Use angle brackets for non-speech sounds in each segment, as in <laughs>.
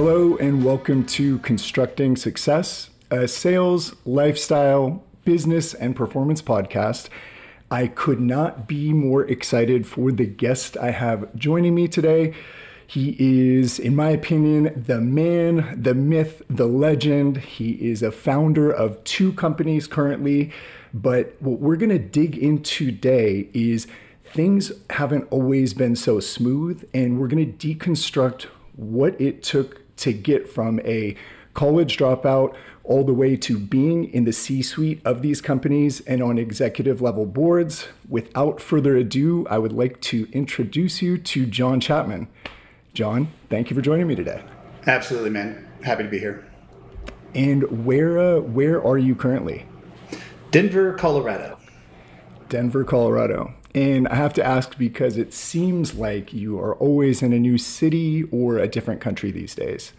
Hello, and welcome to Constructing Success, a sales, lifestyle, business, and performance podcast. I could not be more excited for the guest I have joining me today. He is, in my opinion, the man, the myth, the legend. He is a founder of two companies currently. But what we're going to dig into today is things haven't always been so smooth, and we're going to deconstruct what it took to get from a college dropout all the way to being in the C suite of these companies and on executive level boards. Without further ado, I would like to introduce you to John Chapman. John, thank you for joining me today. Absolutely, man. Happy to be here. And where uh, where are you currently? Denver, Colorado. Denver, Colorado. And I have to ask because it seems like you are always in a new city or a different country these days.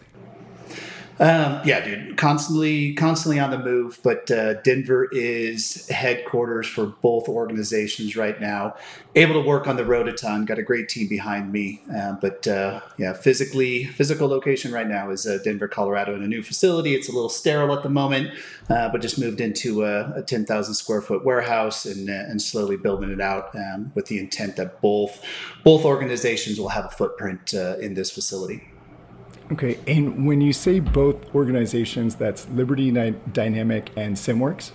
Um, yeah, dude, constantly, constantly on the move. But uh, Denver is headquarters for both organizations right now. Able to work on the road a ton. Got a great team behind me. Uh, but uh, yeah, physically, physical location right now is uh, Denver, Colorado, in a new facility. It's a little sterile at the moment, uh, but just moved into a, a 10,000 square foot warehouse and uh, and slowly building it out um, with the intent that both both organizations will have a footprint in this facility. Okay, and when you say both organizations, that's Liberty Dynamic and SimWorks?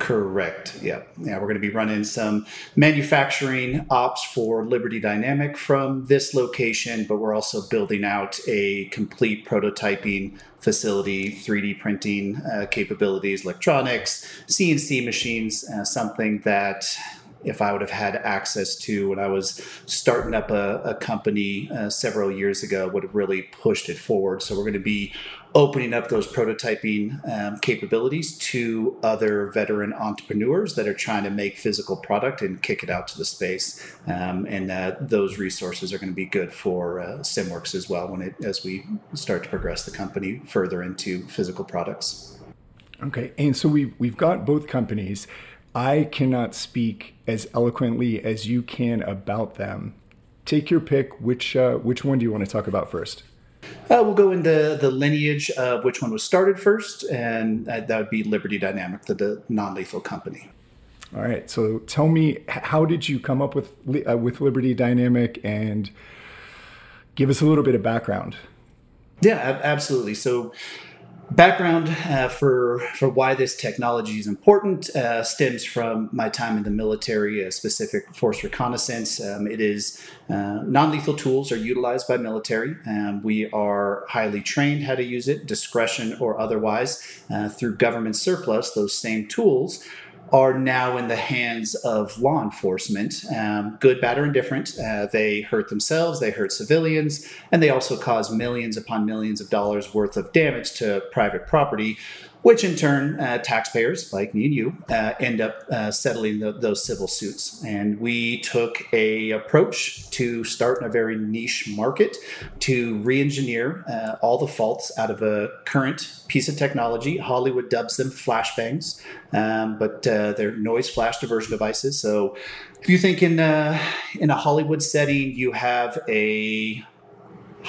Correct. Yeah. Yeah. We're going to be running some manufacturing ops for Liberty Dynamic from this location, but we're also building out a complete prototyping facility, 3D printing uh, capabilities, electronics, CNC machines, uh, something that if I would have had access to when I was starting up a, a company uh, several years ago, would have really pushed it forward. So we're going to be opening up those prototyping um, capabilities to other veteran entrepreneurs that are trying to make physical product and kick it out to the space. Um, and uh, those resources are going to be good for uh, SimWorks as well when it as we start to progress the company further into physical products. Okay, and so we've we've got both companies. I cannot speak as eloquently as you can about them. Take your pick. Which uh, which one do you want to talk about first? Uh, we'll go into the lineage of which one was started first, and that would be Liberty Dynamic, the, the non-lethal company. All right. So tell me, how did you come up with uh, with Liberty Dynamic, and give us a little bit of background. Yeah, absolutely. So background uh, for for why this technology is important uh, stems from my time in the military, specific force reconnaissance. Um, it is uh, non-lethal tools are utilized by military. Um, we are highly trained how to use it, discretion or otherwise, uh, through government surplus. Those same tools are now in the hands of law enforcement, um, good, bad, or indifferent. Uh, they hurt themselves, they hurt civilians, and they also cause millions upon millions of dollars worth of damage to private property which in turn uh, taxpayers like me and you uh, end up uh, settling the, those civil suits. And we took a approach to start in a very niche market to re-engineer uh, all the faults out of a current piece of technology. Hollywood dubs them flashbangs um, but uh, they're noise flash diversion devices. So if you think in, uh, in a hollywood setting you have a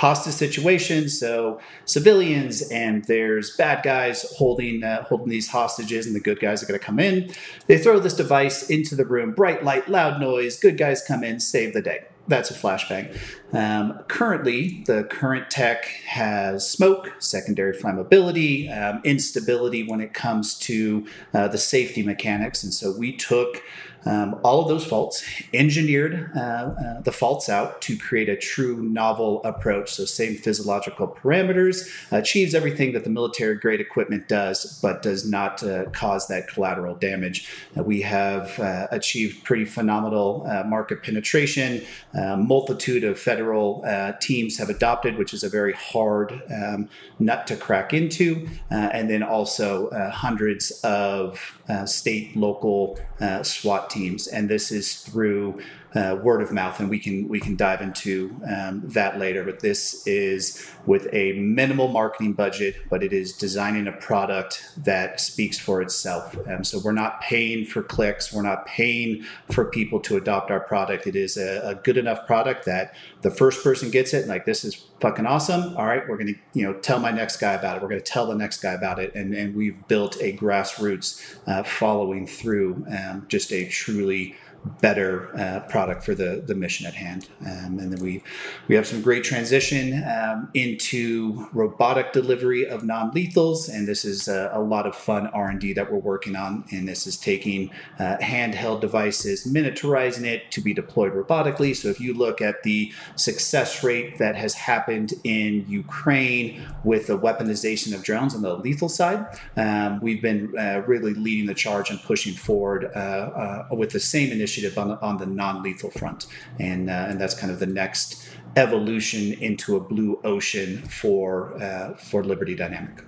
hostage situation. So civilians and there's bad guys holding uh, holding these hostages, and the good guys are going to come in. They throw this device into the room, bright light, loud noise. Good guys come in, save the day. That's a flashbang. Um, currently, the current tech has smoke, secondary flammability, um, instability when it comes to uh, the safety mechanics, and so we took um, all of those faults, engineered uh, uh, the faults out to create a true novel approach. So, same physiological parameters, achieves everything that the military grade equipment does, but does not uh, cause that collateral damage. Uh, we have uh, achieved pretty phenomenal uh, market penetration. A multitude of federal teams have adopted, which is a very hard um, nut to crack into. and then also hundreds of Uh, state, local uh, SWAT teams, and this is through uh, word of mouth, and we can we can dive into um, that later. But this is with a minimal marketing budget, but it is designing a product that speaks for itself. Um, so we're not paying for clicks, we're not paying for people to adopt our product. It is a, a good enough product that the first person gets it, like this is fucking awesome. All right, we're to, you know, tell my next guy about it. We're to tell the next guy about it. And, and we've built a grassroots uh, following through, um, just a truly better uh, product for the, the mission at hand. Um, and then we, we have some great transition um, into robotic delivery of non-lethals. And this is a, a lot of fun R&D that we're working on. And this is taking uh, handheld devices, miniaturizing it to be deployed robotically. So if you look at the success rate that has happened in Ukraine with the weaponization of drones on the lethal side, um, we've been uh, really leading the charge and pushing forward uh, uh, with the same initiative initiative on the, on the non-lethal front, and uh, and that's kind of the next evolution into a blue ocean for uh, for Liberty Dynamic.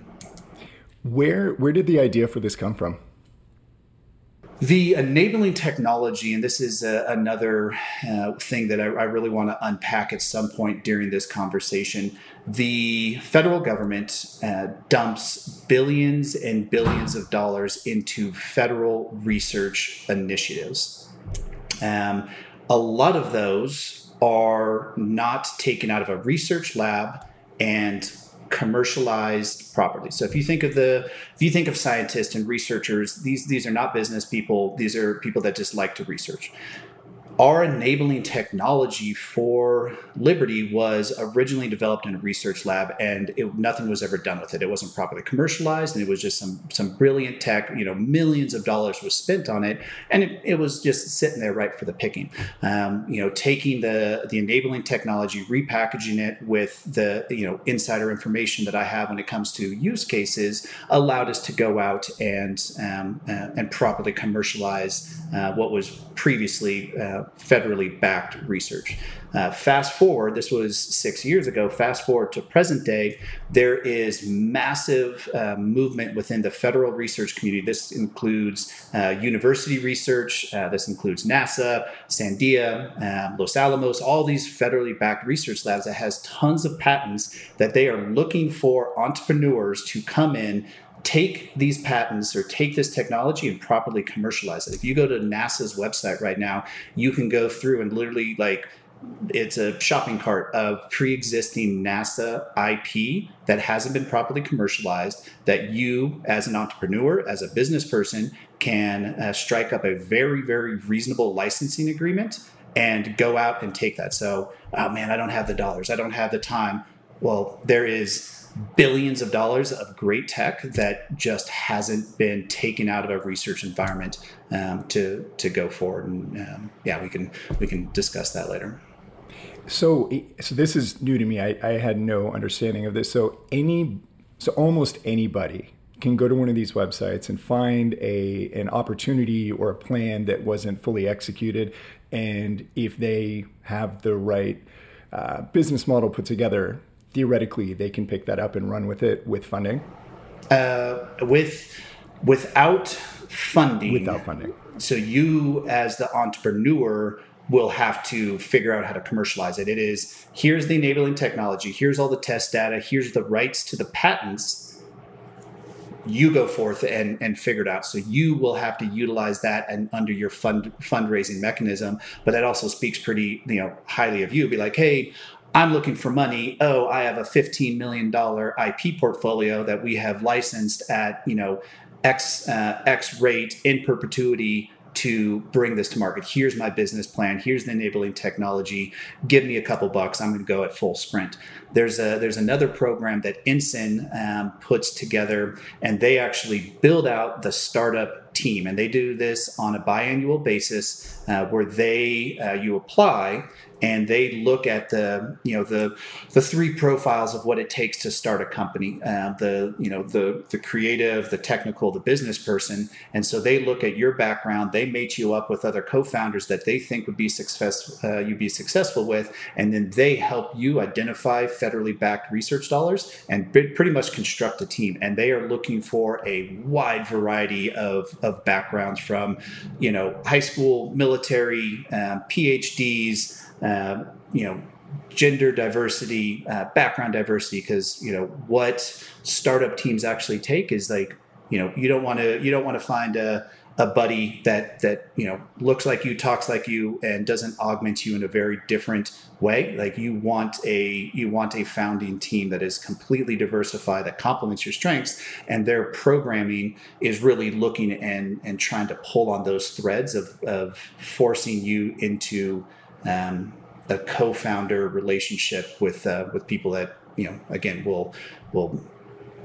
Where where did the idea for this come from? The enabling technology, and this is uh, another uh, thing that I, I really want to unpack at some point during this conversation. The federal government uh, dumps billions and billions of dollars into federal research initiatives um, a lot of those are not taken out of a research lab and commercialized properly. So if you think of the if you think of scientists and researchers, these these are not business people. These are people that just like to research our enabling technology for Liberty was originally developed in a research lab, and it, nothing was ever done with it. It wasn't properly commercialized, and it was just some some brilliant tech. You know, millions of dollars was spent on it, and it, it was just sitting there right for the picking. Um, you know, taking the the enabling technology, repackaging it with the you know insider information that I have when it comes to use cases, allowed us to go out and um, uh, and properly commercialize uh, what was previously. Uh, federally backed research. Uh, fast forward, this was six years ago. Fast forward to present day, there is massive uh, movement within the federal research community. This includes uh, university research, uh, this includes NASA, Sandia, um, Los Alamos, all these federally backed research labs that has tons of patents that they are looking for entrepreneurs to come in take these patents or take this technology and properly commercialize it. If you go to NASA's website right now, you can go through and literally like it's a shopping cart of pre-existing NASA IP that hasn't been properly commercialized that you as an entrepreneur as a business person can uh, strike up a very very reasonable licensing agreement and go out and take that. So oh man I don't have the dollars. I don't have the time. Well there is billions of dollars of great tech that just hasn't been taken out of a research environment um, to to go forward. And um, yeah, we can we can discuss that later. So, so this is new to me. I, I had no understanding of this. So any, so almost anybody can go to one of these websites and find a an opportunity or a plan that wasn't fully executed, and if they have the right uh, business model put together, theoretically they can pick that up and run with it with funding? Uh, with without funding. Without funding. So you as the entrepreneur will have to figure out how to commercialize it. It is here's the enabling technology, here's all the test data, here's the rights to the patents. You go forth and, and figure it out. So you will have to utilize that and under your fund fundraising mechanism. But that also speaks pretty, you know, highly of you. Be like, hey, I'm looking for money. Oh, I have a $15 million IP portfolio that we have licensed at, you know, X, uh, X rate in perpetuity to bring this to market. Here's my business plan. Here's the enabling technology. Give me a couple bucks. I'm going to go at full sprint. There's a there's another program that Ensign um, puts together, and they actually build out the startup team, and they do this on a biannual basis, uh, where they uh, you apply and they look at the you know the the three profiles of what it takes to start a company uh, the you know the the creative the technical the business person. And so they look at your background they mate you up with other co-founders that they think would be success uh, you'd be successful with and then they help you identify federally backed research dollars and pretty much construct a team. And they are looking for a wide variety of of backgrounds from you know high school military um, phds um, you know, gender diversity, uh, background diversity, because you know what startup teams actually take is like, you know, you don't want to you don't want to find a a buddy that that you know looks like you, talks like you, and doesn't augment you in a very different way. Like you want a you want a founding team that is completely diversified that complements your strengths, and their programming is really looking and and trying to pull on those threads of of forcing you into um, a co-founder relationship with uh, with people that you know again will will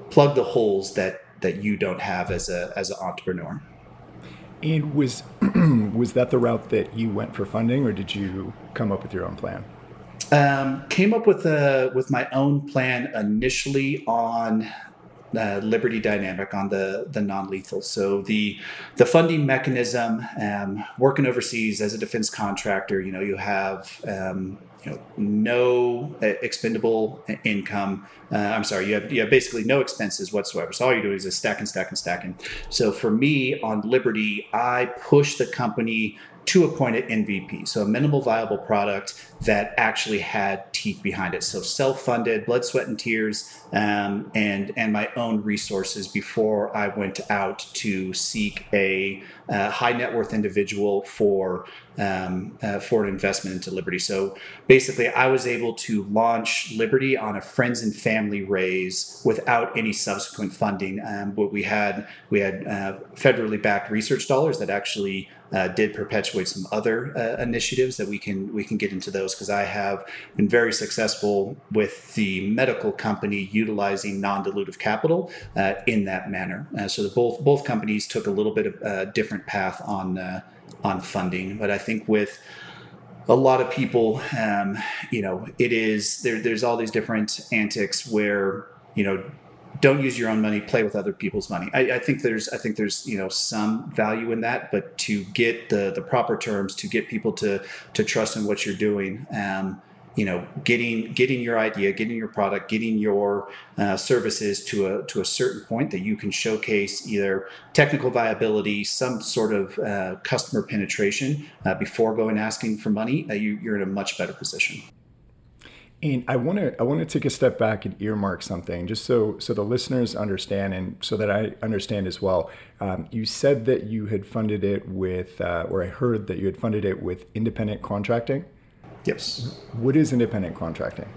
plug the holes that that you don't have as a as an entrepreneur. And was <clears throat> was that the route that you went for funding, or did you come up with your own plan? Um, came up with a with my own plan initially on uh, Liberty Dynamic on the the non lethal. So the the funding mechanism, um, working overseas as a defense contractor, you know, you have um, you know no expendable income. Uh, I'm sorry, you have you have basically no expenses whatsoever. So all you're doing is stacking, stacking, stacking. So for me on Liberty, I push the company to a point at MVP. So a minimal viable product that actually had teeth behind it. So self-funded, blood, sweat, and tears, um, and and my own resources before I went out to seek a uh, high net worth individual for um, uh, for an investment into Liberty. So basically, I was able to launch Liberty on a friends and family raise without any subsequent funding. Um, but we had we had uh, federally backed research dollars that actually uh, did perpetuate some other uh, initiatives that we can we can get into those because I have been very successful with the medical company utilizing non-dilutive capital uh, in that manner. Uh, so the both both companies took a little bit of a different path on uh, on funding, but I think with a lot of people, um, you know, it is there. There's all these different antics where you know don't use your own money play with other people's money. I, I, think there's i think there's you know some value in that but to get the the proper terms to get people to to trust in what you're doing um, you know getting getting your idea getting your product getting your uh, services to a to a certain point that you can showcase either technical viability some sort of uh, customer penetration uh, before going asking for money uh, you, you're in a much better position and I want to I want to take a step back and earmark something just so so the listeners understand and so that I understand as well. Um, you said that you had funded it with, uh, or I heard that you had funded it with independent contracting. Yes. What is independent contracting?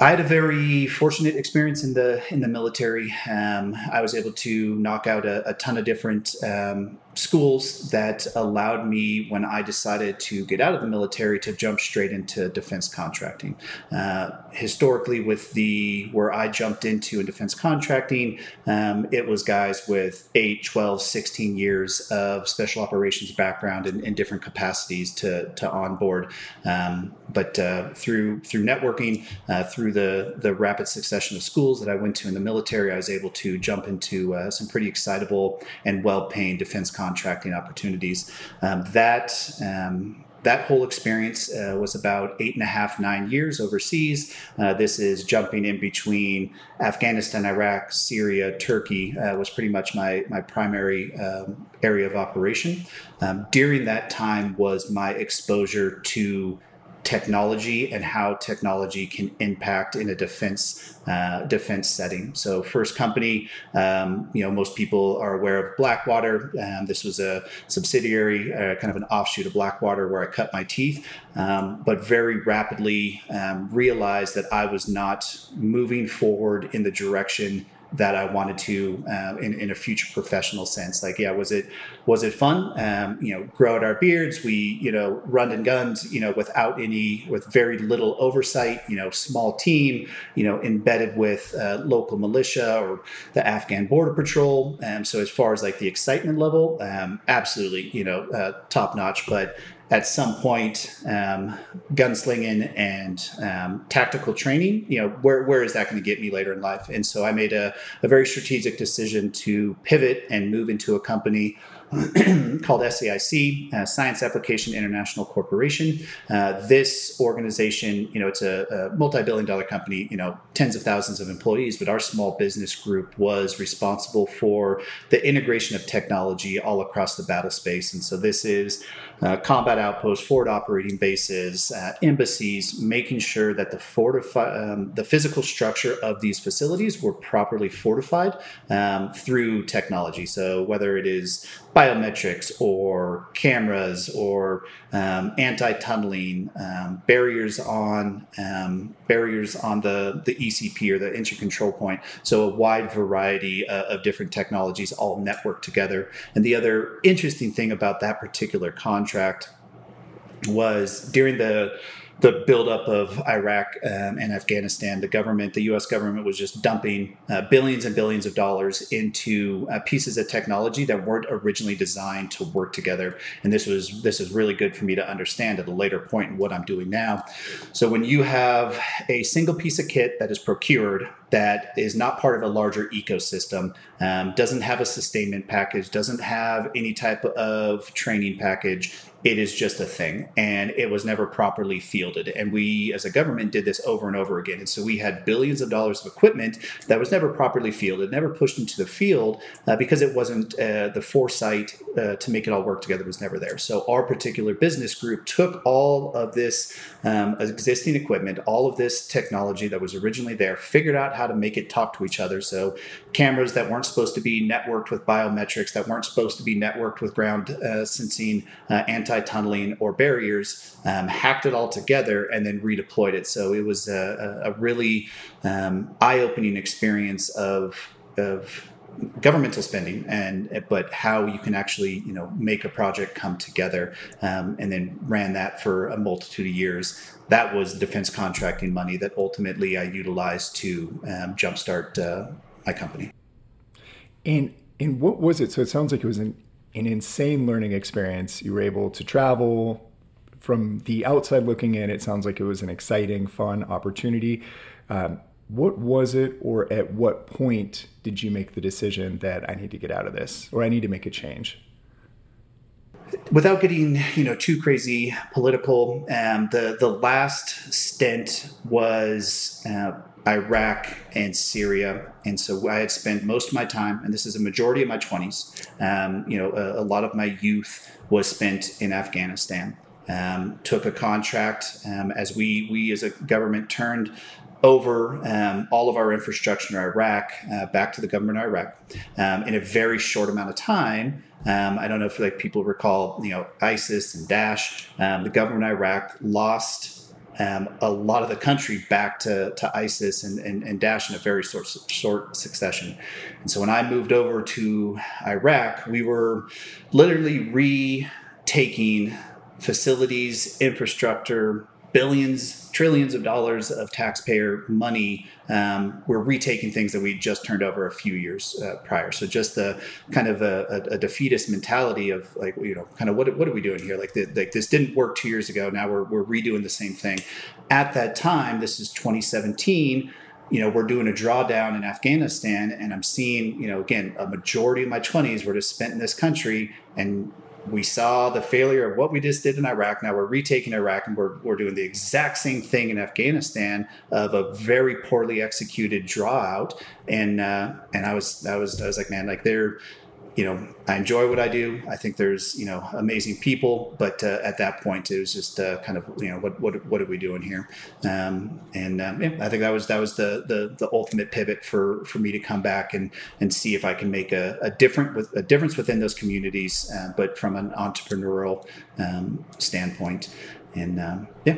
I had a very fortunate experience in the in the military. Um, I was able to knock out a, a ton of different um, schools that allowed me, when I decided to get out of the military, to jump straight into defense contracting. Uh, historically, with the where I jumped into in defense contracting, um, it was guys with 8, 12, 16 years of special operations background in, in different capacities to, to onboard. Um, but uh, through through networking, uh, through the the rapid succession of schools that I went to in the military, I was able to jump into uh, some pretty excitable and well-paying defense contracting opportunities. Um, that um, that whole experience uh, was about eight and a half, nine years overseas. Uh, this is jumping in between Afghanistan, Iraq, Syria, Turkey uh, was pretty much my my primary um, area of operation. Um, during that time was my exposure to technology and how technology can impact in a defense uh, defense setting. So, first company, um, you know, most people are aware of Blackwater. Um, this was a subsidiary, uh, kind of an offshoot of Blackwater, where I cut my teeth, um, but very rapidly um, realized that I was not moving forward in the direction that I wanted to uh, in, in a future professional sense. Like, yeah, was it was it fun? Um, you know, grow out our beards. We you know run and guns. You know, without any with very little oversight. You know, small team. You know, embedded with uh, local militia or the Afghan border patrol. Um, so as far as like the excitement level, um, absolutely you know uh, top notch. But at some point um, gunslinging and um, tactical training you know where, where is that going to get me later in life and so i made a, a very strategic decision to pivot and move into a company <clears throat> called SAIC, uh, Science Application International Corporation. Uh, this organization, you know, it's a, a, multi-billion-dollar company, you know, tens of thousands of employees, but our small business group was responsible for the integration of technology all across the battle space. And so this is uh, combat outposts, forward operating bases, uh, embassies, making sure that the fortify, um, the physical structure of these facilities were properly fortified um, through technology. So whether it is biometrics or cameras or um, anti-tunneling um, barriers on um, barriers on the the ECP or the entry control point. So a wide variety uh, of different technologies all networked together. And the other interesting thing about that particular contract was during the the buildup of Iraq um, and Afghanistan, the government, the U.S. government, was just dumping uh, billions and billions of dollars into uh, pieces of technology that weren't originally designed to work together. And this was this is really good for me to understand at a later point in what I'm doing now. So when you have a single piece of kit that is procured that is not part of a larger ecosystem, um, doesn't have a sustainment package, doesn't have any type of training package, it is just a thing and it was never properly fielded. And we as a government did this over and over again. And so we had billions of dollars of equipment that was never properly fielded never pushed into the field uh, because it wasn't uh, the foresight uh, to make it all work together was never there. So our particular business group took all of this um, existing equipment all of this technology that was originally there figured out how to make it talk to each other. So cameras that weren't supposed to be networked with biometrics that weren't supposed to be networked with ground uh, sensing uh, anti-tunneling or barriers, um, hacked it all together, and then redeployed it. So it was a, a really um, eye-opening experience of of governmental spending and but how you can actually you know make a project come together um, and then ran that for a multitude of years. That was defense contracting money that ultimately i utilized to um, jumpstart uh, my company. And and what was it? So it sounds like it was an an insane learning experience. You were able to travel. From the outside looking in, it sounds like it was an exciting, fun opportunity. Um, what was it, or at what point did you make the decision that I need to get out of this, or I need to make a change? without getting you know too crazy political um, the the last stint was uh, Iraq and Syria. And so I had spent most of my time, and this is a majority of my 20s, um, you know, a, a, lot of my youth was spent in Afghanistan. Um, took a contract um, as we, we as a government turned over um, all of our infrastructure in Iraq uh, back to the government of Iraq um, in a very short amount of time. Um, I don't know if like people recall, you know, ISIS and Daesh. Um, the government of Iraq lost um, a lot of the country back to, to ISIS and, and, and Daesh in a very short, short succession. And so when I moved over to Iraq, we were literally retaking facilities, infrastructure, billions, trillions of dollars of taxpayer money. Um, we're retaking things that we just turned over a few years uh, prior. So just the kind of a, a, defeatist mentality of like, you know, kind of what, what are we doing here? Like, the, like this didn't work two years ago. Now we're, we're redoing the same thing. At that time, this is 2017 you know, we're doing a drawdown in Afghanistan, and I'm seeing, you know, again, a majority of my 20s were just spent in this country, and we saw the failure of what we just did in Iraq. Now we're retaking Iraq and we're, we're doing the exact same thing in Afghanistan of a very poorly executed draw out. And, uh, and I was, I was, I was like, man, like they're, you know, I enjoy what I do. I think there's, you know, amazing people, but uh, at that point, it was just uh, kind of, you know, what what what are we doing here? Um, and um, yeah, I think that was that was the the the ultimate pivot for for me to come back and and see if I can make a, a different with a difference within those communities, uh, but from an entrepreneurial um, standpoint. And um, yeah.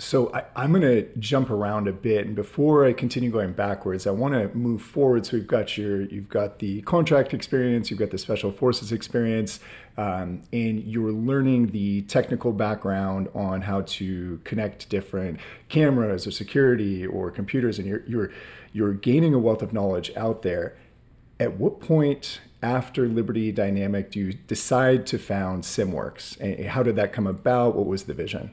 So I, am going to jump around a bit, and before I continue going backwards, I want to move forward. So we've got your, you've got the contract experience, you've got the special forces experience, um, and you're learning the technical background on how to connect different cameras or security or computers, and you're you're you're gaining a wealth of knowledge out there. At what point after Liberty Dynamic do you decide to found SimWorks? And how did that come about? What was the vision?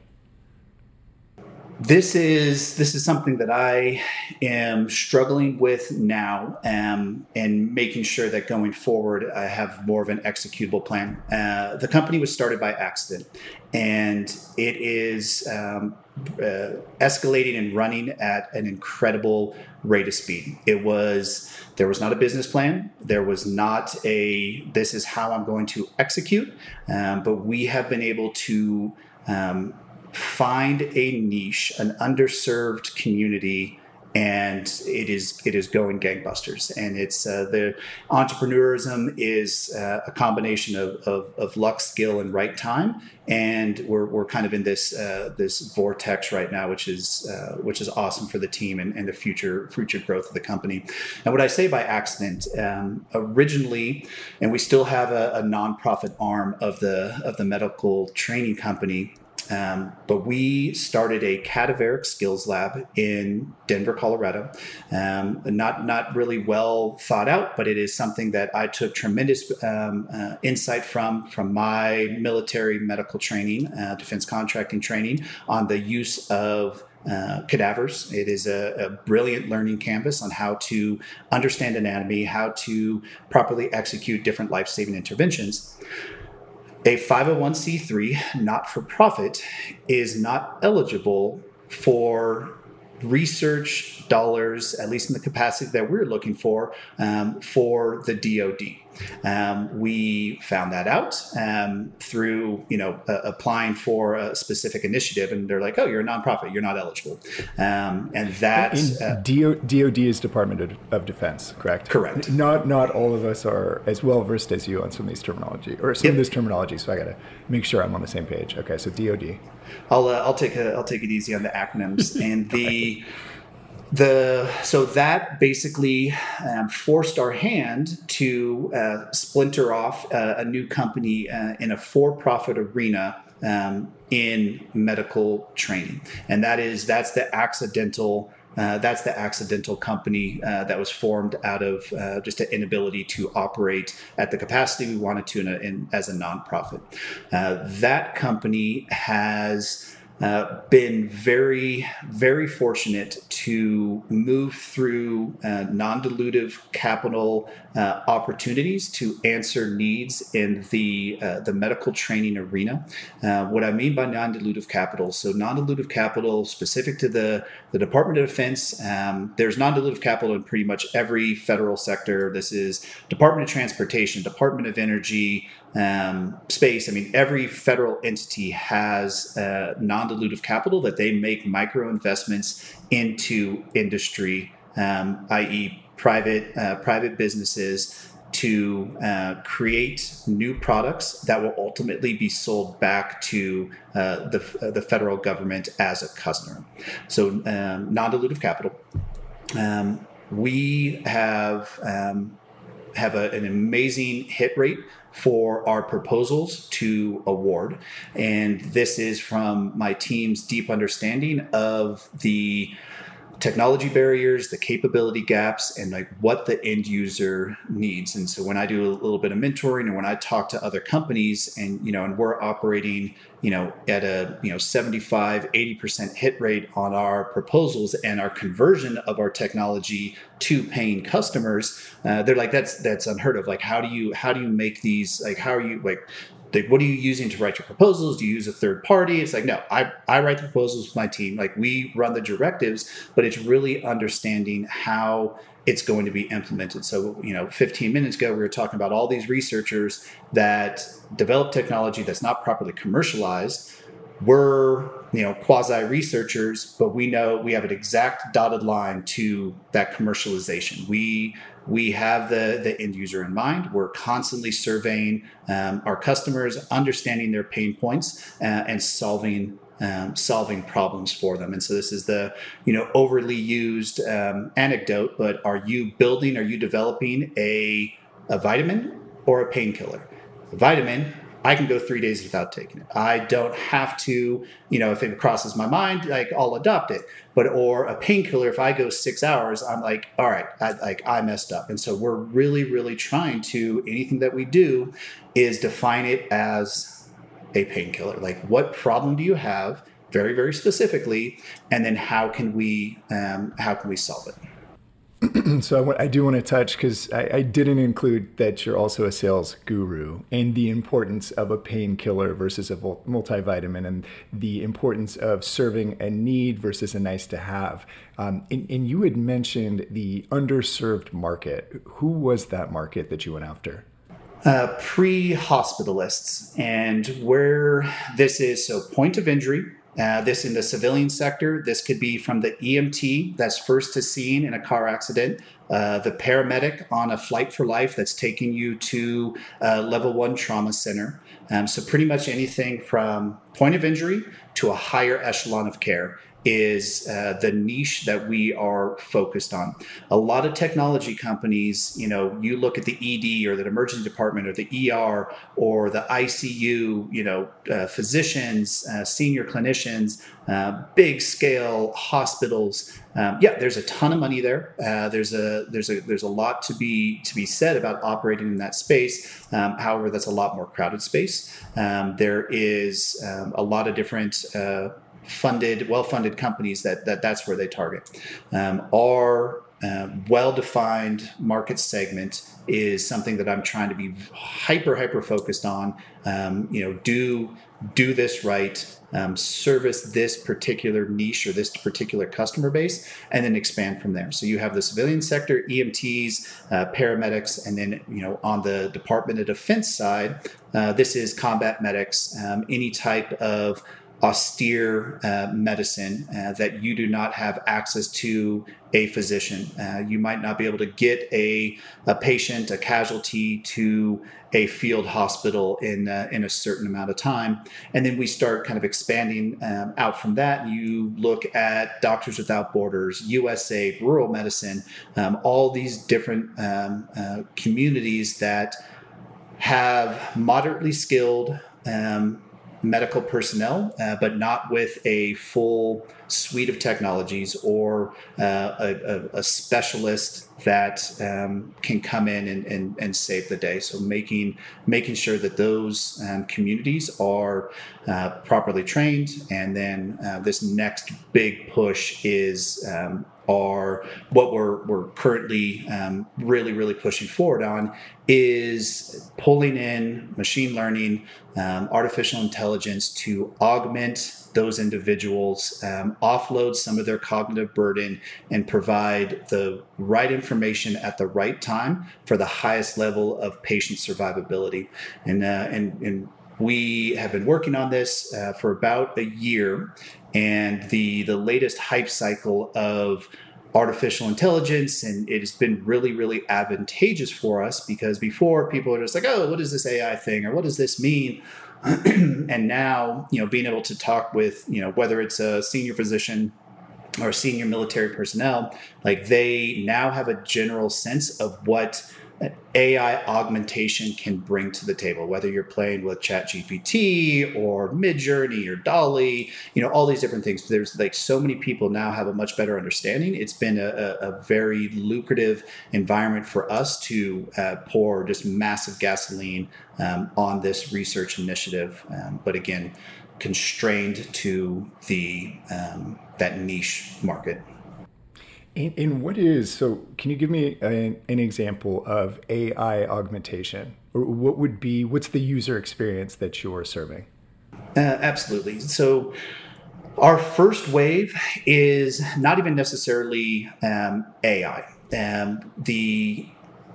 This is this is something that I am struggling with now, um, and making sure that going forward I have more of an executable plan. Uh, the company was started by accident, and it is um, uh, escalating and running at an incredible rate of speed. It was there was not a business plan. There was not a this is how I'm going to execute, um, but we have been able to. Um, find a niche, an underserved community, and it is it is going gangbusters. And it's uh, the entrepreneurism is uh, a combination of, of, of, luck, skill, and right time. And we're, we're kind of in this uh, this vortex right now, which is uh, which is awesome for the team and, and, the future future growth of the company. And what I say by accident, um, originally, and we still have a, a nonprofit arm of the of the medical training company um, but we started a cadaveric skills lab in Denver, Colorado. Um, not not really well thought out, but it is something that I took tremendous um, uh, insight from from my military medical training, uh, defense contracting training on the use of uh, cadavers. It is a, a, brilliant learning canvas on how to understand anatomy, how to properly execute different life saving interventions. A 501c3 not for profit is not eligible for research dollars, at least in the capacity that we're looking for, um, for the DoD. Um, we found that out um, through, you know, uh, applying for a specific initiative, and they're like, "Oh, you're a nonprofit, you're not eligible." Um, and that uh, DoD is Department of, of, Defense, correct? Correct. Not not all of us are as well versed as you on some of these terminology or some yep. of this terminology. So I got to make sure I'm on the same page. Okay, so DoD. I'll uh, I'll take a, I'll take it easy on the acronyms <laughs> and the the so that basically um, forced our hand to uh, splinter off uh, a new company uh, in a for-profit arena um, in medical training, and that is that's the accidental. Uh, that's the accidental company uh, that was formed out of uh, just an inability to operate at the capacity we wanted to in a, in, as a nonprofit. that company has uh, been very, very fortunate to move through uh, non dilutive capital uh, opportunities to answer needs in the, uh, the medical training arena. Uh, what I mean by non dilutive capital so, non dilutive capital specific to the, the Department of Defense, um, there's non dilutive capital in pretty much every federal sector. This is Department of Transportation, Department of Energy, um, space. I mean, every federal entity has uh, non dilutive capital that they make micro investments into industry, um, i.e., private uh, private businesses to uh, create new products that will ultimately be sold back to uh, the, uh, the federal government as a customer. So, um, non dilutive capital. Um, we have um, have a, an amazing hit rate for our proposals to award. And this is from my team's deep understanding of the technology barriers, the capability gaps, and like what the end user needs. And so when I do a little bit of mentoring and when I talk to other companies and you know, and we're operating, you know, at a you know 75, 80% hit rate on our proposals and our conversion of our technology to paying customers, uh, they're like, that's that's unheard of. Like, how do you how do you make these like how are you like like what are you using to write your proposals? Do you use a third party? It's like no i, I write the proposals with my team. Like we run the directives but it's really understanding how it's going to be implemented. So you know 15 minutes ago we were talking about all these researchers that develop technology that's not properly commercialized. We're you know quasi researchers but we know we have an exact dotted line to that commercialization. We we have the, the end user in mind. We're constantly surveying um, our customers, understanding their pain points, uh, and solving um, solving problems for them. And so this is the you know overly used um, anecdote, but are you building? Are you developing a a vitamin or a painkiller? vitamin I can go three days without taking it. I don't have to, you know, if it crosses my mind, like I'll adopt it. But or a painkiller, if I go six hours, I'm like, all right, I, like I messed up. And so we're really, really trying to anything that we do is define it as a painkiller. Like, what problem do you have? Very, very specifically, and then how can we um, how can we solve it? <clears throat> so I, I, do want to touch because I, I, didn't include that you're also a sales guru and the importance of a painkiller versus a multivitamin and the importance of serving a need versus a nice to have. Um, and, and you had mentioned the underserved market. Who was that market that you went after? Uh, pre hospitalists. And where this is so, point of injury Uh, this in the civilian sector, this could be from the EMT that's first to scene in a car accident, uh, the paramedic on a flight for life that's taking you to a level one trauma center. Um, so, pretty much anything from point of injury to a higher echelon of care is uh, the niche that we are focused on. A lot of technology companies, you know, you look at the ED or the emergency department or the ER or the ICU, you know, uh, physicians, uh, senior clinicians, uh, big scale hospitals. Um, yeah, there's a ton of money there. Uh, there's a there's a there's a lot to be to be said about operating in that space. Um, however, that's a lot more crowded space. Um, there is um, a lot of different uh, funded, well-funded companies that, that that's where they target. Um, our uh, well-defined market segment is something that I'm trying to be hyper hyper focused on. Um, you know, do do this right. Um, service this particular niche or this particular customer base, and then expand from there. So you have the civilian sector, EMTs, uh, paramedics, and then you know on the Department of Defense side, uh, this is combat medics, um, any type of austere uh, medicine uh, that you do not have access to a physician. Uh, you might not be able to get a, a patient, a casualty to a field hospital in, uh, in a certain amount of time. And then we start kind of expanding um, out from that. And you look at Doctors Without Borders, USA, rural medicine, um, all these different um, uh, communities that have moderately skilled um, medical personnel, uh, but not with a full suite of technologies or uh, a, a, specialist that um, can come in and, and, and, save the day. So making making sure that those um, communities are uh, properly trained, and then uh, this next big push is um, are what we're, we're currently um, really, really pushing forward on is pulling in machine learning, um, artificial intelligence to augment those individuals, um, offload some of their cognitive burden, and provide the right information at the right time for the highest level of patient survivability. And, uh, and, and we have been working on this uh, for about a year, and the the latest hype cycle of artificial intelligence and it has been really really advantageous for us because before people are just like oh what is this ai thing? Or what does this mean? <clears throat> And now you know being able to talk with you know whether it's a senior physician or senior military personnel like they now have a general sense of what AI augmentation can bring to the table, whether you're playing with ChatGPT or Midjourney or DALL-E, you know, all these different things. There's like so many people now have a much better understanding. It's been a, a very lucrative environment for us to uh, pour just massive gasoline um, on this research initiative. Um, but again, constrained to the um, that niche market. And, what is so? Can you give me an, an example of AI augmentation, or what would be what's the user experience that you're serving? Uh, absolutely. So, our first wave is not even necessarily um, AI. Um, the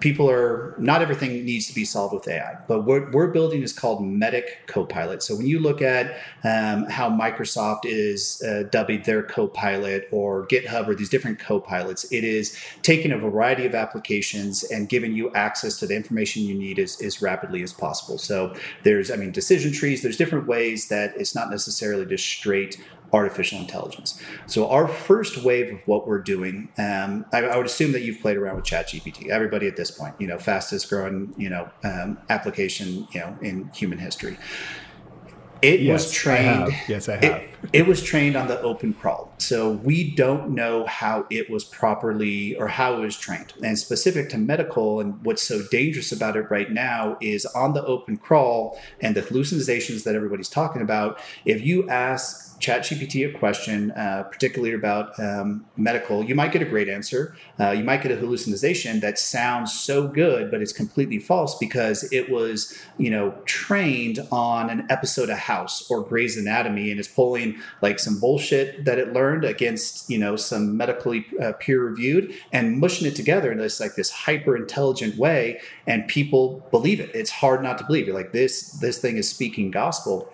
people are not everything needs to be solved with AI, but what we're building is called Medic Copilot. So when you look at um, how Microsoft is uh, dubbing their Copilot or GitHub or these different Copilots, it is taking a variety of applications and giving you access to the information you need as, as rapidly as possible. So there's, I mean, decision trees. There's different ways that it's not necessarily just straight artificial intelligence. So our first wave of what we're doing, um, I, I, would assume that you've played around with ChatGPT. Everybody at this point, you know, fastest growing, you know, um, application, you know, in human history. It yes, was trained. I yes, I have. It, it, was trained on the open crawl. So we don't know how it was properly or how it was trained. And specific to medical, and what's so dangerous about it right now is on the open crawl and the hallucinations that everybody's talking about. If you ask ChatGPT a question, uh, particularly about um, medical, you might get a great answer. Uh, you might get a hallucination that sounds so good, but it's completely false because it was, you know, trained on an episode of House or Grey's Anatomy and is pulling like some bullshit that it learned against, you know, some medically uh, peer reviewed and mushing it together in this like this hyper intelligent way, and people believe it. It's hard not to believe. You're like this. This thing is speaking gospel.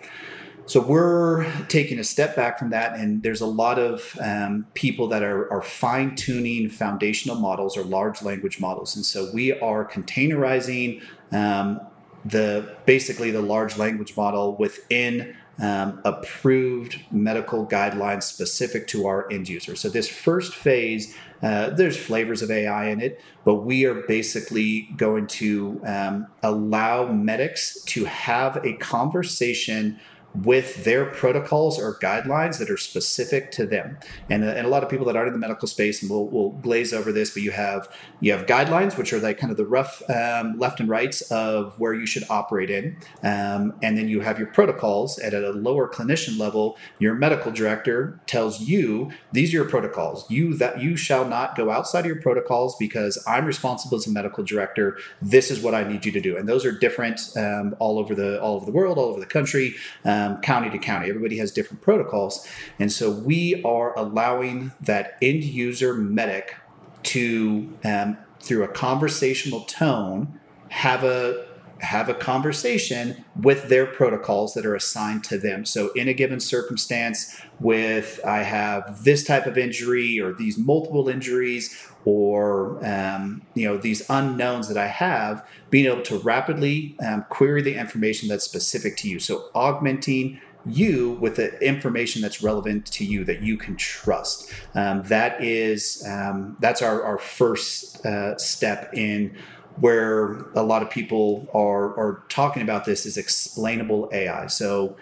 So we're taking a step back from that, and there's a lot of um, people that are, are fine tuning foundational models or large language models, and so we are containerizing um, the basically the large language model within um, approved medical guidelines specific to our end user. So this first phase, uh, there's flavors of AI in it, but we are basically going to um, allow medics to have a conversation with their protocols or guidelines that are specific to them. And, uh, and a lot of people that aren't in the medical space, and we'll, we'll glaze over this, but you have you have guidelines, which are like kind of the rough um, left and rights of where you should operate in, um, and then you have your protocols. And at a lower clinician level, your medical director tells you these are your protocols. You that you shall not go outside of your protocols because I'm responsible as a medical director. This is what I need you to do, and those are different um, all over the all over the world, all over the country. Um, um, county to county. Everybody has different protocols. And so we are allowing that end user medic to, um, through a conversational tone, have a have a conversation with their protocols that are assigned to them. So, in a given circumstance, with I have this type of injury or these multiple injuries or um, you know these unknowns that I have, being able to rapidly um, query the information that's specific to you. So, augmenting you with the information that's relevant to you that you can trust. Um, that is um, that's our, our first uh, step in where a lot of people are, are talking about this is explainable AI. So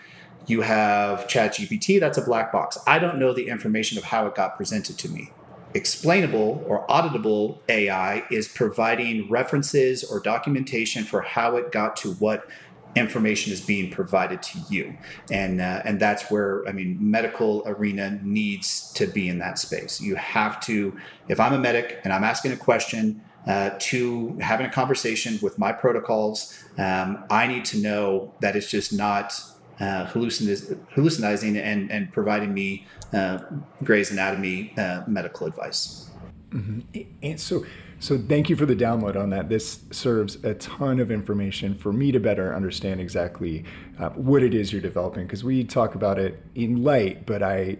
you have ChatGPT, that's a black box. I don't know the information of how it got presented to me. Explainable or auditable AI is providing references or documentation for how it got to what information is being provided to you and uh, and that's where i mean medical arena needs to be in that space you have to if i'm a medic and i'm asking a question uh, to having a conversation with my protocols. Um, I need to know that it's just not uh, hallucinizing and, and providing me uh, Gray's Anatomy uh, medical advice. Mm-hmm. And so, so thank you for the download on that. This serves a ton of information for me to better understand exactly uh, what it is you're developing because we talk about it in light, but I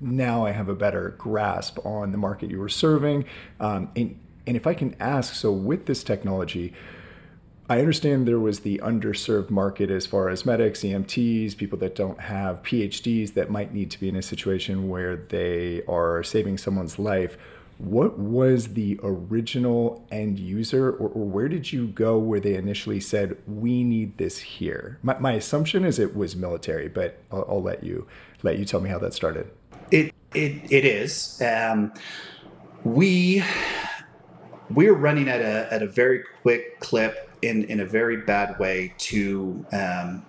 now I have a better grasp on the market you were serving. Um, and and if I can ask, so with this technology, I understand there was the underserved market as far as medics, EMTs, people that don't have PhDs that might need to be in a situation where they are saving someone's life. What was the original end user, or, or where did you go where they initially said, We need this here? My, my assumption is it was military, but I'll, I'll, let you let you tell me how that started. It, it, it is. Um, we we're running at a, at a very quick clip in, in a very bad way to um,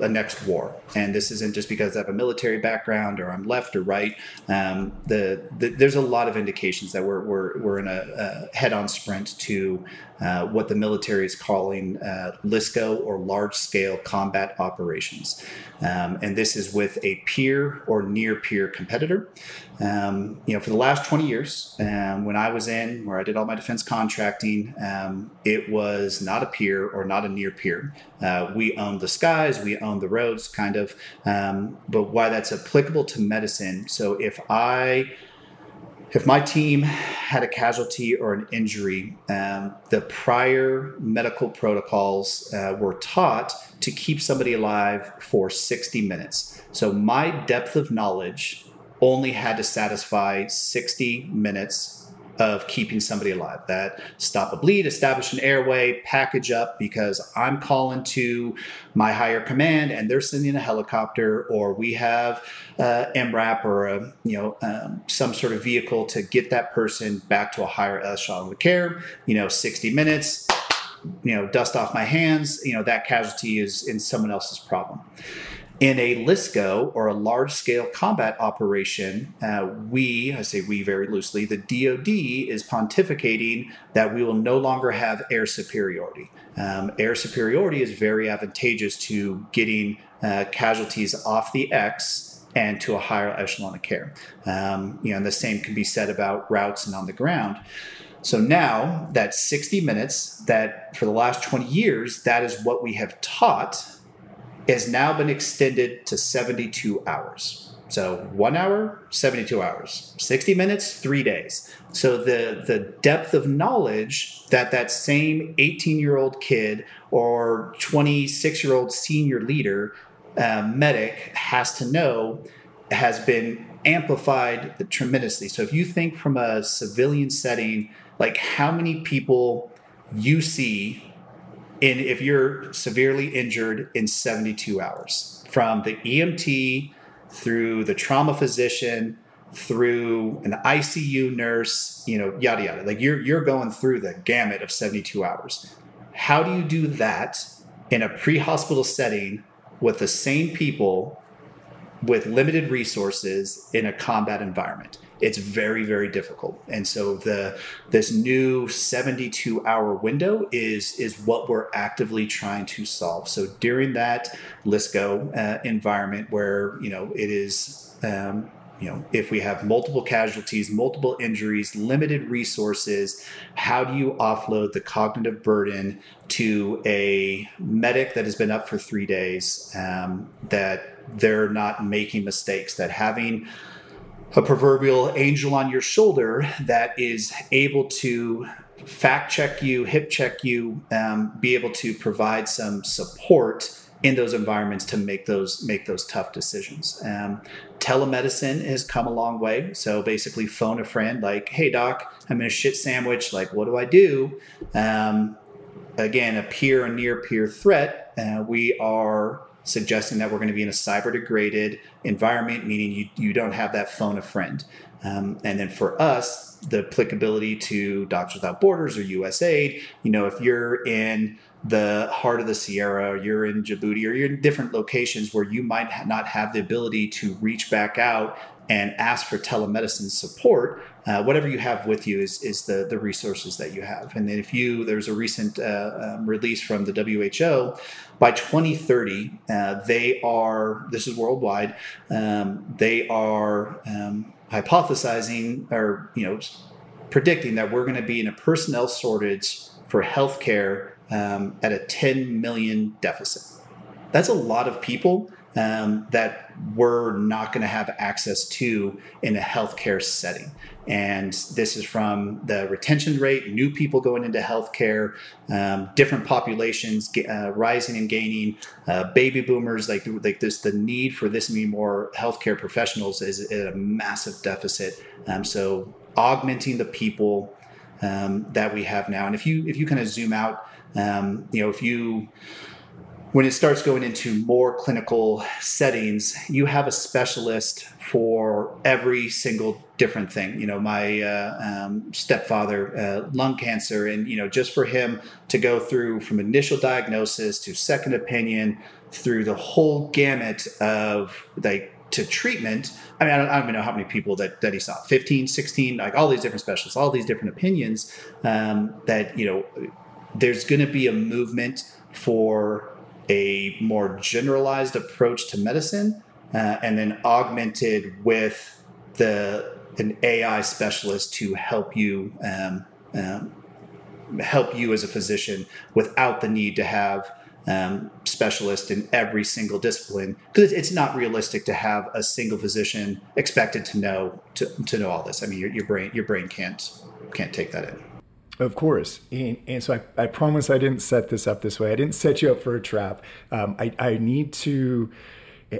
a next war. And this isn't just because I have a military background or I'm left or right. Um, the, the, there's a lot of indications that we're, we're, we're in a, a head on sprint to uh, what the military is calling uh, LSCO or large scale combat operations. Um, and this is with a peer or near peer competitor. Um, you know, for the last 20 years, um, when I was in where I did all my defense contracting, um, it was not a peer or not a near peer. Uh, we owned the skies, we owned the roads, kind of. Um, but why that's applicable to medicine. So if I if my team had a casualty or an injury, um, the prior medical protocols uh, were taught to keep somebody alive for 60 minutes. So my depth of knowledge only had to satisfy 60 minutes of keeping somebody alive. That stop a bleed, establish an airway, package up because I'm calling to my higher command and they're sending a helicopter, or we have uh, MRAP or a, you know um, some sort of vehicle to get that person back to a higher echelon of care. You know, 60 minutes. You know, dust off my hands. You know that casualty is in someone else's problem. In a LSCO or a large scale combat operation, uh, we, I say we very loosely, the DoD is pontificating that we will no longer have air superiority. Um, air superiority is very advantageous to getting uh, casualties off the X and to a higher echelon of care. Um, you know, and the same can be said about routes and on the ground. So now that 60 minutes, that for the last 20 years, that is what we have taught has now been extended to 72 hours. So one hour, 72 hours, 60 minutes, three days. So the, the depth of knowledge that that same 18 year old kid or 26 year old senior leader uh, medic has to know has been amplified tremendously. So if you think from a civilian setting, like how many people you see in if you're severely injured in 72 hours from the EMT through the trauma physician through an ICU nurse, you know, yada yada. Like you're you're going through the gamut of 72 hours. How do you do that in a pre-hospital setting with the same people with limited resources in a combat environment? It's very very difficult. And so the this new 72 hour window is is what we're actively trying to solve. So during that LSCO uh, environment where, you know, it is um, you know, if we have multiple casualties, multiple injuries, limited resources, how do you offload the cognitive burden to a medic that has been up for three days, um, that they're not making mistakes, that having a proverbial angel on your shoulder that is able to fact check you, hip check you, um, be able to provide some support in those environments to make those make those tough decisions. Um, telemedicine has come a long way. So basically, phone a friend like, "Hey doc, I'm in a shit sandwich. Like, what do I do?" Um, again, a peer and near peer threat. Uh, we are suggesting that we're going to be in a cyber degraded environment, meaning you you don't have that phone a friend. Um, and then for us, the applicability to Doctors Without Borders or USAID, you know, if you're in the heart of the Sierra, or you're in Djibouti, or you're in different locations where you might not have the ability to reach back out and ask for telemedicine support, uh, whatever you have with you is, is the, the resources that you have. And then if you, there's a recent uh, um, release from the WHO, by 2030, uh, they are, this is worldwide, um, they are um, hypothesizing or, you know, predicting that we're going to be in a personnel shortage for healthcare um, at a 10 million deficit. That's a lot of people um, that we're not going to have access to in a healthcare setting. And this is from the retention rate, new people going into healthcare, um, different populations uh, rising and gaining, uh, baby boomers, like, like this, the need for this many more healthcare professionals is a massive deficit. Um, so augmenting the people um, that we have now. And if you, if you kind of zoom out, um, you know, if you when it starts going into more clinical settings, you have a specialist for every single different thing. You know, my uh, um, stepfather, uh, lung cancer, and you know, just for him to go through from initial diagnosis to second opinion, through the whole gamut of like to treatment. I mean, I don't, I don't, even know how many people that, that he saw 15, 16, like all these different specialists, all these different opinions um, that, you know, there's going to be a movement for a more generalized approach to medicine uh, and then augmented with the an AI specialist to help you um, um, help you as a physician without the need to have um, specialist in every single discipline because it's not realistic to have a single physician expected to know to, to know all this. I mean, your, your brain your brain can't can't take that in. Of course. And, and so I, I, promise I didn't set this up this way. I didn't set you up for a trap. Um, I, I need to.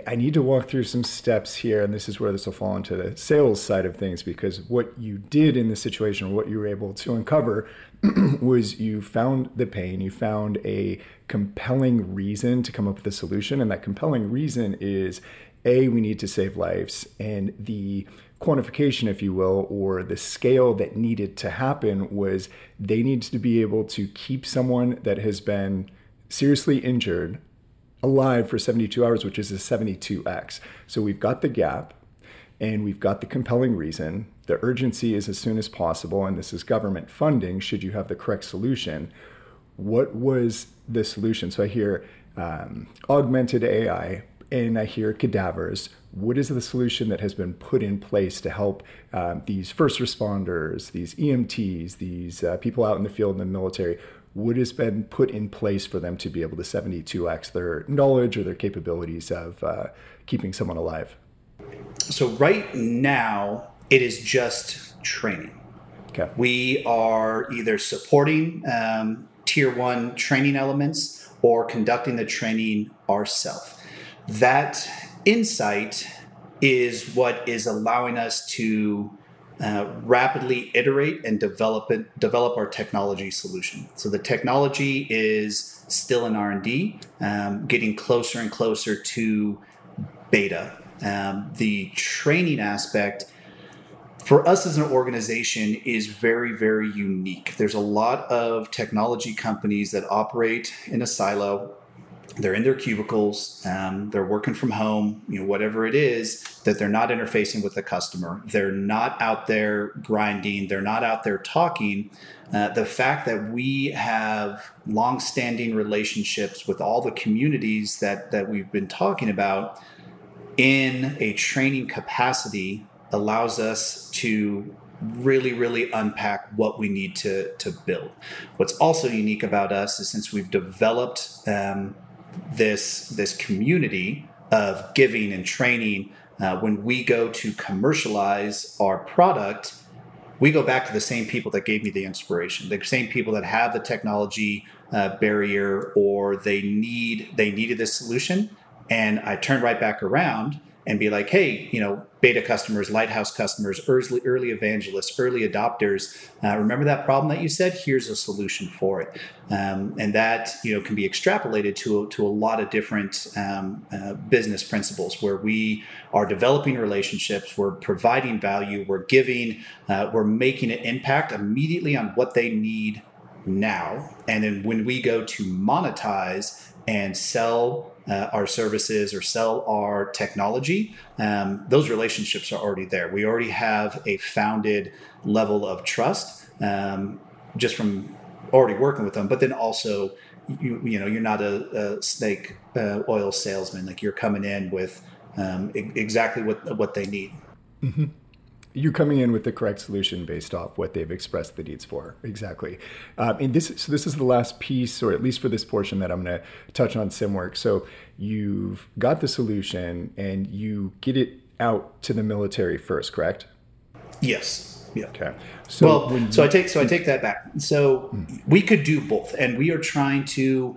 I need to walk through some steps here, and this is where this will fall into the sales side of things because what you did in this situation, what you were able to uncover, <clears throat> was you found the pain, you found a compelling reason to come up with a solution, and that compelling reason is a we need to save lives, and the quantification, if you will, or the scale that needed to happen was they needed to be able to keep someone that has been seriously injured alive for 72 hours, which is a 72x. So we've got the gap and we've got the compelling reason. The urgency is as soon as possible, and this is government funding should you have the correct solution. What was the solution? So I hear um, augmented AI, and I hear cadavers. What is the solution that has been put in place to help um, these first responders, these EMTs, these uh, people out in the field in the military? what has been put in place for them to be able to 72x their knowledge or their capabilities of uh, keeping someone alive? So, right now, it is just training. Okay. We are either supporting um, tier one training elements or conducting the training ourselves. That insight is what is allowing us to uh, rapidly iterate and develop it, develop our technology solution. So the technology is still in R and D, um, getting closer and closer to beta. Um, the training aspect for us as an organization is very very unique there's a lot of technology companies that operate in a silo they're in their cubicles um, they're working from home you know whatever it is that they're not interfacing with the customer. They're not out there grinding they're not out there talking. Uh, the fact that we have long-standing relationships with all the communities that that we've been talking about in a training capacity allows us to really really unpack what we need to to build. What's also unique about us is since we've developed um, this this community of giving and training uh, when we go to commercialize our product we go back to the same people that gave me the inspiration the same people that have the technology uh, barrier or they need they needed this solution and i turn right back around and be like, hey, you know, beta customers, lighthouse customers, early, early evangelists, early adopters, uh, remember that problem that you said? Here's a solution for it. Um, and that, you know, can be extrapolated to, to a lot of different um, uh, business principles where we are developing relationships, we're providing value, we're giving, uh, we're making an impact immediately on what they need now. And then when we go to monetize and sell uh, our services or sell our technology, um, those relationships are already there. We already have a founded level of trust um, just from already working with them, but then also, you, you know, you're not a, a snake uh, oil salesman. Like you're coming in with um, exactly what what they need. Mm-hmm you coming in with the correct solution based off what they've expressed the needs for. Exactly. Um, and this, so this is the last piece, or at least for this portion that I'm going to touch on SimWorks. So you've got the solution and you get it out to the military first, correct? Yes. Yeah. Okay. So well, you, so I take so I take that back. So hmm. we could do both, and we are trying to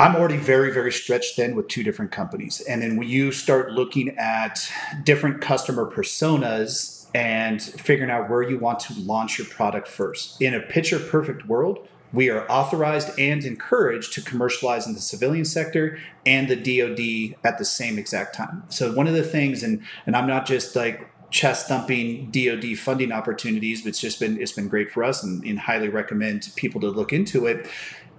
I'm already very, very stretched thin with two different companies. And then when you start looking at different customer personas and figuring out where you want to launch your product first, in a picture perfect world, we are authorized and encouraged to commercialize in the civilian sector and the DoD at the same exact time. So one of the things, and and I'm not just like chest thumping DoD funding opportunities, but it's just been it's been great for us, and, and highly recommend people to look into it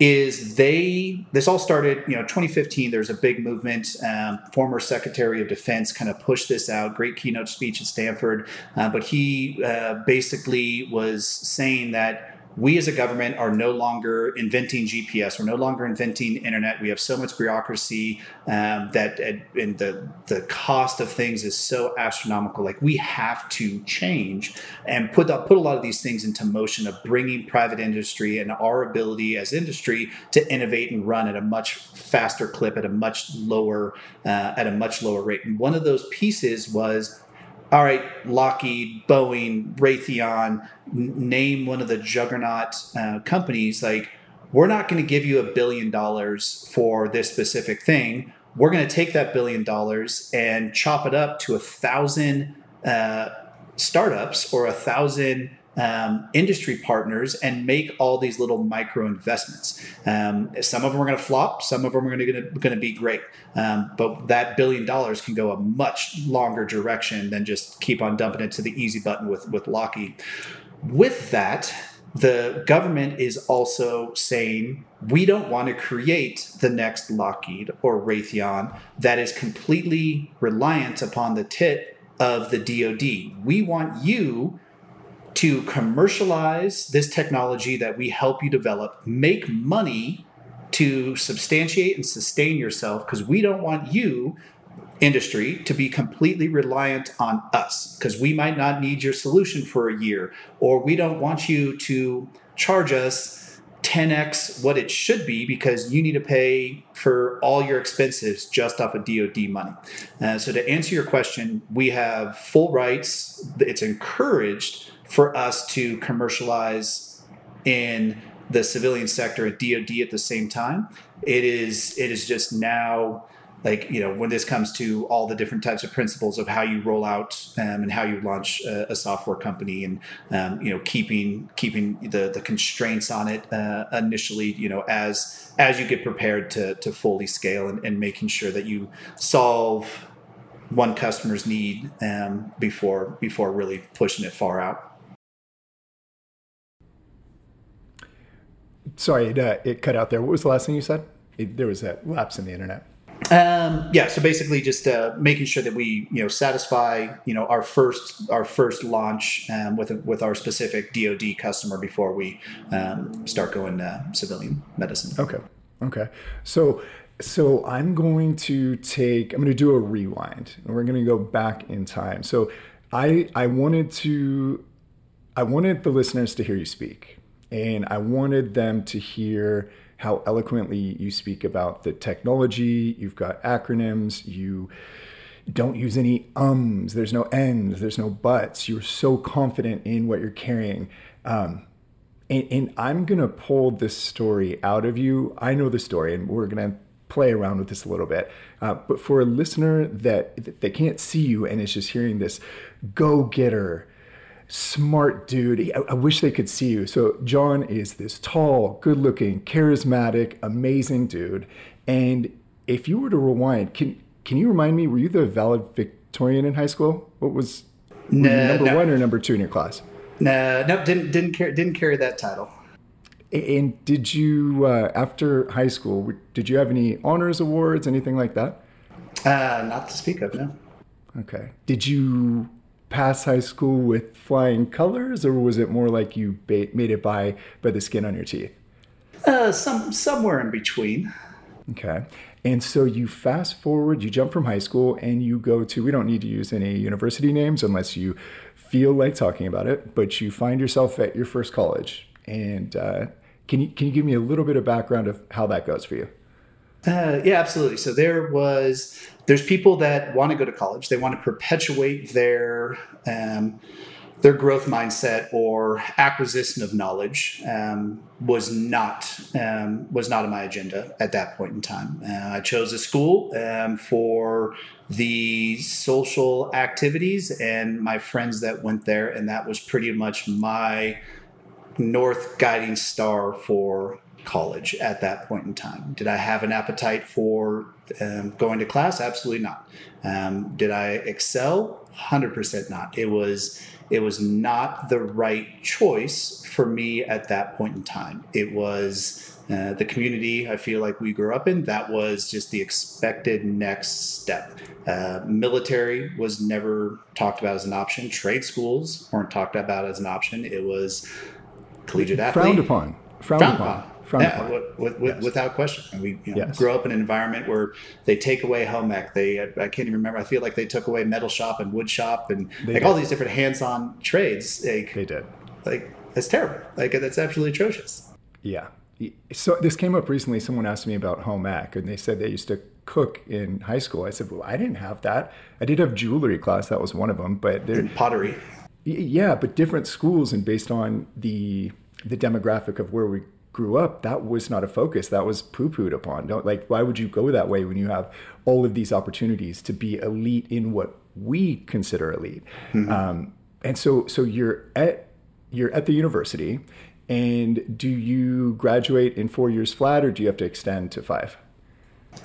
is they this all started you know 2015 there's a big movement um, former secretary of defense kind of pushed this out great keynote speech at stanford uh, but he uh, basically was saying that we as a government are no longer inventing GPS. We're no longer inventing internet. We have so much bureaucracy um, that and the the cost of things is so astronomical. Like we have to change and put put a lot of these things into motion of bringing private industry and our ability as industry to innovate and run at a much faster clip at a much lower uh, at a much lower rate. And one of those pieces was all right, Lockheed, Boeing, Raytheon, n- name one of the juggernaut uh, companies, like, we're not going to give you a billion dollars for this specific thing. We're going to take that billion dollars and chop it up to a thousand uh, startups or a thousand um, industry partners and make all these little micro investments. Um, some of them are going to flop, some of them are going to be great. Um, but that billion dollars can go a much longer direction than just keep on dumping it to the easy button with, with Lockheed. With that, the government is also saying we don't want to create the next Lockheed or Raytheon that is completely reliant upon the tit of the DoD. We want you to commercialize this technology that we help you develop, make money to substantiate and sustain yourself because we don't want you industry to be completely reliant on us because we might not need your solution for a year or we don't want you to charge us 10x what it should be because you need to pay for all your expenses just off of DoD money. Uh, so to answer your question, we have full rights. It's encouraged for us to commercialize in the civilian sector at DoD at the same time. It is it is just now like you know when this comes to all the different types of principles of how you roll out um, and how you launch a, a software company and um, you know keeping keeping the the constraints on it uh, initially you know as as you get prepared to to fully scale and, and making sure that you solve one customer's need um, before before really pushing it far out. Sorry, it, uh, it cut out there. What was the last thing you said? It, there was a lapse in the internet. Um, yeah, so basically, just uh, making sure that we, you know, satisfy, you know, our first our first launch um, with with our specific DoD customer before we um, start going to civilian medicine. Okay, okay. So so I'm going to take. I'm going to do a rewind, and we're going to go back in time. So I I wanted to I wanted the listeners to hear you speak, and I wanted them to hear how eloquently you speak about the technology. You've got acronyms. You don't use any ums. There's no ends. There's no buts. You're so confident in what you're carrying. Um, and, and I'm going to pull this story out of you. I know the story, and we're going to play around with this a little bit. Uh, but for a listener that they can't see you and is just hearing this go getter, smart dude. I, I, wish they could see you. So John is this tall, good-looking, charismatic, amazing dude. And if you were to rewind, can can you remind me? Were you the valedictorian in high school? What was no, number no. one or number two in your class? No, no, didn't didn't carry didn't carry that title. And did you uh, after high school? Did you have any honors awards, anything like that? Uh, not to speak of, no. Okay. Did you pass high school with flying colors, or was it more like you ba- made it by by the skin on your teeth? Uh, some somewhere in between. Okay. And so you fast forward, you jump from high school and you go to, we don't need to use any university names unless you feel like talking about it, but you find yourself at your first college. And uh, can, you, can you give me a little bit of background of how that goes for you? Uh, yeah, absolutely. So there was there's people that want to go to college. They want to perpetuate their um, their growth mindset or acquisition of knowledge um, was not um, was not on my agenda at that point in time. Uh, I chose a school um, for the social activities and my friends that went there, and that was pretty much my north guiding star for college at that point in time. Did I have an appetite for um, going to class? Absolutely not. Um, did I excel? 100% not. It was it was not the right choice for me at that point in time. It was uh, the community I feel like we grew up in. That was just the expected next step. Uh, military was never talked about as an option. Trade schools weren't talked about as an option. It was collegiate athlete. Frowned upon. Frowned, Frowned upon. upon yeah, with, with, yes. without question. And we you know, yes. grew up in an environment where they take away home ec. They I, I, can't even remember. I feel like they took away metal shop and wood shop and they like did. all these different hands-on trades. Like, they did. Like it's terrible. Like that's absolutely atrocious. Yeah. So this came up recently. Someone asked me about home ec, and they said they used to cook in high school. I said, "Well, I didn't have that. I did have jewelry class. That was one of them, but pottery." Yeah, but different schools and based on the the demographic of where we grew up, that was not a focus. That was poo pooed upon. Don't like, why would you go that way when you have all of these opportunities to be elite in what we consider elite? Mm-hmm. Um, and so, so you're at you're at the university, and do you graduate in four years flat, or do you have to extend to five?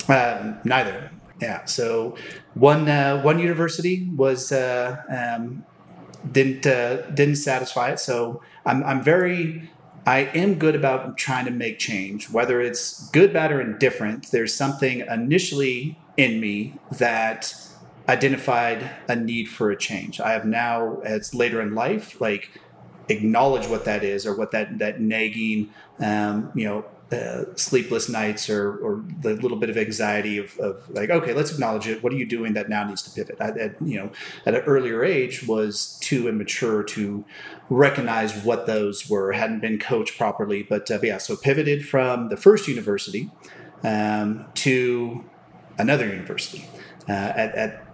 Um, neither. Yeah. So one uh, one university was uh, um, didn't uh, didn't satisfy it. So I'm I'm very I am good about trying to make change, whether it's good, bad, or indifferent. There's something initially in me that identified a need for a change. I have now, as later in life, like acknowledge what that is or what that that nagging, um, you know, uh, sleepless nights or, or the little bit of anxiety of, of, like, okay, let's acknowledge it. What are you doing that now needs to pivot? I, at, you know, at an earlier age was too immature to recognize what those were, hadn't been coached properly. But, uh, but yeah, so pivoted from the first university um, to another university. Uh, at, at,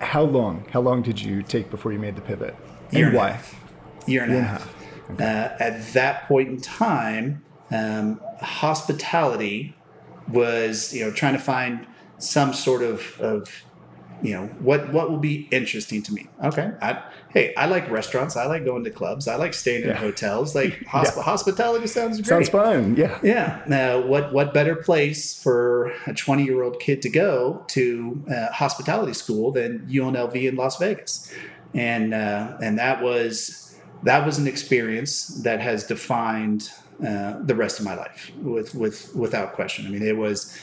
how long? How long did you take before you made the pivot? Year and and why? A half. Year and a half. Okay. Uh, at that point in time, um, hospitality was you know trying to find some sort of, of you know what what will be interesting to me. Okay. I, hey i like restaurants. I like going to clubs. I like staying in yeah. hotels. Like <laughs> hosp- yeah. hospitality sounds great. Sounds fun. Yeah. Yeah. Now what what better place for a 20 year old kid to go to uh, hospitality school than unlv in las vegas? And uh, and that was that was an experience that has defined uh, the rest of my life with with without question. I mean, it was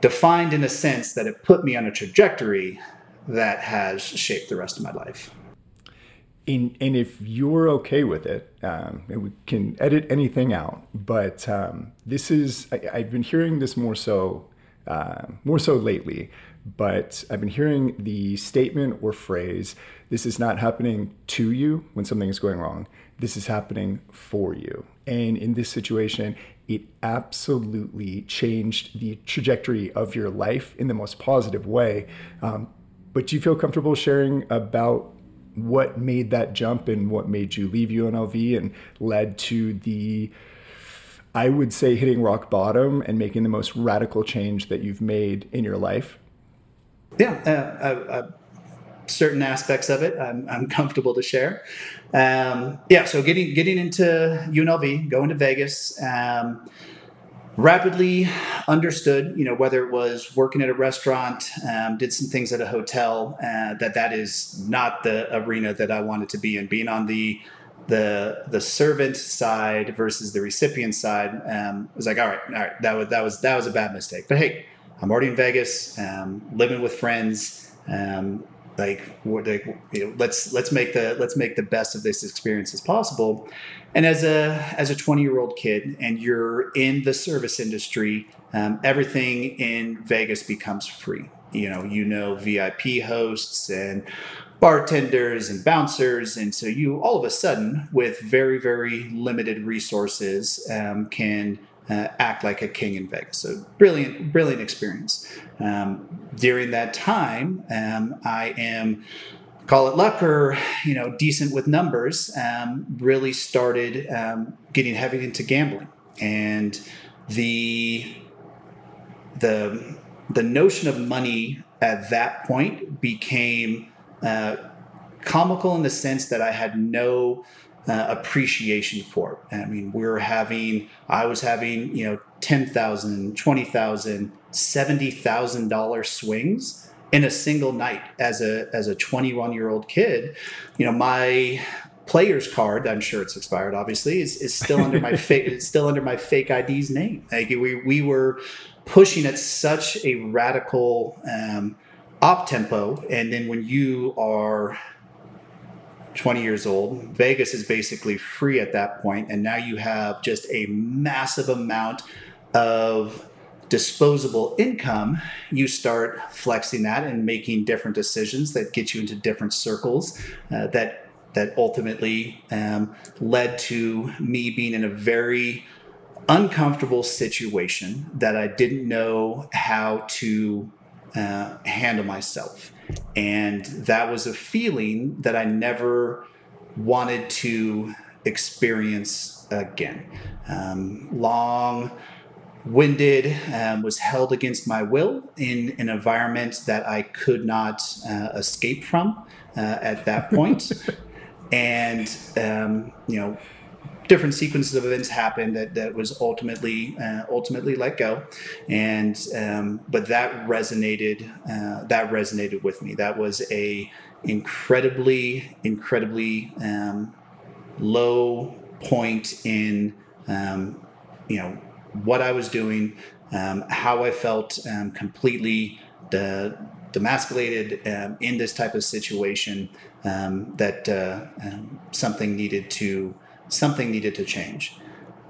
defined in a sense that it put me on a trajectory that has shaped the rest of my life. In, and if you're okay with it, um, we can edit anything out. But um, this is I, have been hearing this more so uh, more so lately. But I've been hearing the statement or phrase, "This is not happening to you when something is going wrong. This is happening for you." And in this situation, it absolutely changed the trajectory of your life in the most positive way. Um, but do you feel comfortable sharing about what made that jump and what made you leave UNLV and led to the, I would say, hitting rock bottom and making the most radical change that you've made in your life? Yeah, uh, uh, uh certain aspects of it I'm, I'm comfortable to share. Um, yeah, so getting getting into UNLV, going to Vegas, um, rapidly understood, you know, whether it was working at a restaurant, um, did some things at a hotel, uh, that that is not the arena that I wanted to be in. Being on the the the servant side versus the recipient side um, was like, all right, all right, that was that was that was a bad mistake. But hey, I'm already in Vegas, um, living with friends. Um, like, like you know, let's let's make the let's make the best of this experience as possible. And as a as a 20 year old kid and you're in the service industry um, everything in vegas becomes free. You know you know vip hosts and bartenders and bouncers. And so you all of a sudden with very very limited resources um, can uh, act like a king in Vegas. So brilliant, brilliant experience. Um, during that time, um, I am call it luck or you know decent with numbers. Um, really started um, getting heavy into gambling and the the the notion of money at that point became uh, comical in the sense that I had no uh, appreciation for it. I mean, we are having, I was having, you know, $10,000, $20,000, $70,000 swings in a single night as a, as a 21 year old kid. You know, my player's card, I'm sure it's expired, obviously, is, is still under my <laughs> fake, it's still under my fake ID's name. Like we, we were pushing at such a radical, um, op tempo. And then when you are 20 years old. Vegas is basically free at that point, and now you have just a massive amount of disposable income. You start flexing that and making different decisions that get you into different circles uh, that that ultimately um, led to me being in a very uncomfortable situation that I didn't know how to uh, handle myself. And that was a feeling that I never wanted to experience again. Um, long winded, um, was held against my will in an environment that I could not uh, escape from uh, at that point. <laughs> and, um, you know, different sequences of events happened that that was ultimately uh, ultimately let go, and um, but that resonated uh, that resonated with me. That was a incredibly incredibly um, low point in um, you know what I was doing, um, how I felt um, completely de- demasculated um, in this type of situation. that uh, something needed to something needed to change.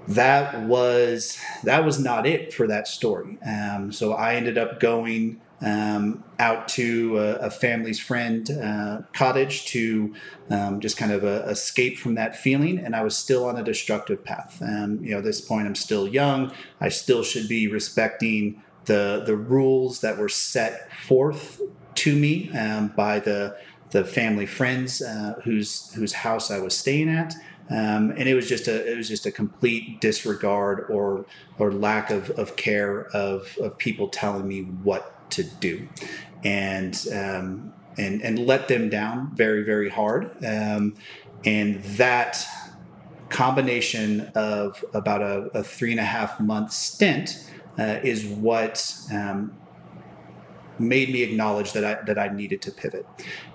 that was that was not it for that story. Um, so I ended up going um, out to a, a family's friend uh, cottage to um, just kind of uh, escape from that feeling. And I was still on a destructive path. Um, you know, at this point, I'm still young. I still should be respecting the the rules that were set forth to me um, by the the family friends uh, whose whose house I was staying at. Um, and it was just a it was just a complete disregard or or lack of, of care of, of people telling me what to do. And um, and and let them down very very hard. Um, and that combination of about a, a, three and a half month stint uh, is what um, made me acknowledge that I that I needed to pivot.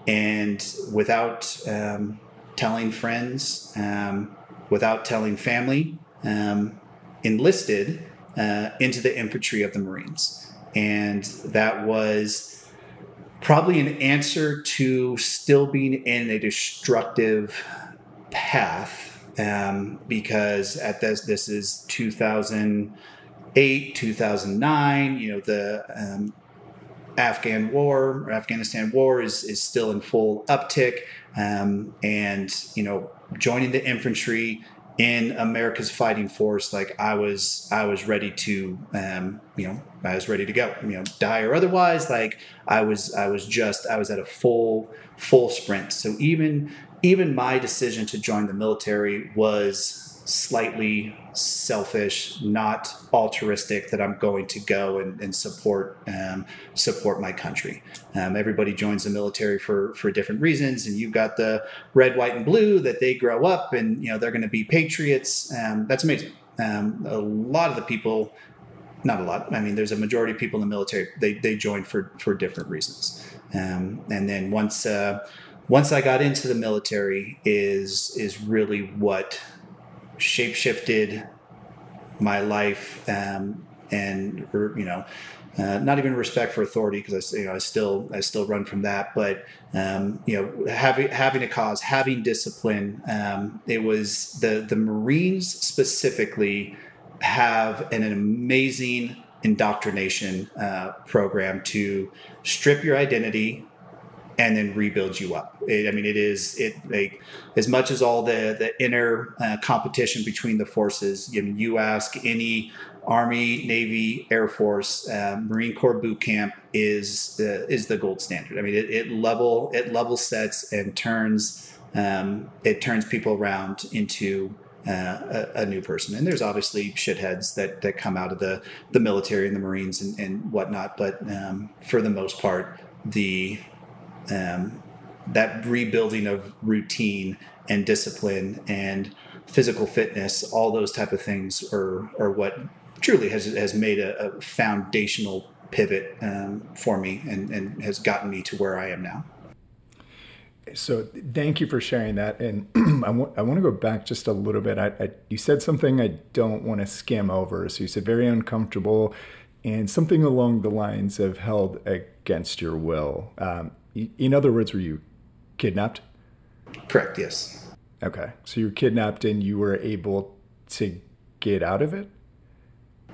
And without um, telling friends, um, without telling family, um, enlisted uh, into the infantry of the Marines. And that was probably an answer to still being in a destructive path um, because at this, this is 2008, 2009, you know, the um, Afghan war or Afghanistan war is, is still in full uptick. Um, and, you know, joining the infantry in America's fighting force, like I was, I was ready to, um, you know, I was ready to go, you know, die or otherwise. Like I was, I was just, I was at a full, full sprint. So even, even my decision to join the military was slightly selfish, not altruistic that I'm going to go and, and support um, support my country. Um, everybody joins the military for for different reasons, and you've got the red, white, and blue that they grow up and you know they're going to be patriots. Um, that's amazing. Um, a lot of the people, not a lot. I mean, there's a majority of people in the military. They they join for for different reasons. Um, and then once. Uh, once I got into the military, is is really what shapeshifted my life um, and you know uh, not even respect for authority because I, you know, I still I still run from that, but um, you know having having a cause, having discipline. Um, it was the the Marines specifically have an, an amazing indoctrination uh, program to strip your identity and then rebuild you up. It, I mean, it is it like as much as all the the inner uh, competition between the forces. You, mean, you ask any Army, Navy, Air Force, uh, Marine Corps boot camp is the is the gold standard. I mean, it, it level it level sets and turns um, it turns people around into uh, a, a, new person. And there's obviously shitheads that that come out of the the military and the Marines and, and whatnot, but um, for the most part, the um, that rebuilding of routine and discipline and physical fitness, all those type of things are, are what truly has, has made a, a foundational pivot um, for me and, and has gotten me to where I am now. So thank you for sharing that. And <clears throat> I want, I want to go back just a little bit. I, I, you said something I don't want to skim over. So you said very uncomfortable and something along the lines of held against your will. Um, in other words, were you kidnapped? Correct. Yes. Okay. So you were kidnapped and you were able to get out of it.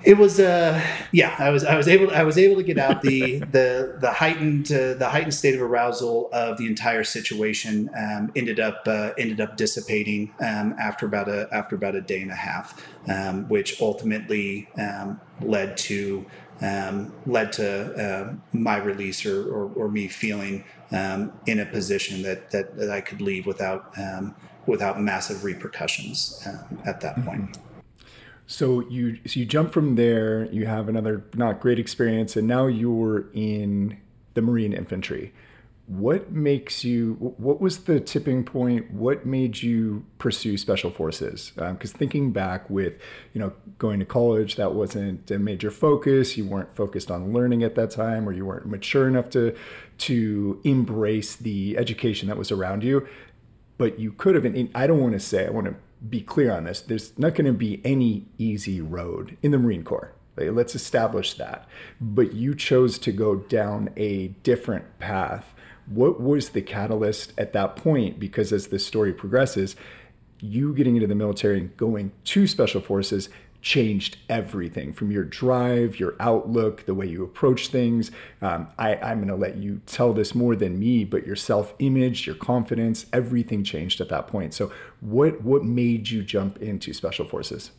It was uh yeah I was I was able I was able to get out the <laughs> the the heightened uh, the heightened state of arousal of the entire situation um, ended up uh, ended up dissipating um, after about a after about a day and a half um, which ultimately um, led to um, led to uh, my release or, or, or me feeling um, in a position that, that, that, I could leave without, um, without massive repercussions um, at that mm-hmm. point. So you so you jump from there. You have another not great experience, and now you're in the Marine Infantry what makes you what was the tipping point what made you pursue special forces because um, thinking back with you know going to college that wasn't a major focus you weren't focused on learning at that time or you weren't mature enough to to embrace the education that was around you but you could have and i don't want to say i want to be clear on this there's not going to be any easy road in the marine corps. Let's establish that. But you chose to go down a different path. What was the catalyst at that point? Because as the story progresses, you getting into the military and going to special forces changed everything from your drive, your outlook, the way you approach things. Um, I, I'm going to let you tell this more than me, but your self image, your confidence, everything changed at that point. So, what, what made you jump into special forces?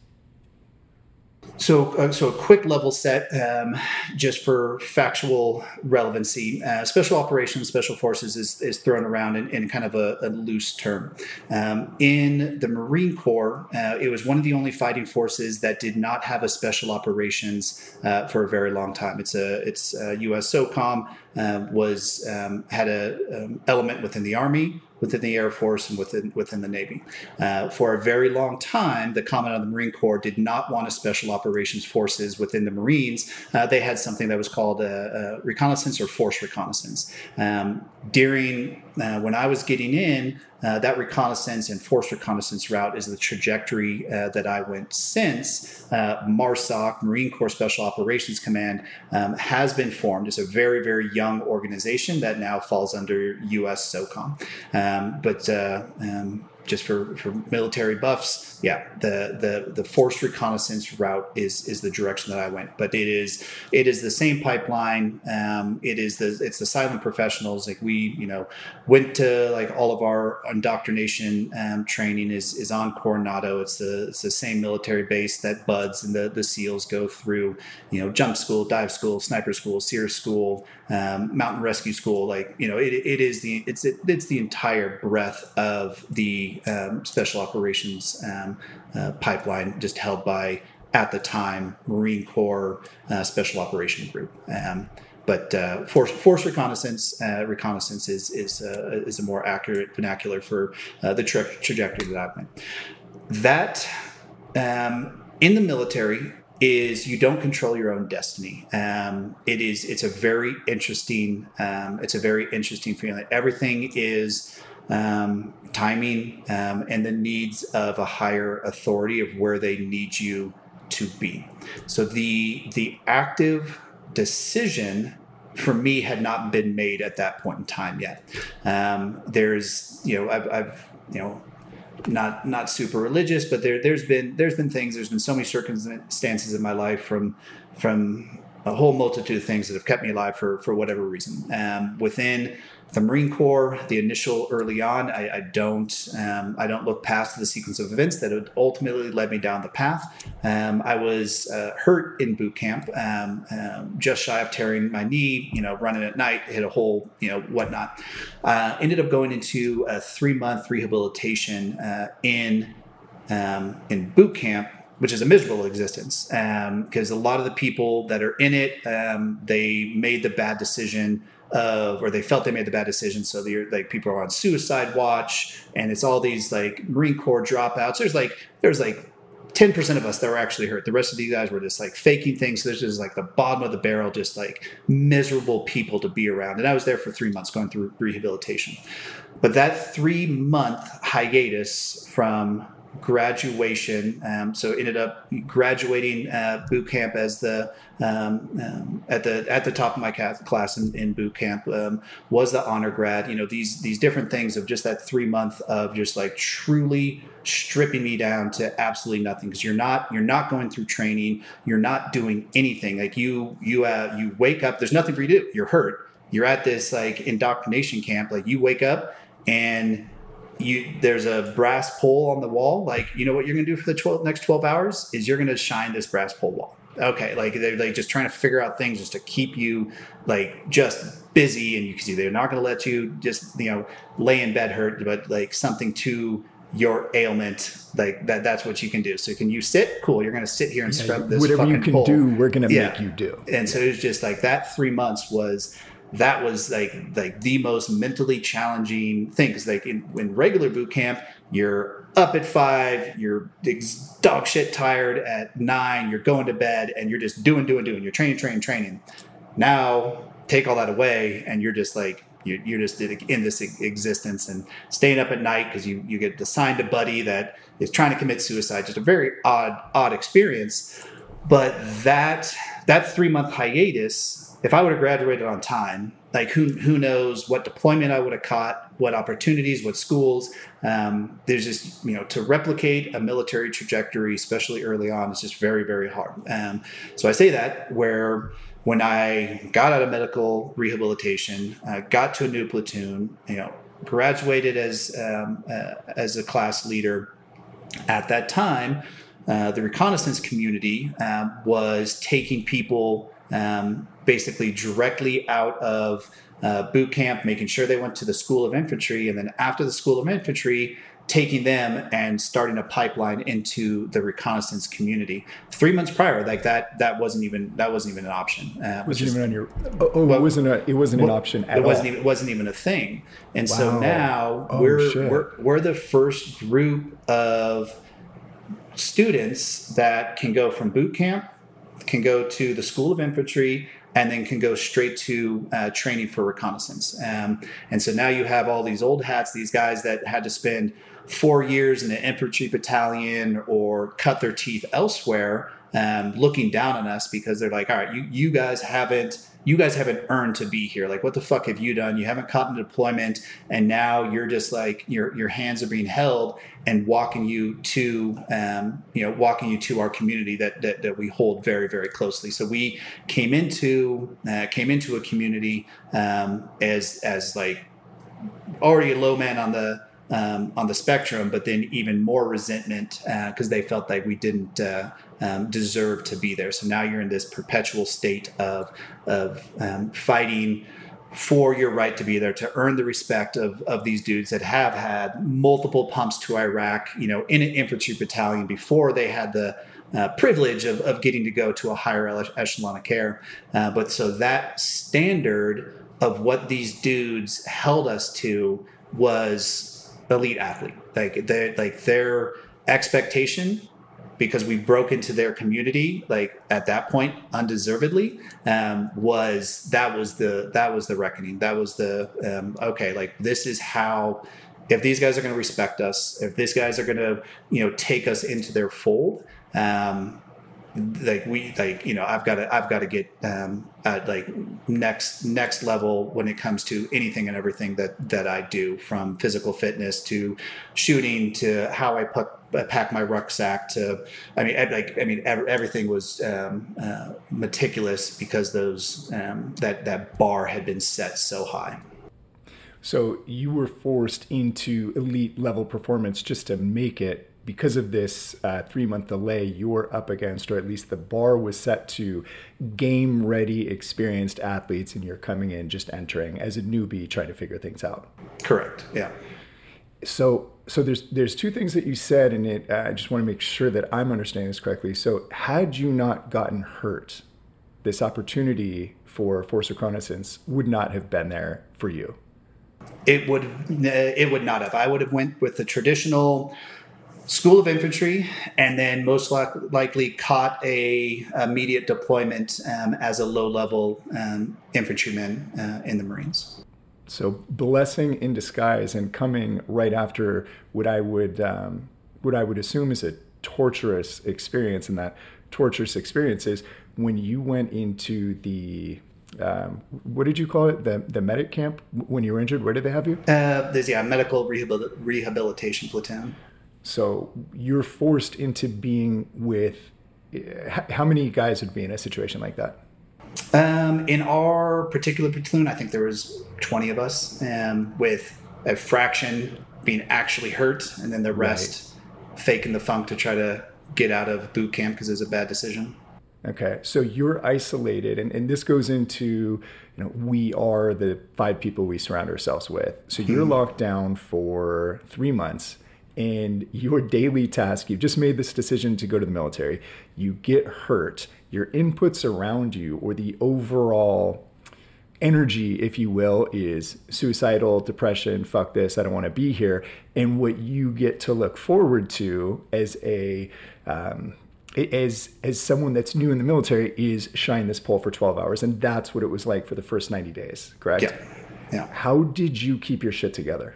So, uh, so a quick level set, um, just for factual relevancy. Uh, special operations, special forces is, is thrown around in, in kind of a, a, loose term. Um, in the Marine Corps, uh, it was one of the only fighting forces that did not have a special operations uh, for a very long time. It's a it's a U.S. SOCOM uh, was um, had a um, element within the Army within the Air Force and within within the Navy. Uh, for a very long time, the Commandant of the Marine Corps did not want a special operations forces within the Marines. Uh, they had something that was called a, a reconnaissance or force reconnaissance. Um, during uh, when I was getting in, uh, that reconnaissance and force reconnaissance route is the trajectory uh, that I went since uh, MARSOC, Marine Corps Special Operations Command, um, has been formed. It's a very, very young organization that now falls under US SOCOM. Um, but uh, um, just for, for military buffs, yeah, the, the the forced reconnaissance route is is the direction that I went. But it is it is the same pipeline. Um, it is the it's the silent professionals. Like we, you know, went to like all of our indoctrination um, training is is on Coronado. It's the it's the same military base that BUD/S and the the SEALs go through. You know, jump school, dive school, sniper school, SERE school, um, mountain rescue school. Like you know, it, it is the it's it, it's the entire breadth of the um, special operations um, uh, pipeline, just held by at the time Marine Corps uh, Special Operation Group. Um, but uh, force, force reconnaissance uh, reconnaissance is is, uh, is a more accurate vernacular for uh, the tra- trajectory that I went. That um, in the military is you don't control your own destiny. Um, it is it's a very interesting um, it's a very interesting feeling. Everything is um, timing, um, and the needs of a higher authority of where they need you to be. So the the active decision for me had not been made at that point in time yet. Um, there's you know I've, I've you know not not super religious, but there there's been there's been things there's been so many circumstances in my life from from a whole multitude of things that have kept me alive for for whatever reason. Um, within the Marine Corps, the initial early on, I, I don't um, I don't look past the sequence of events that ultimately led me down the path. Um, I was uh, hurt in boot camp, um, um, just shy of tearing my knee. You know, running at night, hit a hole. You know, whatnot. Uh, ended up going into a three month rehabilitation uh, in um, in boot camp which is a miserable existence because um, a lot of the people that are in it um, they made the bad decision of or they felt they made the bad decision so they're like people are on suicide watch and it's all these like marine corps dropouts. There's like there's like 10% of us that were actually hurt. The rest of these guys were just like faking things. So this is like the bottom of the barrel just like miserable people to be around. And i was there for three months going through rehabilitation. But that three month hiatus from graduation. Um, so ended up graduating uh, boot camp as the um, um, at the at the top of my class in, in boot camp um, was the honor grad. You know these these different things of just that three month of just like truly stripping me down to absolutely nothing because you're not you're not going through training. You're not doing anything. Like you you uh, you wake up. There's nothing for you to do. You're hurt. You're at this like indoctrination camp. Like you wake up and you there's a brass pole on the wall. Like you know what you're going to do for the 12, next 12 hours is you're going to shine this brass pole wall. Okay like they're like just trying to figure out things just to keep you like just busy and you can see they're not going to let you just you know lay in bed hurt but like something to your ailment like that that's what you can do. So can you sit? Cool you're going to sit here and scrub this whatever you can pole. do we're going to yeah. make you do. And so it was just like that three months was that was like like the most mentally challenging thing because like in, in regular boot camp you're up at five you're dog shit tired at nine you're going to bed and you're just doing doing doing you're training training training. Now take all that away and you're just like you're, you're just in this existence and staying up at night because you you get assigned a buddy that is trying to commit suicide just a very odd odd experience. But that that three month hiatus if I would have graduated on time, like who who knows what deployment I would have caught, what opportunities, what schools. Um, there's just you know to replicate a military trajectory, especially early on, is just very very hard. Um, so I say that where when I got out of medical rehabilitation, uh, got to a new platoon, you know, graduated as um, uh, as a class leader. At that time, uh, the reconnaissance community uh, was taking people um, basically directly out of uh, boot camp, making sure they went to the School of Infantry, and then after the School of Infantry, taking them and starting a pipeline into the reconnaissance community. Three months prior, like that, that wasn't even that wasn't even an option. Uh, wasn't even on your. Oh, oh it wasn't a. It wasn't well, an option at it wasn't all. Even, it wasn't even a thing. And wow. so now oh, we're, we're we're the first group of students that can go from boot camp, can go to the School of Infantry, and then can go straight to uh, training for reconnaissance. Um, and so now you have all these old hats, these guys that had to spend four years in an infantry battalion or cut their teeth elsewhere, um, looking down on us because they're like, all right, you, you guys haven't you guys haven't earned to be here. Like, what the fuck have you done? You haven't caught in deployment, and now you're just like your your hands are being held and walking you to um, you know walking you to our community that, that that we hold very very closely. So we came into uh, came into a community um, as as like already a low man on the um, on the spectrum, but then even more resentment because uh, they felt like we didn't uh, um, deserve to be there. So now you're in this perpetual state of of um, fighting for your right to be there to earn the respect of, of these dudes that have had multiple pumps to Iraq, you know, in an infantry battalion before they had the uh, privilege of, of getting to go to a higher echelon of care. Uh, but so that standard of what these dudes held us to was elite athlete. Like they like their expectation because we broke into their community like at that point undeservedly um, was that was the that was the reckoning that was the um, okay like this is how if these guys are going to respect us if these guys are going to you know take us into their fold um, like we like you know i've got to i've got to get um at like next next level when it comes to anything and everything that that i do from physical fitness to shooting to how i put pack my rucksack to i mean like i mean everything was um, uh, meticulous because those um, that that bar had been set so high. So you were forced into elite level performance just to make it because of this uh, three month delay, you're up against, or at least the bar was set to game ready, experienced athletes, and you're coming in just entering as a newbie trying to figure things out. Correct. Yeah. So, so there's there's two things that you said, and it. Uh, I just want to make sure that I'm understanding this correctly. So, had you not gotten hurt, this opportunity for force reconnaissance would not have been there for you. It would. It would not have. I would have went with the traditional School of Infantry, and then most likely caught a immediate deployment um, as a low level um, infantryman uh, in the Marines. So blessing in disguise and coming right after what I would um, what I would assume is a torturous experience, and that torturous experience is when you went into the um, what did you call it? The the medic camp when you were injured. Where did they have you? Uh, there's yeah, medical rehabil- rehabilitation platoon. So you're forced into being with how many guys would be in a situation like that? Um, in our particular platoon, I think there was 20 of us, um, with a fraction being actually hurt, and then the rest right. faking the funk to try to get out of boot camp because it was a bad decision. Okay, so you're isolated, and, and this goes into you know we are the five people we surround ourselves with. So you're mm-hmm. locked down for three months and your daily task, you've just made this decision to go to the military, you get hurt, your inputs around you, or the overall energy, if you will, is suicidal, depression, fuck this, I don't want to be here. And what you get to look forward to as a um, as as someone that's new in the military is shine this pole for 12 hours. And that's what it was like for the first 90 days correct? Yeah. Yeah. How did you keep your shit together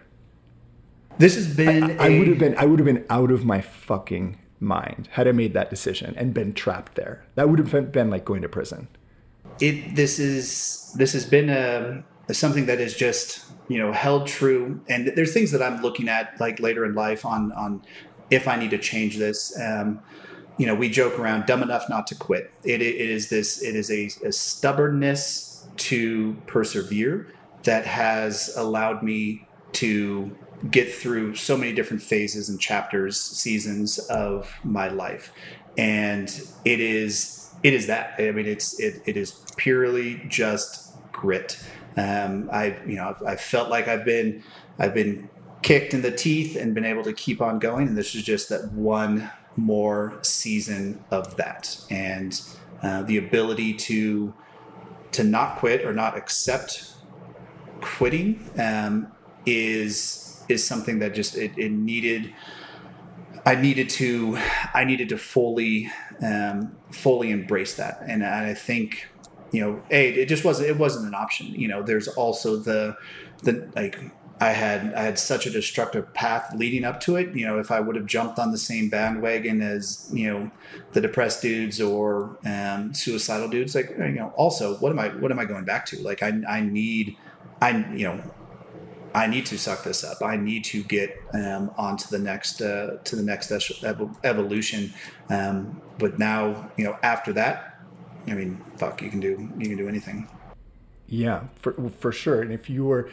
this has been. I, I would have been. I would have been out of my fucking mind had I made that decision and been trapped there. That would have been like going to prison. It. This is. This has been a something that is just you know held true and there's things that i'm looking at like later in life on on if i need to change this um, you know we joke around dumb enough not to quit it, it is this it is a, a stubbornness to persevere that has allowed me to get through so many different phases and chapters seasons of my life. And it is it is that. I mean it's it, it is purely just grit. Um, I, you know, I felt like I've been, I've been kicked in the teeth and been able to keep on going. And this is just that one more season of that, and uh, the ability to to not quit or not accept quitting um, is is something that just it, it, needed. I needed to I needed to fully um, fully embrace that, and I think you know, a it just wasn't it wasn't an option. You know, there's also the the like I had I had such a destructive path leading up to it. You know, if I would have jumped on the same bandwagon as you know the depressed dudes or um, suicidal dudes, like you know, also what am I what am I going back to? Like I I need I you know I need to suck this up. I need to get um, onto the next uh, to the next evolution. Um, but now you know after that I mean, fuck, you can do you can do anything. Yeah, for for sure. And if you were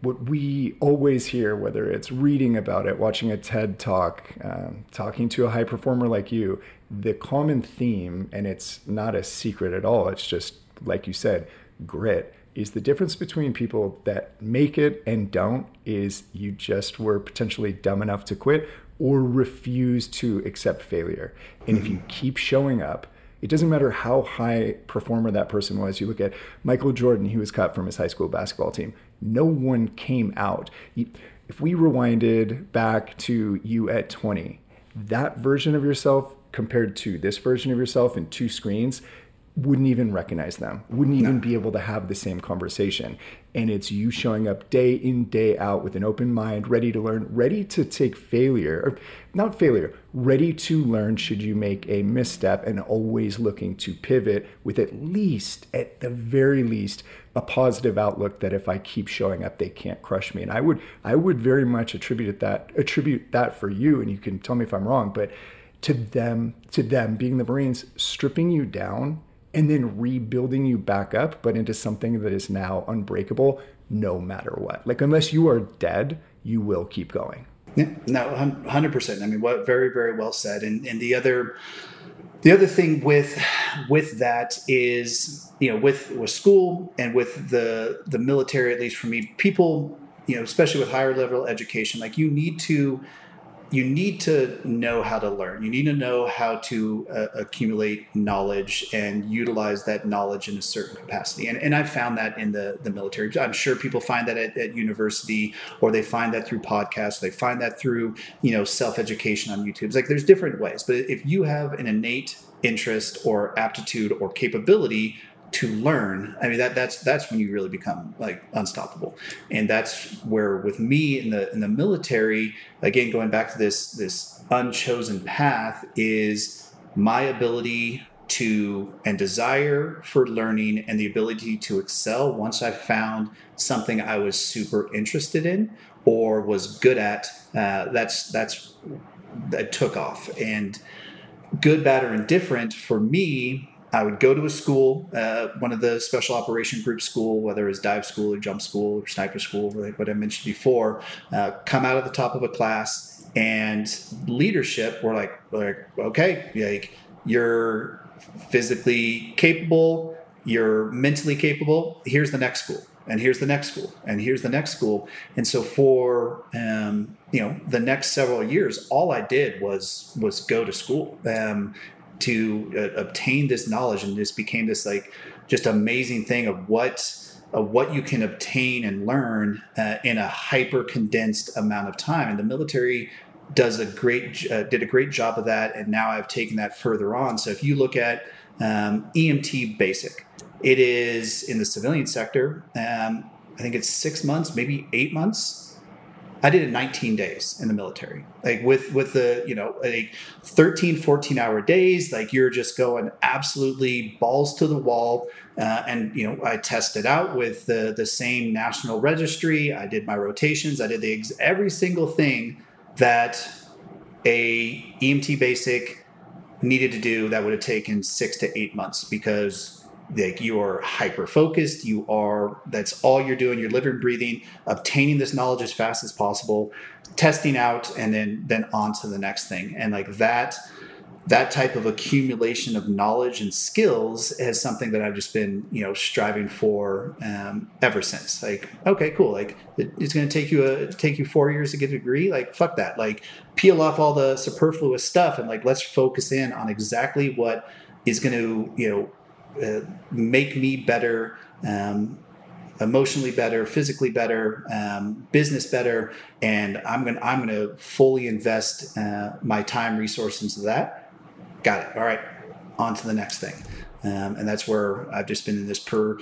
what we always hear, whether it's reading about it, watching a TED talk, um, talking to a high performer like you, the common theme, and it's not a secret at all, it's just, like you said, grit, is the difference between people that make it and don't is you just were potentially dumb enough to quit or refuse to accept failure. And mm-hmm. if you keep showing up, it doesn't matter how high performer that person was. You look at Michael Jordan, he was cut from his high school basketball team. No one came out. If we rewinded back to you at 20, that version of yourself compared to this version of yourself in two screens, wouldn't even recognize them, wouldn't even no. be able to have the same conversation. And it's you showing up day in, day out with an open mind, ready to learn, ready to take failure, or not failure, ready to learn should you make a misstep and always looking to pivot with at least, at the very least, a positive outlook that if I keep showing up, they can't crush me. And I would, I would very much attribute that, attribute that for you. And you can tell me if I'm wrong, but to them, to them being the Marines, stripping you down and then rebuilding you back up, but into something that is now unbreakable no matter what. Like, unless you are dead, you will keep going. Yeah, no, hundred percent. I mean, what very, very well said. And and the other, the other thing with with that is, you know, with with school and with the the military, at least for me, people, you know, especially with higher level education, like you need to you need to know how to learn. You need to know how to uh, accumulate knowledge and utilize that knowledge in a certain capacity. And, and I found that in the, the military. I'm sure people find that at, at university or they find that through podcasts. They find that through, you know, self-education on YouTube. It's like there's different ways. But if you have an innate interest or aptitude or capability to learn i mean that that's that's when you really become like unstoppable. And that's where with me in the in the military again going back to this this unchosen path is my ability to and desire for learning and the ability to excel once i found something i was super interested in or was good at uh, that's that's that took off. And good bad or indifferent for me I would go to a school, uh, one of the special operation group school, whether it's dive school or jump school or sniper school, like what I mentioned before, uh, come out of the top of a class and leadership were like, like okay, like you're physically capable, you're mentally capable. Here's the next school, and here's the next school, and here's the next school. And so for um, you know the next several years, all I did was was go to school. Um, to uh, obtain this knowledge and this became this like just amazing thing of what of what you can obtain and learn uh, in a hyper condensed amount of time. And the military does a great uh, did a great job of that and now i've taken that further on. So if you look at um, emt basic it is in the civilian sector um, i think it's six months maybe eight months I did it 19 days in the military. Like with with the, you know, like 13, 14 hour days, like you're just going absolutely balls to the wall. Uh, and you know, I tested out with the the same national registry. I did my rotations. I did the ex- every single thing that a EMT basic needed to do that would have taken six to eight months because like you are hyper focused you are that's all you're doing you're living breathing obtaining this knowledge as fast as possible testing out and then then on to the next thing and like that that type of accumulation of knowledge and skills is something that I've just been, you know, striving for um, ever since. Like, okay, cool. Like, it, it's going to take you a take you four years to get a degree. Like, fuck that. Like, peel off all the superfluous stuff and like let's focus in on exactly what is going to, you know, uh, make me better, um, emotionally better, physically better, um, business better, and I'm gonna I'm gonna fully invest uh, my time, resource into that. Got it. All right, on to the next thing, um, and that's where I've just been in this per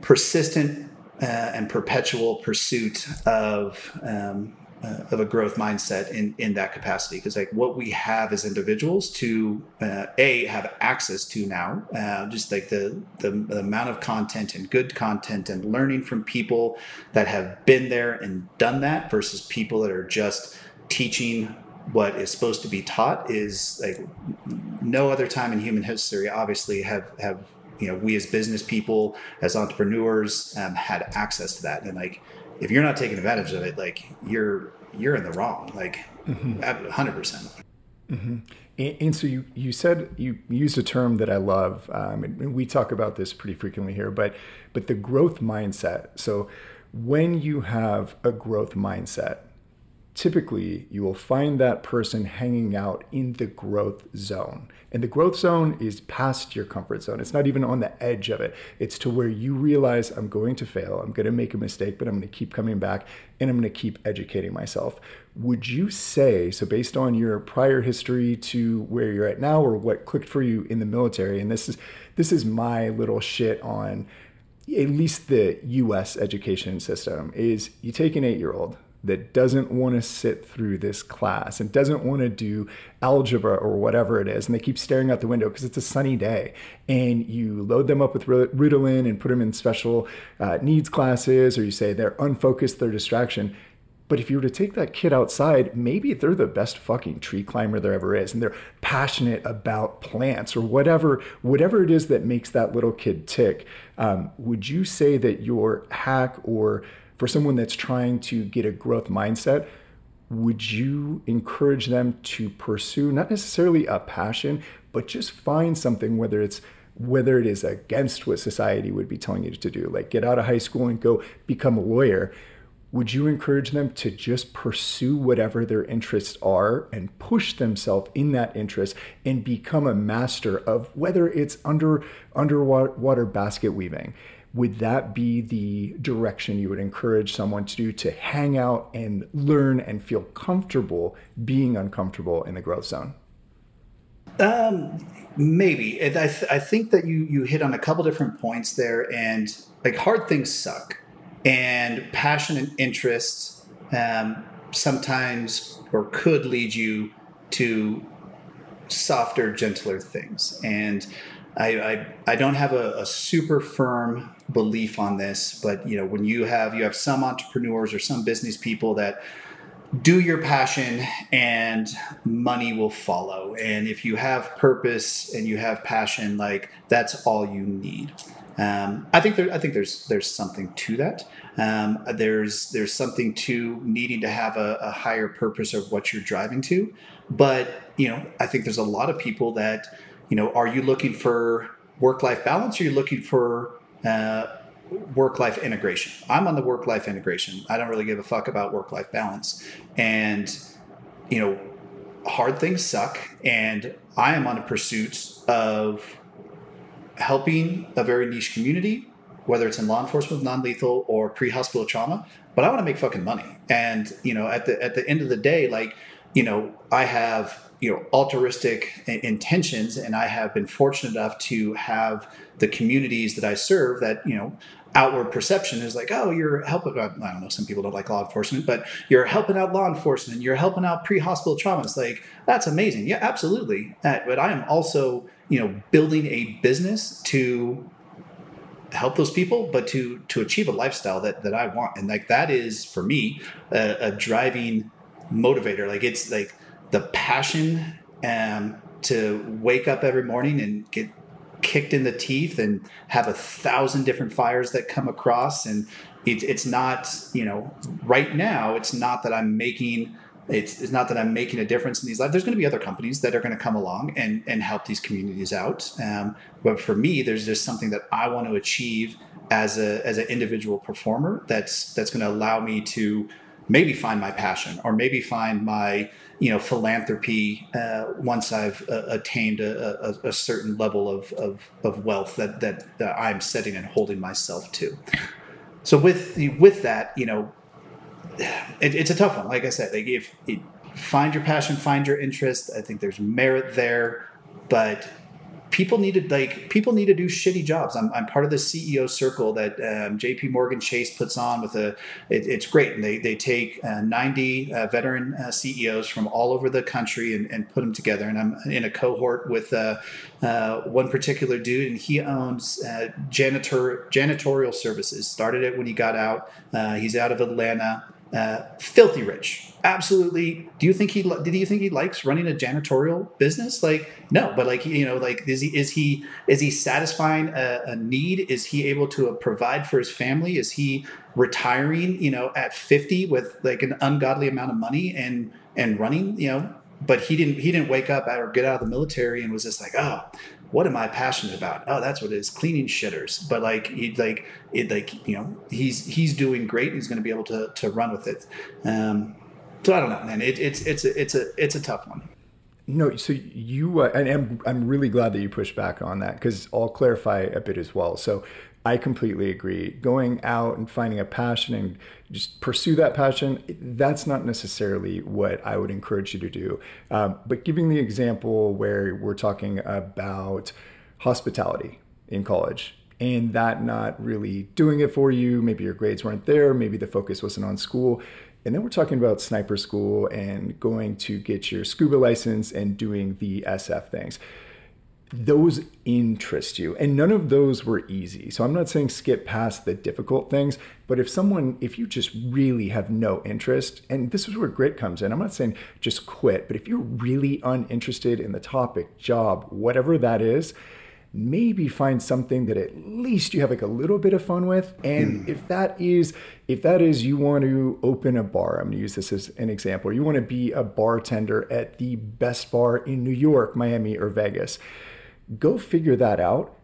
persistent uh, and perpetual pursuit of um, uh, of a growth mindset in in that capacity. Because like what we have as individuals to uh, a have access to now uh, just like the, the, the amount of content and good content and learning from people that have been there and done that versus people that are just teaching what is supposed to be taught is like no other time in human history obviously have have you know we as business people as entrepreneurs um, had access to that. And like if you're not taking advantage of it, like you're you're in the wrong, like 100 mm-hmm. percent. Mm-hmm. And, and, so you you said you used a term that I love, um, and we talk about this pretty frequently here, but but the growth mindset. So when you have a growth mindset, typically you will find that person hanging out in the growth zone. And the growth zone is past your comfort zone. It's not even on the edge of it. It's to where you realize I'm going to fail, I'm going to make a mistake, but I'm going to keep coming back and I'm going to keep educating myself. Would you say, so based on your prior history to where you're at now or what clicked for you in the military, and this is this is my little shit on at least the US education system is you take an 8-year-old that doesn't want to sit through this class and doesn't want to do algebra or whatever it is, and they keep staring out the window because it's a sunny day, and you load them up with Ritalin and put them in special uh, needs classes, or you say they're unfocused, they're distraction. But if you were to take that kid outside, maybe they're the best fucking tree climber there ever is, and they're passionate about plants or whatever, whatever it is that makes that little kid tick. Um, would you say that your hack or for someone that's trying to get a growth mindset, would you encourage them to pursue not necessarily a passion, but just find something, whether it's whether it is against what society would be telling you to do, like get out of high school and go become a lawyer, would you encourage them to just pursue whatever their interests are and push themselves in that interest and become a master of whether it's under underwater basket weaving would that be the direction you would encourage someone to do to hang out and learn and feel comfortable being uncomfortable in the growth zone? Um, maybe. I, th- I think that you you hit on a couple different points there, and like hard things suck, and passion and interest um, sometimes or could lead you to softer, gentler things, and I, I, I don't have a, a, super firm belief on this, but you know, when you have you have some entrepreneurs or some business people that do your passion and money will follow. And if you have purpose and you have passion, like that's all you need. Um, I think there, I think there's there's something to that. Um, there's there's something to needing to have a, a higher purpose of what you're driving to. But you know, I think there's a lot of people that you know, are you looking for work life balance or are you looking for uh, work life integration? I'm on the work life integration. I don't really give a fuck about work life balance. And, you know, hard things suck. And I am on a pursuit of helping a very niche community, whether it's in law enforcement, non lethal, or pre hospital trauma. But I want to make fucking money. And, you know, at the, at the end of the day, like, you know, I have you know altruistic intentions and i have been fortunate enough to have the communities that i serve that you know outward perception is like, oh, you're helping. I don't know. Some people don't like law enforcement, but you're helping out law enforcement. You're helping out pre-hospital traumas. Like that's amazing. Yeah, absolutely. Uh, but I am also, you know, building a business to help those people, but to to achieve a lifestyle that that I want, and like that is for me a, a driving motivator. Like it's like the passion um, to wake up every morning and get kicked in the teeth and have a thousand different fires that come across. And it, it's not you know right now it's not that i'm making it's, it's not that i'm making a difference in these lives. There's going to be other companies that are going to come along and, and help these communities out. Um, but for me there's just something that i want to achieve as a as an individual performer that's that's going to allow me to maybe find my passion or maybe find my you know philanthropy uh, once I've uh, attained a, a, a, certain level of, of, of wealth that, that, that I'm setting and holding myself to. So with with that, you know, it, it's a tough one. Like I said, like if find your passion, find your interest. I think there's merit there, but people need to like people need to do shitty jobs. I'm, I'm part of the CEO circle that um, JP Morgan Chase puts on with a it, it's great. And they, they take uh, 90 uh, veteran uh, CEOs from all over the country and, and put them together. And I'm in a cohort with uh, uh, one particular dude and he owns uh, janitor janitorial services. Started it when he got out. He's out of Atlanta Uh, filthy rich. Absolutely. Do you think he did you think he likes running a janitorial business? Like no but like you know like is he is he is he satisfying a, a, need? Is he able to uh, provide for his family? Is he retiring you know at 50 with like an ungodly amount of money and and running you know? But he didn't he didn't wake up or get out of the military and was just like oh what am I passionate about? Oh, that's what it is, cleaning shitters. But like he like it like you know he's he's doing great. He's going to be able to to run with it. Um, so I don't know, man. It, it's it's a, it's a it's a tough one. No, so you uh, and I'm I'm really glad that you pushed back on that because I'll clarify a bit as well. So I completely agree. Going out and finding a passion and just pursue that passion, that's not necessarily what I would encourage you to do. Um, but giving the example where we're talking about hospitality in college and that not really doing it for you, maybe your grades weren't there, maybe the focus wasn't on school and then we're talking about sniper school and going to get your scuba license and doing the SF things. Those interest you. And none of those were easy. So I'm not saying skip past the difficult things, but if someone, if you just really have no interest, and this is where grit comes in, I'm not saying just quit, but if you're really uninterested in the topic, job, whatever that is, maybe find something that at least you have like a little bit of fun with and mm. if that is if that is you want to open a bar i'm going to use this as an example you want to be a bartender at the best bar in new york miami or vegas go figure that out.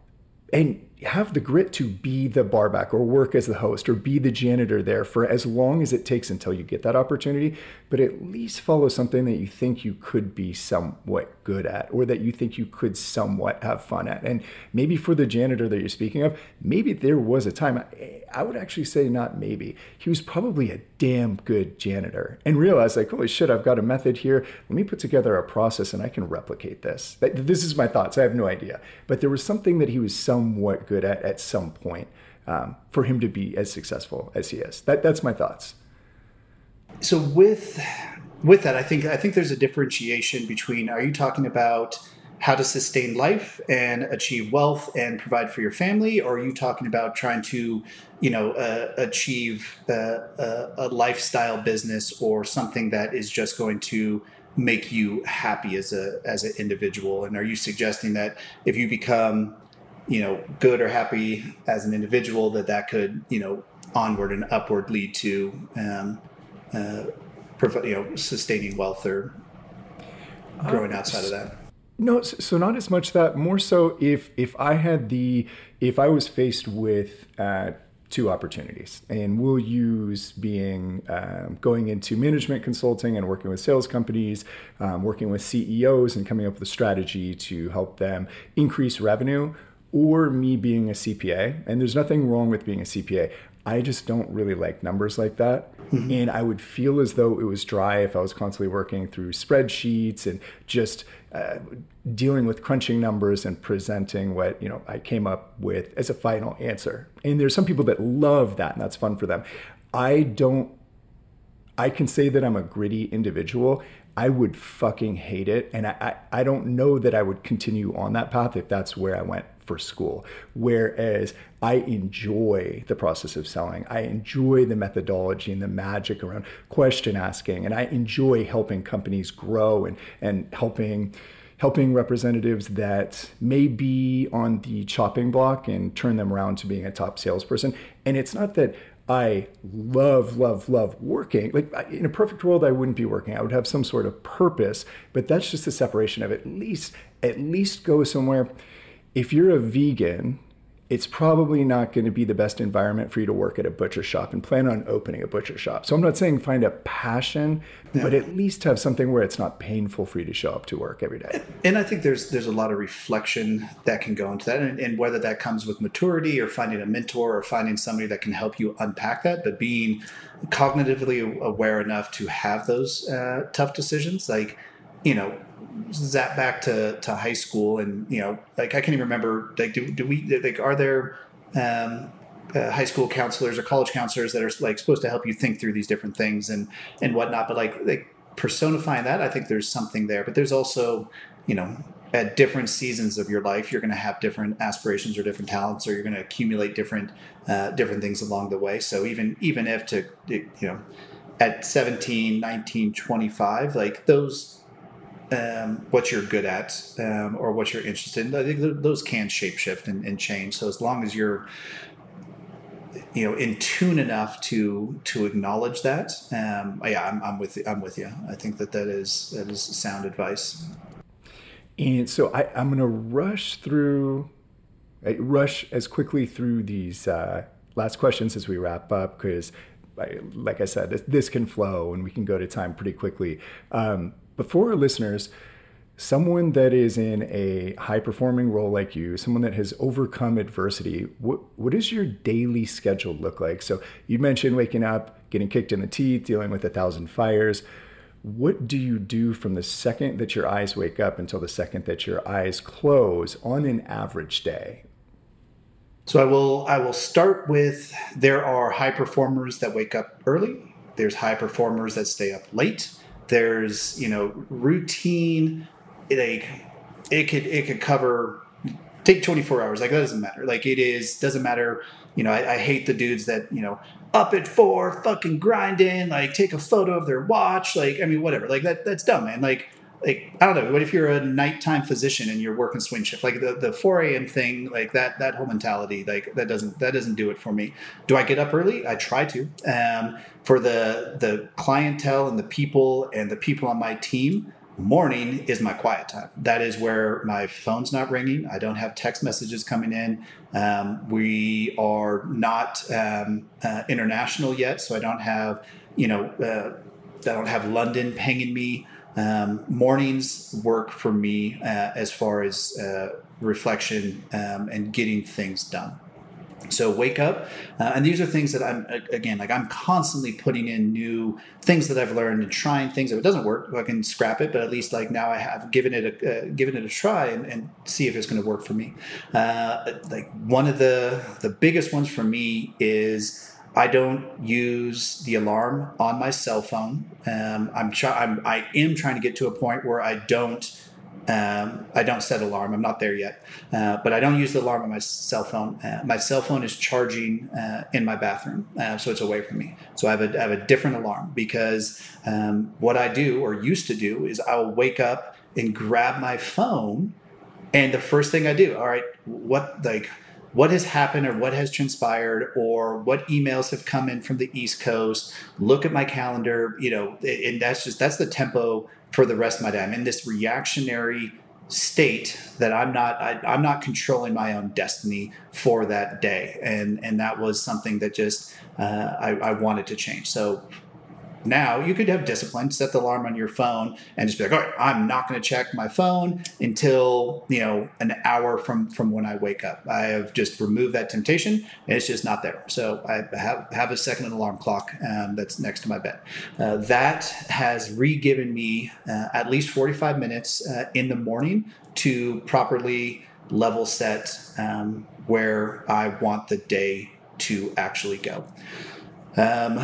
And have the grit to be the barback or work as the host or be the janitor there for as long as it takes until you get that opportunity, but at least follow something that you think you could be somewhat good at or that you think you could somewhat have fun at. And maybe for the janitor that you're speaking of, maybe there was a time, I would actually say not maybe, he was probably a damn good janitor and realized like, holy shit, I've got a method here. Let me put together a process and I can replicate this. This is my thoughts. I have no idea. But there was something that he was somewhat good at at some point um, for him to be as successful as he is. That, that's my thoughts. So with with that, I think I think there's a differentiation between. Are you talking about how to sustain life and achieve wealth and provide for your family, or are you talking about trying to, you know, uh, achieve uh, a, a lifestyle business or something that is just going to make you happy as a as an individual? And are you suggesting that if you become you know good or happy as an individual that that could you know onward and upward lead to um, uh, you know sustaining wealth or growing uh, outside of that. No so not as much that more so if if i had the if i was faced with uh, two opportunities and we'll use being um, going into management consulting and working with sales companies um, working with ceos and coming up with a strategy to help them increase revenue or me being a CPA, and there's nothing wrong with being a CPA. I just don't really like numbers like that. Mm-hmm. And I would feel as though it was dry if I was constantly working through spreadsheets and just uh, dealing with crunching numbers and presenting what you know I came up with as a final answer. And there's some people that love that, and that's fun for them. I don't. I can say that I'm a gritty individual. I would fucking hate it, and I, I, I don't know that I would continue on that path if that's where I went for school. Whereas I enjoy the process of selling. I enjoy the methodology and the magic around question asking. And I enjoy helping companies grow and, and helping helping representatives that may be on the chopping block and turn them around to being a top salesperson. And it's not that I love, love, love working. Like in a perfect world, I wouldn't be working. I would have some sort of purpose, but that's just a separation of at least, at least go somewhere if you're a vegan, it's probably not going to be the best environment for you to work at a butcher shop and plan on opening a butcher shop. So I'm not saying find a passion, but at least have something where it's not painful for you to show up to work every day. And I think there's there's a lot of reflection that can go into that, and, and whether that comes with maturity or finding a mentor or finding somebody that can help you unpack that, but being cognitively aware enough to have those uh, tough decisions, like you know zap back to, to high school and you know like i can't even remember like do, do we like are there um, uh, high school counselors or college counselors that are like supposed to help you think through these different things and and whatnot? But like like personifying that i think there's something there. But there's also you know at different seasons of your life you're going to have different aspirations or different talents or you're going to accumulate different uh, different things along the way. So even even if to you know at 17 19 25 like those um, what you're good at um, or what you're interested in. I think those can shapeshift and, and change. So as long as you're you know in tune enough to to acknowledge that um yeah I'm, I'm with i'm with you i think that that is that is sound advice and so I, i'm going to rush through rush as quickly through these uh, last questions as we wrap up because like i said this, this, can flow and we can go to time pretty quickly um, but for our listeners, someone that is in a high performing role like you, someone that has overcome adversity, what, what does your daily schedule look like? So you mentioned waking up, getting kicked in the teeth, dealing with a thousand fires. What do you do from the second that your eyes wake up until the second that your eyes close on an average day? So I will I will start with there are high performers that wake up early. There's high performers that stay up late there's you know routine like it could it could cover take 24 hours like that doesn't matter. Like it is doesn't matter you know I, I, hate the dudes that you know up at four fucking grinding like take a photo of their watch like i mean whatever like that that's dumb man. Like like I don't know. What if you're a nighttime physician and you're working swing shift? Like the, the 4 a.m. thing, like that that whole mentality, like that doesn't that doesn't do it for me. Do I get up early? I try to. Um, for the the clientele and the people and the people on my team, morning is my quiet time. That is where my phone's not ringing. I don't have text messages coming in. Um, we are not um, uh, international yet, so I don't have you know uh, I don't have London pinging me. Um, mornings work for me uh, as far as uh, reflection um, and getting things done. So wake up, uh, and these are things that I'm again like I'm constantly putting in new things that I've learned and trying things. If it doesn't work, I can scrap it. But at least like now I have given it a uh, given it a try and, and see if it's going to work for me. Uh, like one of the the biggest ones for me is I don't use the alarm on my cell phone. Um, I'm, try- I'm I am trying to get to a point where I don't um, I don't set alarm. I'm not there yet, uh, but I don't use the alarm on my cell phone. Uh, my cell phone is charging uh, in my bathroom, uh, so it's away from me. So I have a, I have a different alarm because um, what I do or used to do is I'll wake up and grab my phone, and the first thing I do, all right, what like what has happened or what has transpired or what emails have come in from the east coast. Look at my calendar you know and that's just that's the tempo for the rest of my day. I'm in this reactionary state that i'm not I, am not controlling my own destiny for that day. And and that was something that just uh, I, I wanted to change. So now you could have discipline, set the alarm on your phone, and just be like, all right, I'm not going to check my phone until you know an hour from from when I wake up. I have just removed that temptation, and it's just not there. So I have have a second alarm clock um, that's next to my bed. Uh, that has re-given me uh, at least 45 minutes uh, in the morning to properly level set um, where I want the day to actually go. Um,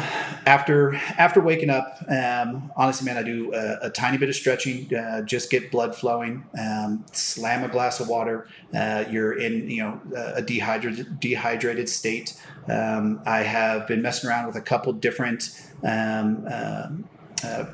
after after waking up, um, honestly, man, I do a, a tiny bit of stretching, uh, just get blood flowing. Um, slam a glass of water. Uh, you're in you know a dehydrated dehydrated state. Um, I have been messing around with a couple different um, uh, uh,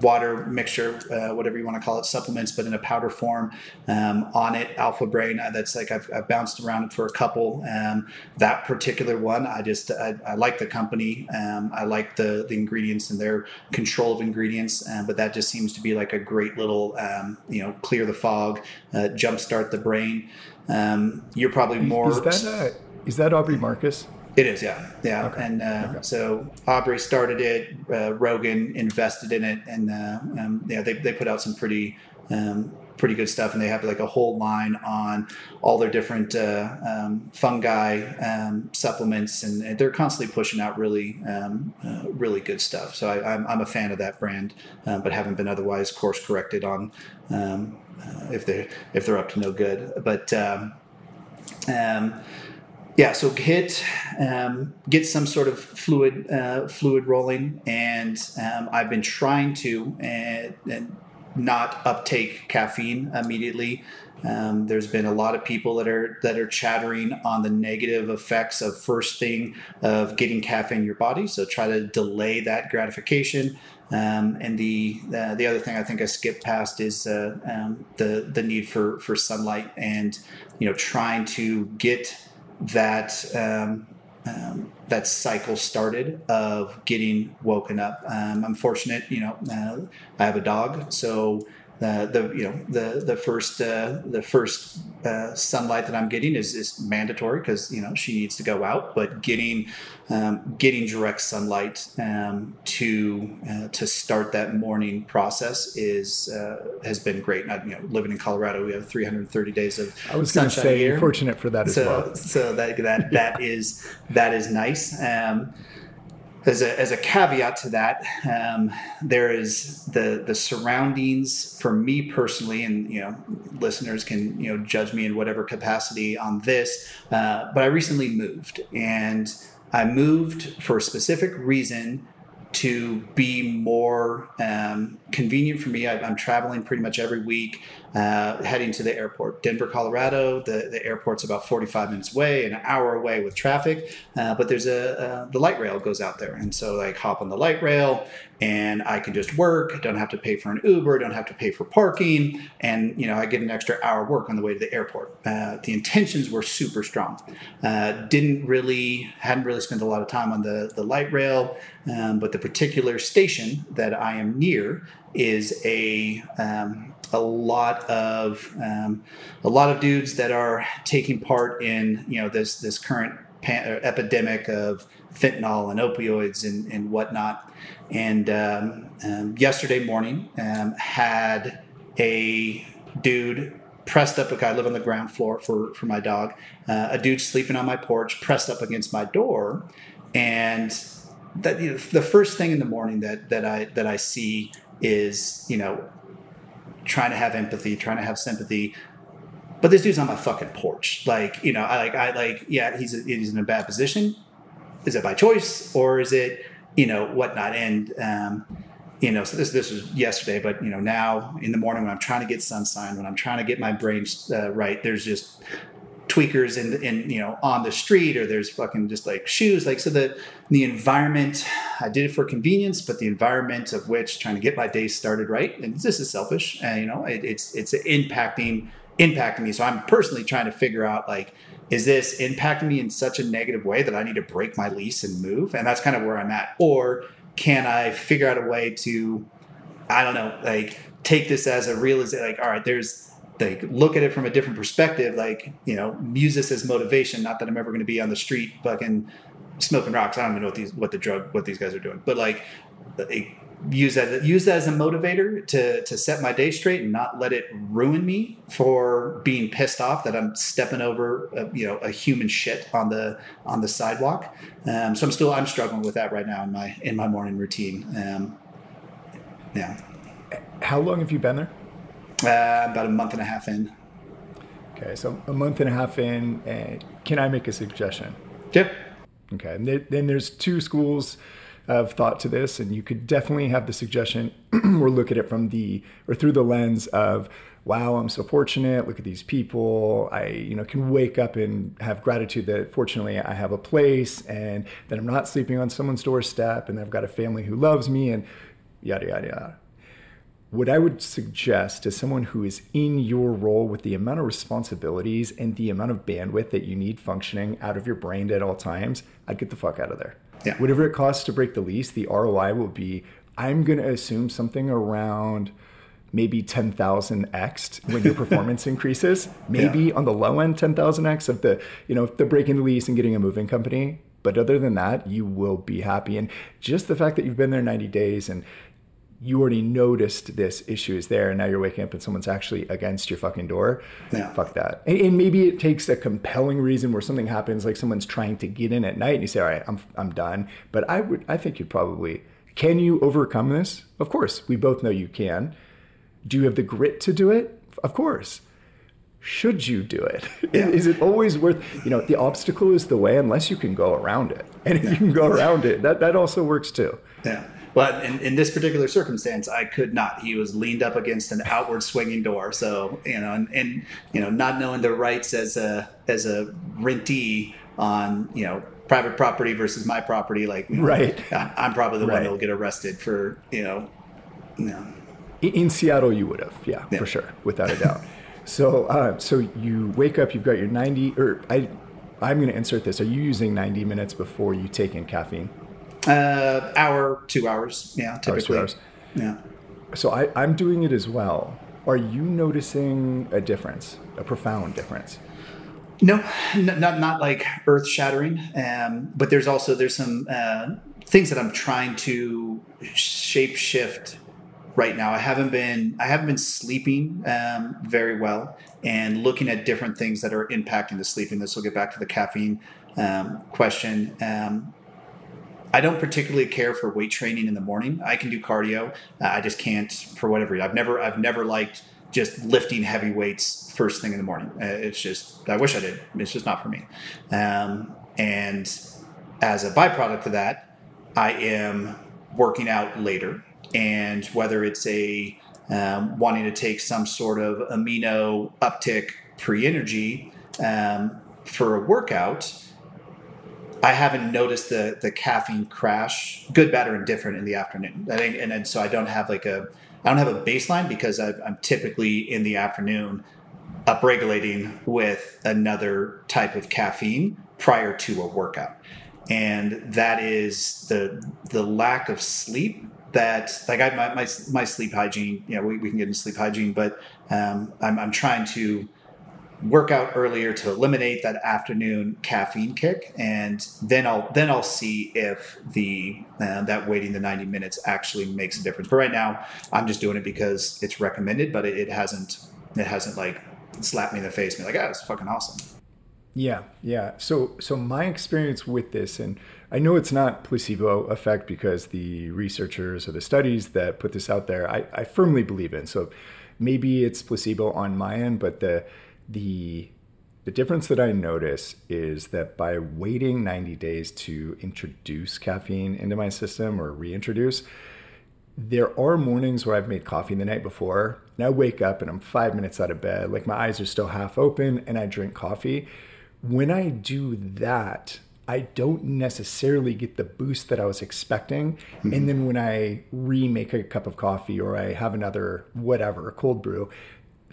water mixture, uh, whatever you want to call it, supplements, but in a powder form. Um, it, Alpha Brain. Uh, that's like I've, I've, bounced around it for a couple. Um, that particular one, I just I, I like the company. Um, I like the the ingredients and their control of ingredients. Uh, but that just seems to be like a great little um, you know clear the fog, uh, jumpstart the brain. Um, you're probably more. Is that is that Aubrey Marcus? It is, yeah, yeah. Okay. And uh, okay. so Aubrey started it. Uh, Rogan invested in it, and uh, um, yeah, they, they put out some pretty um, pretty good stuff. And they have like a whole line on all their different uh, um, fungi um, supplements, and they're constantly pushing out really um, uh, really good stuff. So I, am I'm, I'm a fan of that brand, uh, but haven't been otherwise course corrected on um, if they if they're up to no good. But um, yeah, so hit um, get some sort of fluid uh, fluid rolling, and um, I've been trying to and, and not uptake caffeine immediately. Um, there's been a lot of people that are that are chattering on the negative effects of first thing of getting caffeine in your body. So try to delay that gratification. Um, and the, the, the other thing I think I skipped past is uh, um, the the need for for sunlight and you know trying to get that um, um, that cycle started of getting woken up. Um, I'm fortunate, you know, uh, I have a dog, so uh, the you know the the first uh, the first uh, sunlight that I'm getting is is mandatory because you know she needs to go out. But getting um, getting direct sunlight um, to uh, to start that morning process is uh, has been great. I, you know, living in Colorado, we have 330 days of I was going to say fortunate for that as so, well. So that that that is that is nice. Um, as a, as a caveat to that, um, there is the the surroundings for me personally, and you know, listeners can you know judge me in whatever capacity on this. Uh, but I recently moved, and I moved for a specific reason to be more um, convenient for me. I, am traveling pretty much every week, uh, heading to the airport. Denver, Colorado, the, the airport's about 45 minutes away, an hour away with traffic, uh, but there's a, the light rail goes out there. And so like hop on the light rail and I can just work, don't have to pay for an Uber, don't have to pay for parking. And, you know, I get an extra hour work on the way to the airport. Uh, the intentions were super strong. Uh, didn't really, hadn't really spent a lot of time on the, the light rail, um, but the particular station that I am near is a um, a lot of um, a lot of dudes that are taking part in you know this this current pan- epidemic of fentanyl and opioids and, and whatnot. And um, um, yesterday morning um, had a dude pressed up. I live on the ground floor for for my dog. Uh, a dude sleeping on my porch, pressed up against my door, and that you know, the first thing in the morning that that I that I see is you know trying to have empathy, trying to have sympathy. But this dude's on my fucking porch. Like, you know, I like, I like, yeah, he's he's in a bad position. Is it by choice or is it, you know, whatnot? And um, you know, so this this was yesterday, but you know, now in the morning when I'm trying to get sunshine, when I'm trying to get my brain uh, right, there's just tweakers in, in you know on the street or there's fucking just like shoes like so the the environment i did it for convenience but the environment of which trying to get my day started right and this is selfish and you know it, it's it's impacting impacting me. So i'm personally trying to figure out like is this impacting me in such a negative way that i need to break my lease and move? And that's kind of where i'm at. Or can i figure out a way to i don't know like take this as a realization like all right there's like look at it from a different perspective like you know use this as motivation not that i'm ever going to be on the street fucking smoking rocks i don't even know what these what the drug what these guys are doing but like use that use that as a motivator to to set my day straight and not let it ruin me for being pissed off that I'm stepping over a, you know a human shit on the on the sidewalk. Um, so I'm still I'm struggling with that right now in my in my morning routine. Um, yeah. How long have you been there? Uh, about a month and a half in. Okay, so a month and a half in. Uh, can I make a suggestion? Yep. Okay, and then there's two schools of thought to this, and you could definitely have the suggestion <clears throat> or look at it from the or through the lens of, wow, I'm so fortunate. Look at these people. I you know can wake up and have gratitude that fortunately I have a place and that I'm not sleeping on someone's doorstep, and I've got a family who loves me, and yada yada yada. What I would suggest to someone who is in your role with the amount of responsibilities and the amount of bandwidth that you need functioning out of your brain at all times, I'd get the fuck out of there. Yeah. Whatever it costs to break the lease, the ROI will be, I'm going to assume something around maybe 10,000x when your performance <laughs> increases. Maybe yeah. on the low end, 10,000x of the, you know, the breaking the lease and getting a moving company. But other than that, you will be happy. And just the fact that you've been there 90 days and you already noticed this issue is there and now you're waking up and someone's actually against your fucking door yeah. fuck that and, and, maybe it takes a compelling reason where something happens like someone's trying to get in at night and you say all right i'm, I'm done but i would i think you'd probably can you overcome this of course we both know you can do you have the grit to do it of course should you do it? Yeah. <laughs> Is it always worth, you know, the obstacle is the way unless you can go around it. And if yeah. you can go around it, that, that also works too. Yeah. But in, in, this particular circumstance, I could not. He was leaned up against an outward swinging door. So you know, and, and you know, not knowing the rights as a as a rentee on you know private property versus my property, like right, I'm probably the right. one that will get arrested for you know, you know. In Seattle, you would have, yeah, yeah. for sure, without a doubt. <laughs> so, uh, so you wake up, you've got your 90, or I, I'm going to insert this. Are you using 90 minutes before you take in caffeine? Uh, hour, two hours. Yeah, typically. Hours, two hours. Yeah. So I, I'm doing it as well. Are you noticing a difference, a profound difference? No, n- not not like earth shattering. Um, but there's also there's some uh, things that I'm trying to shape shift right now. I haven't been I haven't been sleeping um, very well and looking at different things that are impacting the sleeping. This will get back to the caffeine um, question. Um, I don't particularly care for weight training in the morning. I can do cardio. Uh, I just can't for whatever reason. I've never I've never liked just lifting heavy weights first thing in the morning. Uh, it's just I wish I did. It's just not for me. Um, and as a byproduct of that, I am working out later. And whether it's a um, wanting to take some sort of amino uptick pre energy um, for a workout I haven't noticed the the caffeine crash, good, bad, or indifferent in the afternoon. I think, and, and so I don't have like a I don't have a baseline because I, I'm typically in the afternoon upregulating with another type of caffeine prior to a workout, and that is the the lack of sleep that like I my my, my sleep hygiene. You know, we, we can get into sleep hygiene, but um, I'm I'm trying to work out earlier to eliminate that afternoon caffeine kick. And then I'll then I'll see if the uh, that waiting the 90 minutes actually makes a difference. But right now I'm just doing it because it's recommended but it, it hasn't it hasn't like slapped me in the face and be like ah it's fucking awesome. Yeah yeah. So so my experience with this and I know it's not placebo effect because the researchers or the studies that put this out there I, I firmly believe in. So maybe it's placebo on my end but the the the difference that I notice is that by waiting 90 days to introduce caffeine into my system or reintroduce, there are mornings where I've made coffee the night before and I wake up and I'm five minutes out of bed, like my eyes are still half open and I drink coffee. When I do that, I don't necessarily get the boost that I was expecting. Mm-hmm. And then when I remake a cup of coffee or I have another whatever, a cold brew,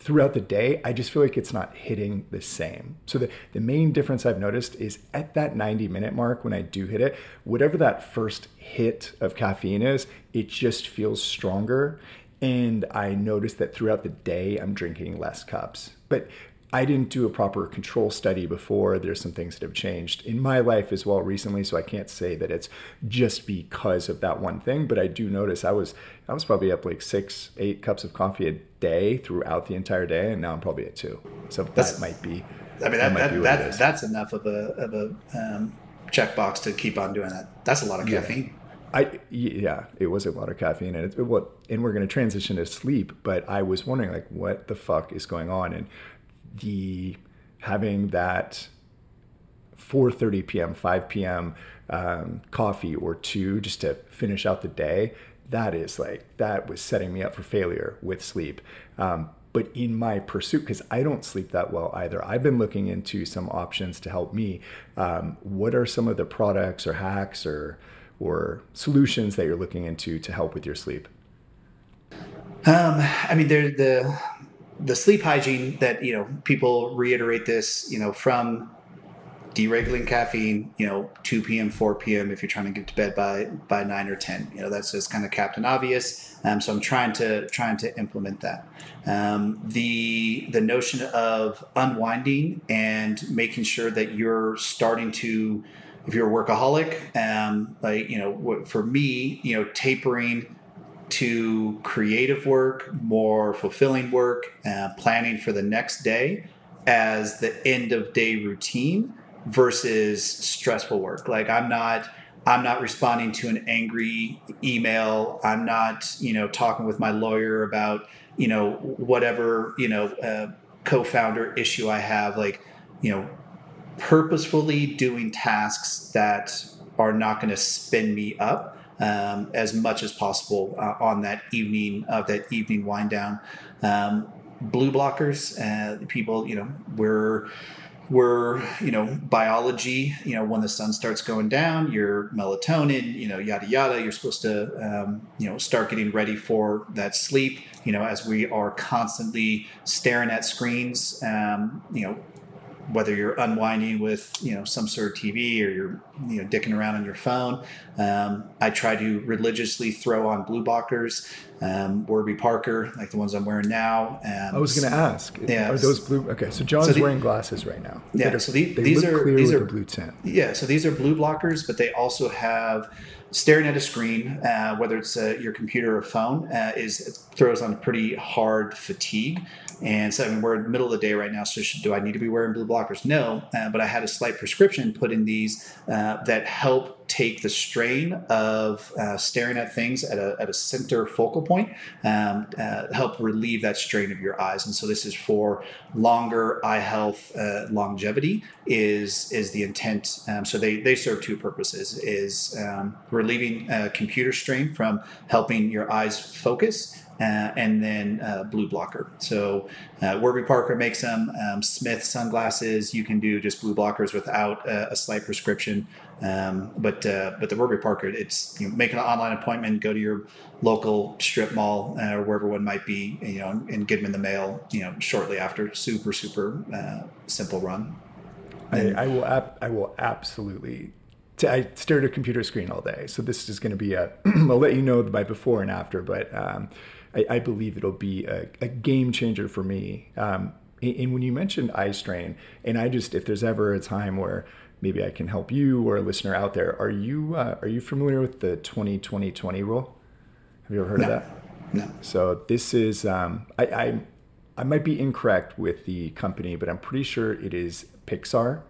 throughout the day, I just feel like it's not hitting the same. So the, the main difference I've noticed is at that 90 minute mark when I do hit it, whatever that first hit of caffeine is, it just feels stronger. And I notice that throughout the day, I'm drinking less cups. But I didn't do a proper control study before. There's some things that have changed in my life as well recently, so I can't say that it's just because of that one thing. But I do notice I was I was probably up like six, eight cups of coffee a day throughout the entire day, and now I'm probably at two. So That's- that might be. I mean, that, that, it that, is. enough of a, of a um, checkbox to keep on doing that. That's a lot of Yeah. caffeine. I y- yeah, it was a lot of caffeine, and it's what, and we're going to transition to sleep. But I was wondering, like, what the fuck is going on, and the having that 4:30 p.m., 5 p.m. Um, coffee or two just to finish out the day. That is like that was setting me up for failure with sleep. Um, but in my pursuit, because I don't sleep that well either, I've been looking into some options to help me. Um, what are some of the products or hacks or or solutions that you're looking into to help with your sleep? Um, I mean, there the the sleep hygiene that you know people reiterate this, you know, from deregulating caffeine, you know, 2 p.m., 4 p.m. if you're trying to get to bed by by nine or 10. You know, that's just kind of captain obvious. Um, so I'm trying to trying to implement that. Um, the the notion of unwinding and making sure that you're starting to if you're a workaholic, um, like you know, for me, you know, tapering to creative work, more fulfilling work, uh, planning for the next day as the end of day routine versus stressful work. Like I'm not I'm not responding to an angry email. I'm not, you know, talking with my lawyer about, you know, whatever, you know, uh, co-founder issue I have. Like, you know, purposefully doing tasks that are not going to spin me up um, as much as possible uh, on that evening of that evening wind down. Um, blue blockers, uh, people, you know, we're we're you know biology you know when the sun starts going down your melatonin you know yada yada. You're supposed to um, you know start getting ready for that sleep you know as we are constantly staring at screens um, you know whether you're unwinding with you know some sort of TV or you're you know dicking around on your phone. Um, I try to religiously throw on blue blockers, um, Warby Parker, like the ones I'm wearing now. Um, I was going to ask, Yeah. are those blue? Okay, so John's So the- wearing glasses right now. Yeah, are- so the- these are- these are- blue tint. Yeah, so these are blue blockers, but they also have staring at a screen, uh, whether it's uh, your computer or phone, uh, is throws on a pretty hard fatigue. And so, I mean, we're in the middle of the day right now. So, should, do I need to be wearing blue blockers? No, uh, but I had a slight prescription put in these uh, that help take the strain of uh, staring at things at a, at a center focal point, um, uh, help relieve that strain of your eyes. And so, this is for longer eye health, uh, longevity is is the intent. Um, so they they serve two purposes: is um, relieving uh, computer strain from helping your eyes focus. Uh, and then uh, blue blocker. So uh, Warby Parker makes them. Um, Smith sunglasses. You can do just blue blockers without uh, a slight prescription. Um, but uh, but the Warby Parker, it's you know, make an online appointment, go to your local strip mall uh, or wherever one might be, you know, and get them in the mail. You know, shortly after. Super super uh, simple run. I, I will. Ap- I will absolutely. T- I stare at a computer screen all day, so this is going to be a. <clears throat> I'll let you know my before and after, but um, I, I believe it'll be a, a game changer for me. Um, and, and when you mentioned eye strain, and I just, if there's ever a time where maybe I can help you or a listener out there, are you uh, are you familiar with the 20-20-20 rule? Have you ever heard No. of that? No. So this is um, I, I I might be incorrect with the company, but I'm pretty sure it is Pixar.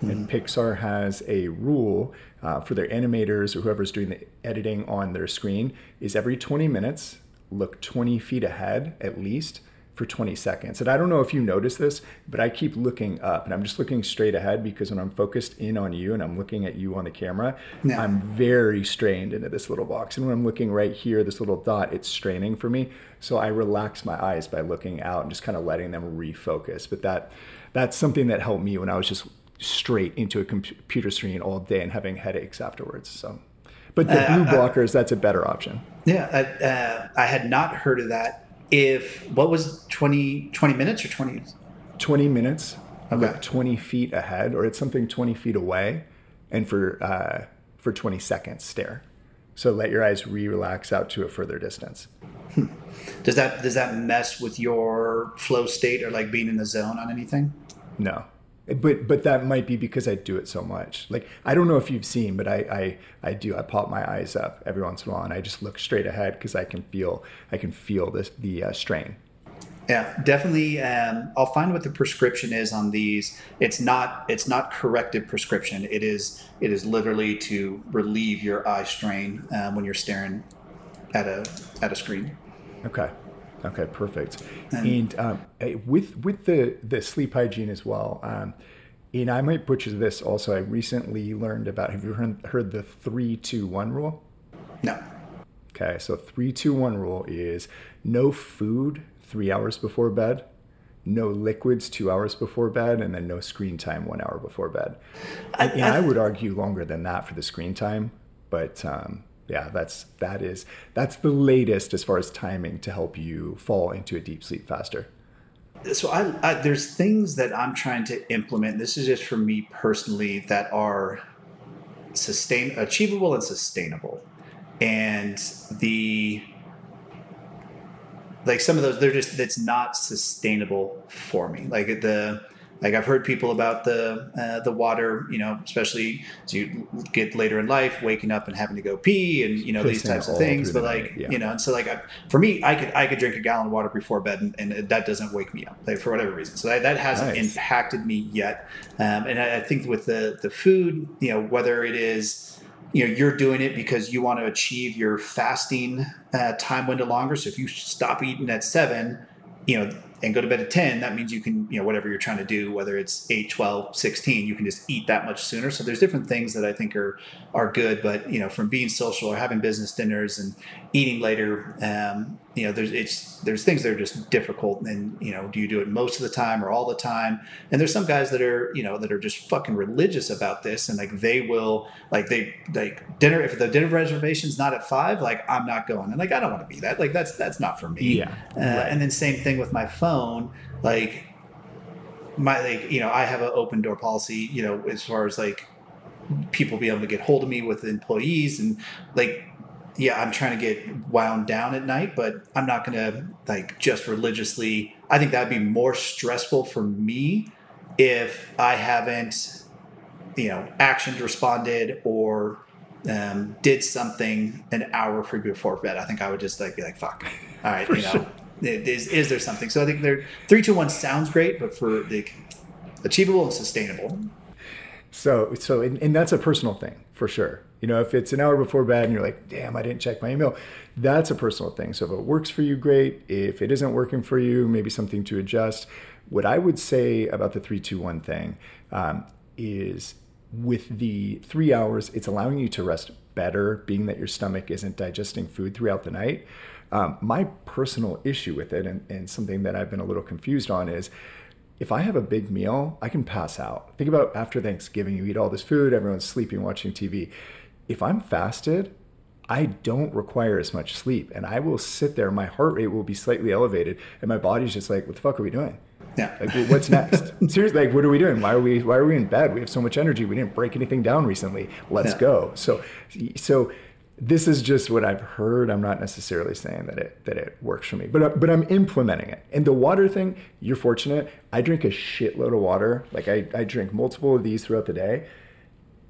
And Pixar has a rule uh, for their animators or whoever's doing the editing on their screen is every 20 minutes look 20 feet ahead at least for 20 seconds. And I don't know if you notice this, but I keep looking up and I'm just looking straight ahead because when I'm focused in on you and I'm looking at you on the camera, Yeah. I'm very strained into this little box. And when I'm looking right here, this little dot, it's straining for me. So I relax my eyes by looking out and just kind of letting them refocus. But that that's something that helped me when I was just straight into a computer screen all day and having headaches afterwards. So, but the Uh, blue uh, blockers, that's a better option. Yeah, I, uh, I had not heard of that. If what was 20, 20 minutes or twenty? 20 minutes, Okay. look 20 feet ahead, or it's something 20 feet away, and for uh, for 20 seconds stare. So let your eyes re-relax out to a further distance. Does that does that mess with your flow state or like being in the zone on anything? No. But but that might be because I do it so much. Like I don't know if you've seen, but I I, I do. I pop my eyes up every once in a while, and I just look straight ahead because I can feel I can feel this the uh, strain. Yeah, definitely. Um, I'll find what the prescription is on these. It's not it's not corrective prescription. It is it is literally to relieve your eye strain um, when you're staring at a at a screen. Okay. Okay, perfect. And, um, with with the the sleep hygiene as well. Um, and I might butcher this also. I recently learned about. Have you heard, heard the three two one rule? No. Okay, so three two one rule is no food three hours before bed, no liquids two hours before bed, and then no screen time one hour before bed. I, and I, I would argue longer than that for the screen time, but um, yeah, that's that is that's the latest as far as timing to help you fall into a deep sleep faster. So I, I there's things that I'm trying to implement. This is just for me personally that are sustain achievable and sustainable. And the like some of those they're just that's not sustainable for me. Like the like I've heard people about the uh, the water, you know, especially as you get later in life, waking up and having to go pee, and you know these types of things. But like, yeah. you know, and so like I, for me, I could I could drink a gallon of water before bed, and, and that doesn't wake me up, like for whatever reason. So that, that hasn't nice. impacted me yet. Um, and I, I think with the the food, you know, whether it is you know you're doing it because you want to achieve your fasting uh, time window longer. So if you stop eating at seven, you know and go to bed at 10 that means you can you know whatever you're trying to do whether it's 8 12 16 you can just eat that much sooner. So there's different things that i think are are good but you know from being social or having business dinners and eating later um, you know there's it's there's things that are just difficult and you know do you do it most of the time or all the time? And there's some guys that are you know that are just fucking religious about this and like they will like they like dinner if the dinner reservation's not at five like i'm not going. And like i don't want to be that. Like that's that's not for me. Yeah. Uh, right. and then same thing with my phone. Like my like you know i have an open door policy you know as far as like people be able to get hold of me with employees and like yeah, I'm trying to get wound down at night, but I'm not going to like just religiously. I think that'd be more stressful for me if I haven't, you know, actioned, responded, or um, did something an hour for before bed. I think I would just like be like, "Fuck." All right, you know, sure. is is there something? So I think there three, two, one sounds great, but for the achievable and sustainable. So so and, and that's a personal thing for sure. You know, if it's an hour before bed and you're like, damn, I didn't check my email, that's a personal thing. So if it works for you, great. If it isn't working for you, maybe something to adjust. What I would say about the 321 thing um, is with the three hours, it's allowing you to rest better, being that your stomach isn't digesting food throughout the night. Um, my personal issue with it, and, and something that I've been a little confused on, is if I have a big meal, I can pass out. Think about after Thanksgiving, you eat all this food, everyone's sleeping, watching TV if I'm fasted, I don't require as much sleep and I will sit there, my heart rate will be slightly elevated and my body's just like, what the fuck are we doing? Yeah. Like, what's next? <laughs> Seriously, like, what are we doing? Why are we, why are we in bed? We have so much energy. We didn't break anything down recently. Let's yeah. go. So, so this is just what I've heard. I'm not necessarily saying that it, that it works for me, but, but I'm implementing it. And the water thing, you're fortunate. I drink a shitload of water. Like I, I drink multiple of these throughout the day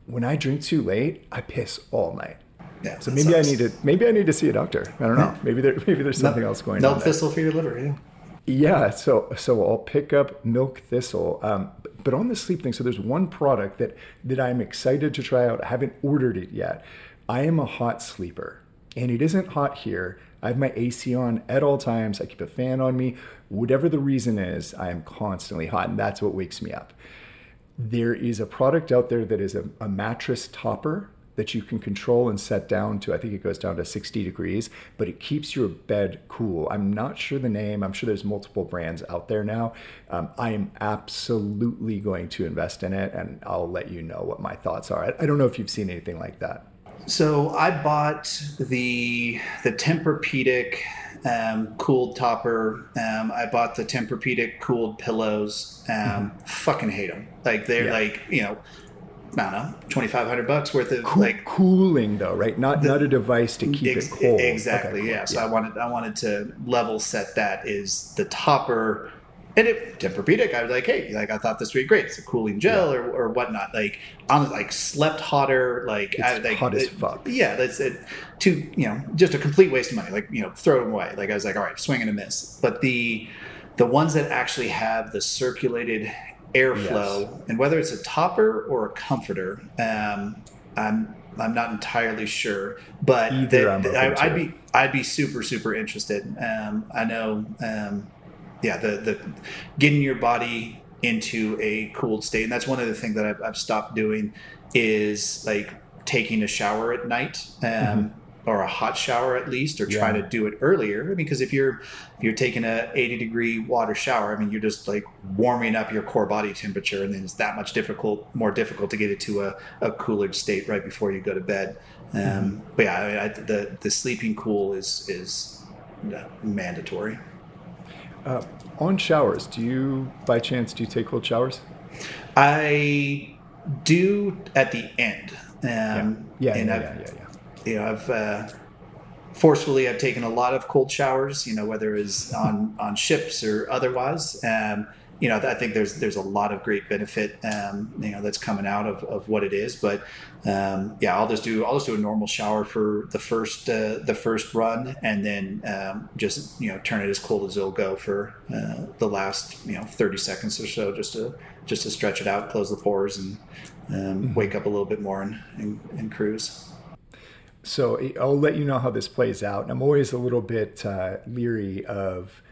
when I drink too late, I piss all night. Yeah, so maybe sucks. I need to maybe I need to see a doctor. I don't know. Maybe there maybe there's something else going milk on. Milk thistle for your liver, yeah. Yeah, so so I'll pick up milk thistle. Um, but on the sleep thing, so there's one product that that I'm excited to try out. I haven't ordered it yet. I am a hot sleeper, and it isn't hot here. I have my AC on at all times. I keep a fan on me. Whatever the reason is, I am constantly hot, and that's what wakes me up there is a product out there that is a, a, mattress topper that you can control and set down to i think it goes down to 60 degrees but it keeps your bed cool i'm not sure the name i'm sure there's multiple brands out there now um, i am absolutely going to invest in it and i'll let you know what my thoughts are i, I don't know if you've seen anything like that so i bought the the tempur-pedic um, cooled topper. Um, I bought the Tempur-Pedic cooled pillows. Um, mm-hmm. Fucking hate them. Like they're yeah. like you know, I don't know, twenty five hundred bucks worth of Cool- like cooling though, right? Not not a device to keep Ex- it cold. Exactly. Okay, cool. Yeah. So I wanted I wanted to level set that is the topper. And it, Tempur-Pedic, I was like, hey, like I thought this would be great. It's a cooling gel or, or whatnot. Like, on like slept hotter. Like, I, like hot as it- fuck. Yeah, that's it. To you know, just a complete waste of money. Like, you know, throw it away. Like I was like, all right, swing and a miss. But the the ones that actually have the circulated airflow, and whether it's a topper or a comforter, um, I'm I'm not entirely sure, but Either that- I'm open I. I'd be I'd be super super interested. Um, I know, um, yeah, the the getting your body into a cooled state, and that's one of the things that I've, I've stopped doing is like taking a shower at night. Um, Or a hot shower at least, or try Mm-hmm. To do it earlier. I mean because if you're if you're taking a 80 degree water shower, I mean, you're just like warming up your core body temperature, and then it's that much difficult, more difficult to get it to a, a cooler state right before you go to bed. Um, Mm-hmm. But yeah, I mean, I, the the sleeping cool is is uh, mandatory. Uh, on showers, do you by chance do you take cold showers? I do at the end. Um, Yeah, and yeah, yeah, yeah, yeah. you know, I've uh, forcefully I've taken a lot of cold showers. You know, whether it's on on ships or otherwise. Um, you know, I think there's there's a lot of great benefit. Um, you know, that's coming out of, of what it is. But um, yeah, I'll just do I'll just do a normal shower for the first uh, the first run, and then um, just you know turn it as cold as it'll go for uh, the last you know 30 seconds or so, just to just to stretch it out, close the pores, and um, wake up a little bit more and, and, and cruise. So I'll let you know how this plays out. And I'm always a little bit uh, leery of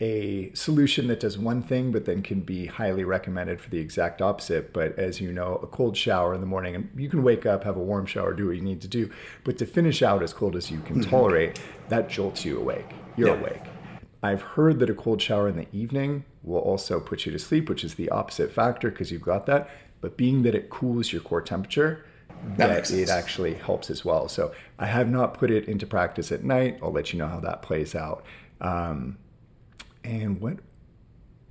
a solution that does one thing, but then can be highly recommended for the exact opposite. But as you know, a cold shower in the morning, and you can wake up, have a warm shower, do what you need to do. But to finish out as cold as you can tolerate, that jolts you awake. You're Yeah. awake. I've heard that a cold shower in the evening will also put you to sleep, which is the opposite factor because you've got that. But being that it cools your core temperature, That that it actually helps as well. So I have not put it into practice at night. I'll let you know how that plays out. Um, and what?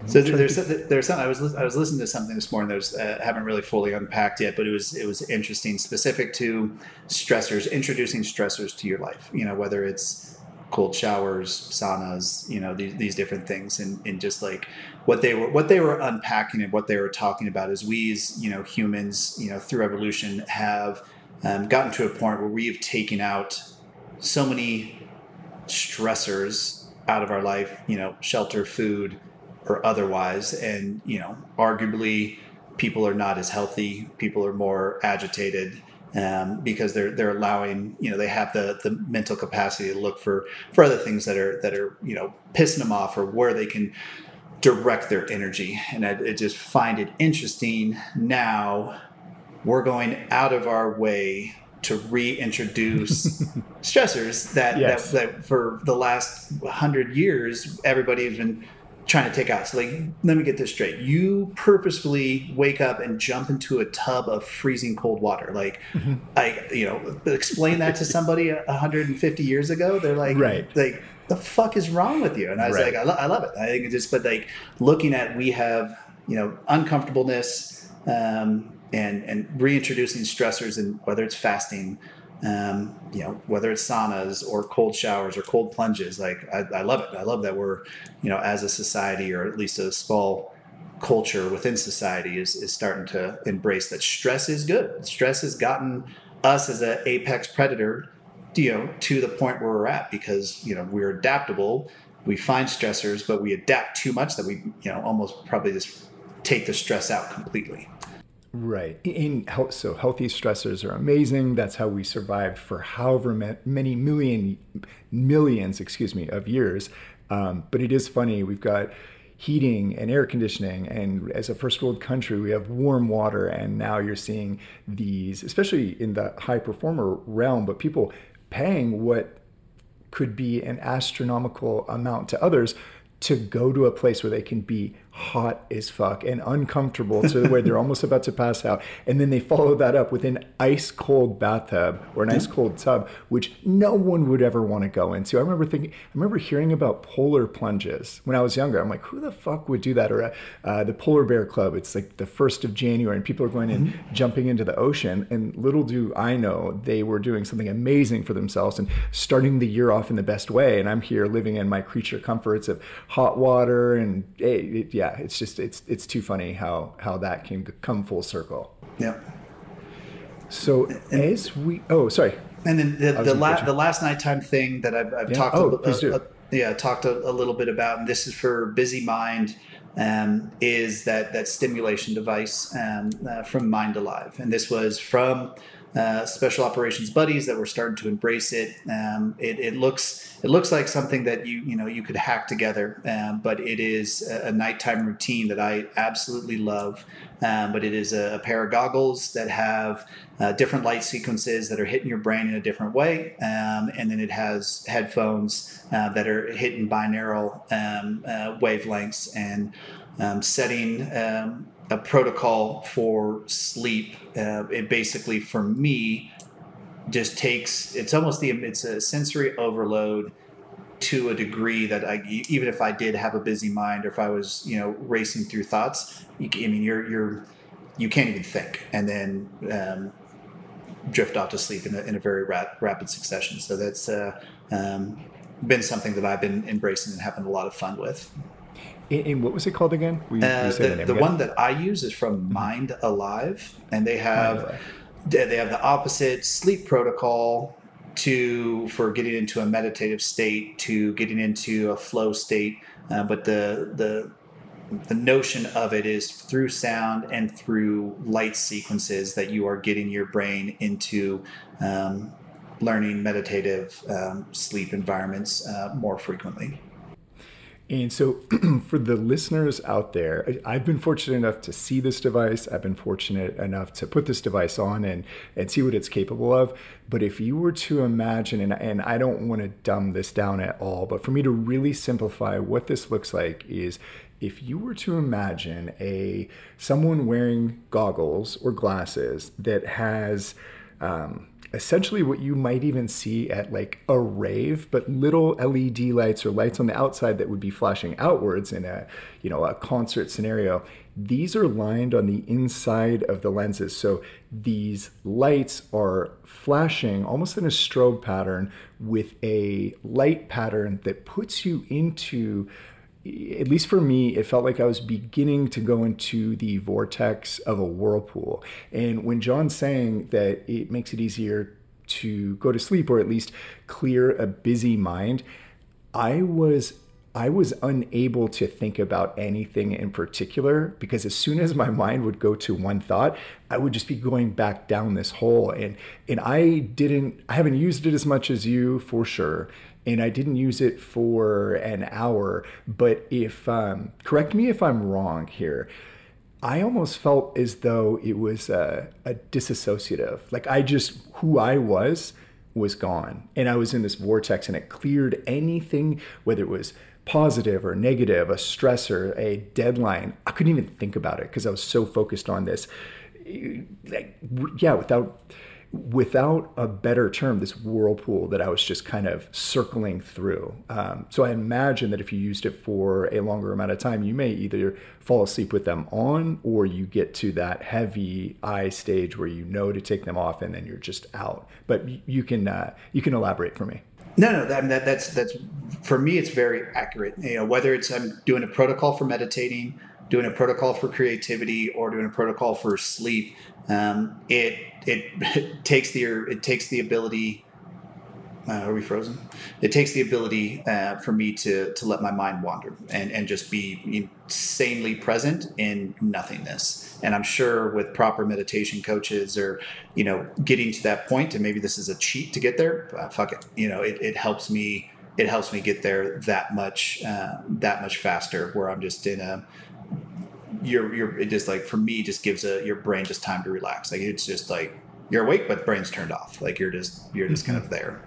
So there's there's something I was I was listening to something this morning that was uh, haven't really fully unpacked yet, but it was it was interesting, specific to stressors, introducing stressors to your life. You know, whether it's cold showers, saunas, you know, these, these different things, and, and just like what they were what they were unpacking and what they were talking about is we as you know humans, you know, through evolution have um, gotten to a point where we have taken out so many stressors out of our life, you know, shelter, food, or otherwise. And, you know, arguably people are not as healthy, people are more agitated. Um, because they're they're allowing you know they have the the mental capacity to look for for other things that are that are you know pissing them off or where they can direct their energy and I, I just find it interesting now we're going out of our way to reintroduce <laughs> stressors that, Yes. that that for the last hundred years everybody has been trying to take out. So like, let me get this straight: you purposefully wake up and jump into a tub of freezing cold water. Like, I you know, explain that to somebody 150 years ago. They're like, Right. like the fuck is wrong with you? And I was Right. like, I, lo- I love it. I think it just, but like looking at we have you know uncomfortableness um, and and reintroducing stressors and whether it's fasting, um, you know whether it's saunas or cold showers or cold plunges. Like I, I love it. I love that we're you know as a society or at least a small culture within society is is starting to embrace that stress is good. Stress has gotten us as an apex predator you know to the point where we're at because you know we're adaptable we find stressors but we adapt too much that we you know almost probably just take the stress out completely Right. In health, so healthy stressors are amazing. That's how we survived for however many million millions, excuse me, of years. Um, but it is funny. We've got heating and air conditioning, and as a first world country, we have warm water. And now you're seeing these, especially in the high performer realm, but people paying what could be an astronomical amount to others to go to a place where they can be hot as fuck and uncomfortable to the way they're almost about to pass out. And then they follow that up with an ice cold bathtub or an ice cold tub, which no one would ever want to go into. I remember thinking, I remember hearing about polar plunges when I was younger. I'm like, who the fuck would do that? Or uh, the Polar Bear Club, it's like the first of January and people are going and mm-hmm. jumping into the ocean. And little do I know they were doing something amazing for themselves and starting the year off in the best way. And I'm here living in my creature comforts of hot water and it, yeah, it's just it's it's too funny how how that can come full circle. Yeah. So and, as we oh sorry. And then the the, la- the last nighttime thing that I've, I've yeah. talked oh, a, a, a, yeah talked a, little bit about, and this is for busy mind. Um, is that that stimulation device um, uh, from Mind Alive, and this was from uh, special operations buddies that were starting to embrace it. Um, it. it. looks it looks like something that you you know you could hack together, um, but it is a, a, nighttime routine that I absolutely love. Um, but it is a, a, pair of goggles that have uh, different light sequences that are hitting your brain in a different way, um, and then it has headphones uh, that are hitting binaural um, uh, wavelengths and um, setting a protocol for sleep. Uh, it basically, for me, just takes. It's almost the. It's a sensory overload to a degree that I, even if I did have a busy mind or if I was, you know, racing through thoughts, you, I mean, you're you're you can't even think, and then um, drift off to sleep in a, in a very rap, rapid succession. So that's uh, um, been something that I've been embracing and having a lot of fun with. And what was it called again? We, uh, the, the, one that I use is from mm-hmm. Mind Alive, and they have they have the opposite sleep protocol to for getting into a meditative state to getting into a flow state. Uh, but the the the notion of it is through sound and through light sequences that you are getting your brain into um, learning meditative um, sleep environments uh, more frequently. And so, <clears throat> for the listeners out there, I've been fortunate enough to see this device. I've been fortunate enough to put this device on and, and see what it's capable of. But if you were to imagine, and, and I don't want to dumb this down at all, but for me to really simplify what this looks like is if you were to imagine a someone wearing goggles or glasses that has um, essentially what you might even see at like a rave, but little LED lights or lights on the outside that would be flashing outwards in a, you know, a concert scenario. These are lined on the inside of the lenses. So these lights are flashing almost in a strobe pattern with a light pattern that puts you into at least for me, it felt like I was beginning to go into the vortex of a whirlpool. And when John's saying that it makes it easier to go to sleep or at least clear a busy mind, I was I was unable to think about anything in particular because as soon as my mind would go to one thought, I would just be going back down this hole. And and I didn't I haven't used it as much as you for sure and I didn't use it for an hour. But if, um, correct me if I'm wrong here, I almost felt as though it was a, a disassociative. Like I just, who I was, was gone. And I was in this vortex and it cleared anything, whether it was positive or negative, a stressor, a deadline. I couldn't even think about it because I was so focused on this. Like, yeah, without without a better term, this whirlpool that I was just kind of circling through. Um, so I imagine that if you used it for a longer amount of time, you may either fall asleep with them on or you get to that heavy eye stage where you know to take them off and then you're just out. But you can uh, you can elaborate for me. No, no, that, that, that's that's for me. It's very accurate. You know, whether it's I'm doing a protocol for meditating, doing a protocol for creativity, or doing a protocol for sleep, um, it, it, it <laughs> takes the it takes the ability. Uh, are we frozen? It takes the ability uh, for me to to let my mind wander and and just be insanely present in nothingness. And I'm sure with proper meditation coaches or you know getting to that point, and maybe this is a cheat to get there. Uh, fuck it, you know it, it helps me it helps me get there that much uh, that much faster. Where I'm just in a you're you're it just like for me just gives a your brain just time to relax. Like it's just like you're awake, but the brain's turned off. Like you're just you're just mm-hmm. kind of there.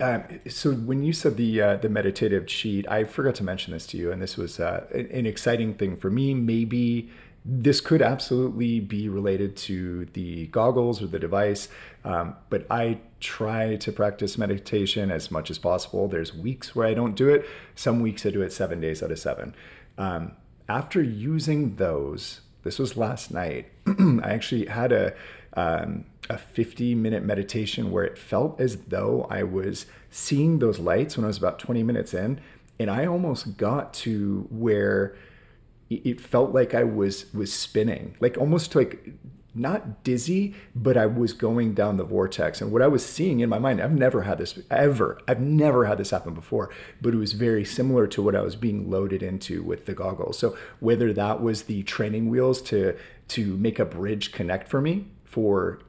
Um, so when you said the uh, the meditative cheat, I forgot to mention this to you, and this was uh, an exciting thing for me. Maybe this could absolutely be related to the goggles or the device, um, but I try to practice meditation as much as possible. There's weeks where I don't do it. Some weeks I do it seven days out of seven. Um, after using those, this was last night. <clears throat> I actually had a um, a 50 minute meditation where it felt as though I was seeing those lights when I was about 20 minutes in, and I almost got to where it felt like I was was spinning, like almost like not dizzy, but I was going down the vortex. And what I was seeing in my mind, I've never had this ever. I've never had this happen before, but it was very similar to what I was being loaded into with the goggles. So whether that was the training wheels to to make a bridge connect for me for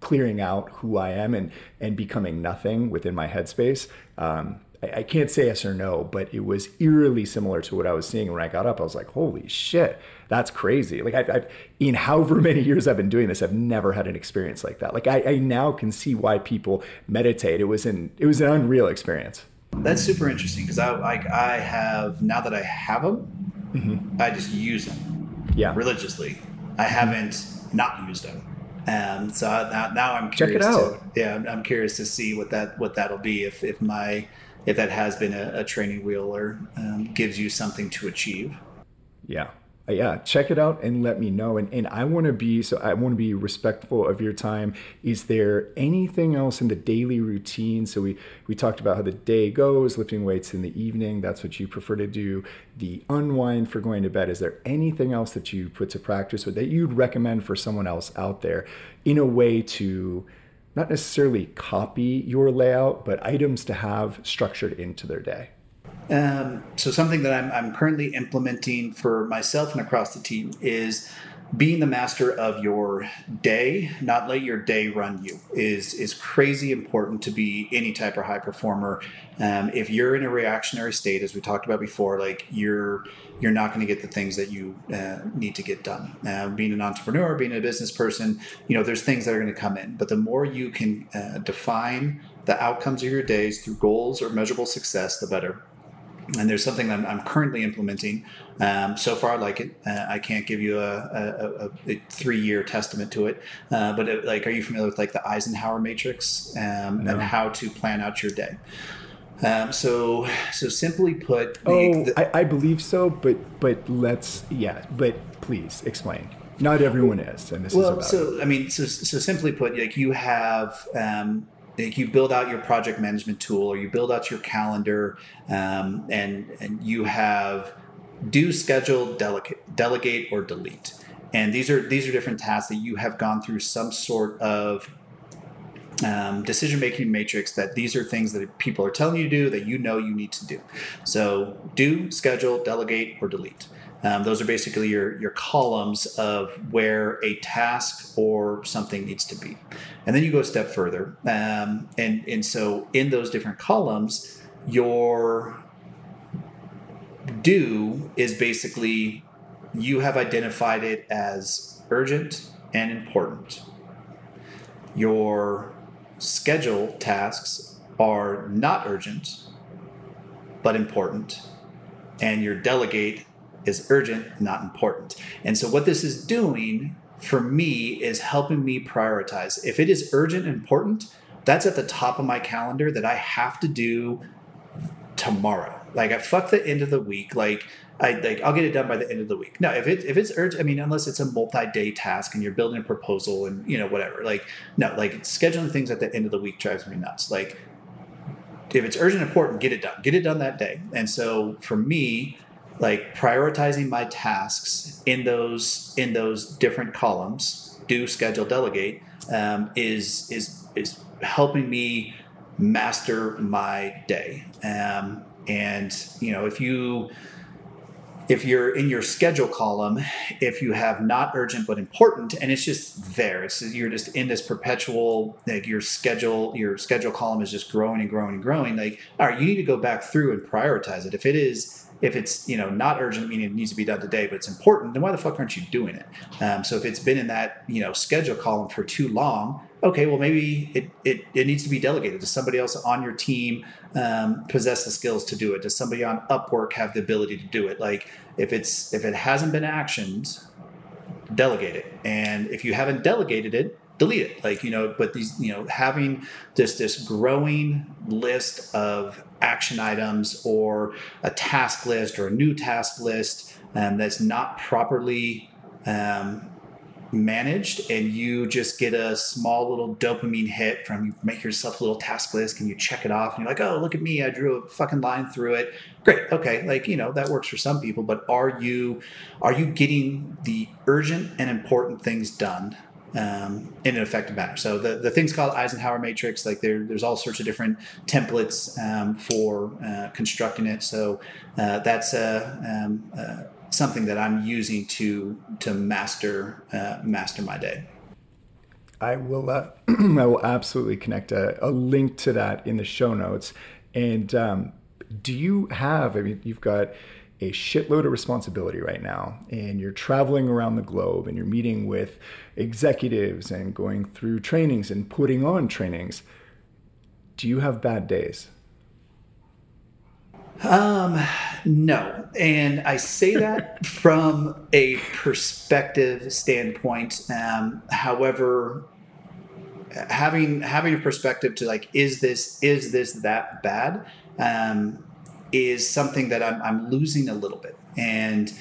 clearing out who I am and and becoming nothing within my headspace. Um, I, I, can't say yes or no, but it was eerily similar to what I was seeing when I got up. I was like, "Holy shit, that's crazy!" Like I've, I've in however <laughs> many years I've been doing this, I've never had an experience like that. Like I, I now can see why people meditate. It was an it was an unreal experience. That's super interesting because I like I have now that I have them, mm-hmm. I just use them. Yeah. Religiously, I haven't not used them. Um, so now, now I'm curious. Check it out. To, yeah, I'm, I'm, curious to see what that what that'll be if if my if that has been a, a training wheel or um, gives you something to achieve. Yeah, Uh, yeah, check it out and let me know. And, and I want to be so I want to be respectful of your time. Is there anything else in the daily routine? So we we talked about how the day goes, lifting weights in the evening. That's what you prefer to do. The unwind for going to bed. Is there anything else that you put to practice or that you'd recommend for someone else out there in a way to not necessarily copy your layout, but items to have structured into their day? Um, so something that I'm, I'm currently implementing for myself and across the team is being the master of your day, not let your day run you, is is crazy important to be any type of high performer. Um, if you're in a reactionary state, as we talked about before, like you're you're not going to get the things that you uh, need to get done. Uh, being an entrepreneur, being a business person, you know, there's things that are going to come in. But the more you can uh, define the outcomes of your days through goals or measurable success, the better and there's something I'm, I'm currently implementing. Um, so far, I like it. Uh, I can't give you a, a, a, a three-year testament to it, uh, but it, like, are you familiar with like the Eisenhower matrix um, no. and how to plan out your day? Um, so, so simply put, the, oh, the, I, I, believe so, but but let's yeah, but please explain. Not everyone is, and this well, is so it. I mean, so so simply put, like you have um, you build out your project management tool or you build out your calendar um, and and you have do schedule delegate delegate or delete. And these are these are different tasks that you have gone through some sort of um, decision making matrix that these are things that people are telling you to do that you know you need to do. So do schedule delegate or delete um, those are basically your, your columns of where a task or something needs to be. And then you go a step further. Um, and, and so in those different columns, your do is basically you have identified it as urgent and important. Your schedule tasks are not urgent but important. And your delegate is urgent, not important. And so, what this is doing for me is helping me prioritize. If it is urgent and important, that's at the top of my calendar that I have to do tomorrow. Like I fuck the end of the week. Like I like I'll get it done by the end of the week. No, if it if it's urgent, I mean, unless it's a multi-day task and you're building a proposal and you know whatever. Like no, like scheduling things at the end of the week drives me nuts. Like if it's urgent important, get it done. Get it done that day. And so for me, like prioritizing my tasks in those in those different columns do schedule delegate um, is is is helping me master my day. Um, and you know if you if you're in your schedule column if you have not urgent but important and it's just there it's you're just in this perpetual like your schedule your schedule column is just growing and growing and growing like all right you need to go back through and prioritize it. If it is if it's you know not urgent, meaning it needs to be done today, but it's important, then why the fuck aren't you doing it? Um, so if it's been in that you know schedule column for too long, okay, well maybe it, it, it needs to be delegated. Does somebody else on your team um, possess the skills to do it? Does somebody on Upwork have the ability to do it? Like if it's if it hasn't been actioned, delegate it. And if you haven't delegated it, delete it. Like you know, but these you know having this this growing list of action items or a task list or a new task list um, that's not properly um, managed and you just get a small little dopamine hit from you make yourself a little task list and you check it off and you're like oh look at me i drew a fucking line through it. Great okay like you know that works for some people but are you are you getting the urgent and important things done um, in an effective manner. So the, the thing's called Eisenhower matrix. Like there, there's all sorts of different templates um, for uh, constructing it. So uh, that's a, um, uh, something that I'm using to to master uh, master my day. I will uh, <clears throat> I will absolutely connect a, a, link to that in the show notes. And um, do you have? I mean, you've got a shitload of responsibility right now, and you're traveling around the globe, and you're meeting with executives and going through trainings and putting on trainings. Do you have bad days? Um, no. And I say that <laughs> from a perspective standpoint. Um, however, having having a perspective to like, is this is this that bad? Um, is something that I'm, I'm losing a little bit. And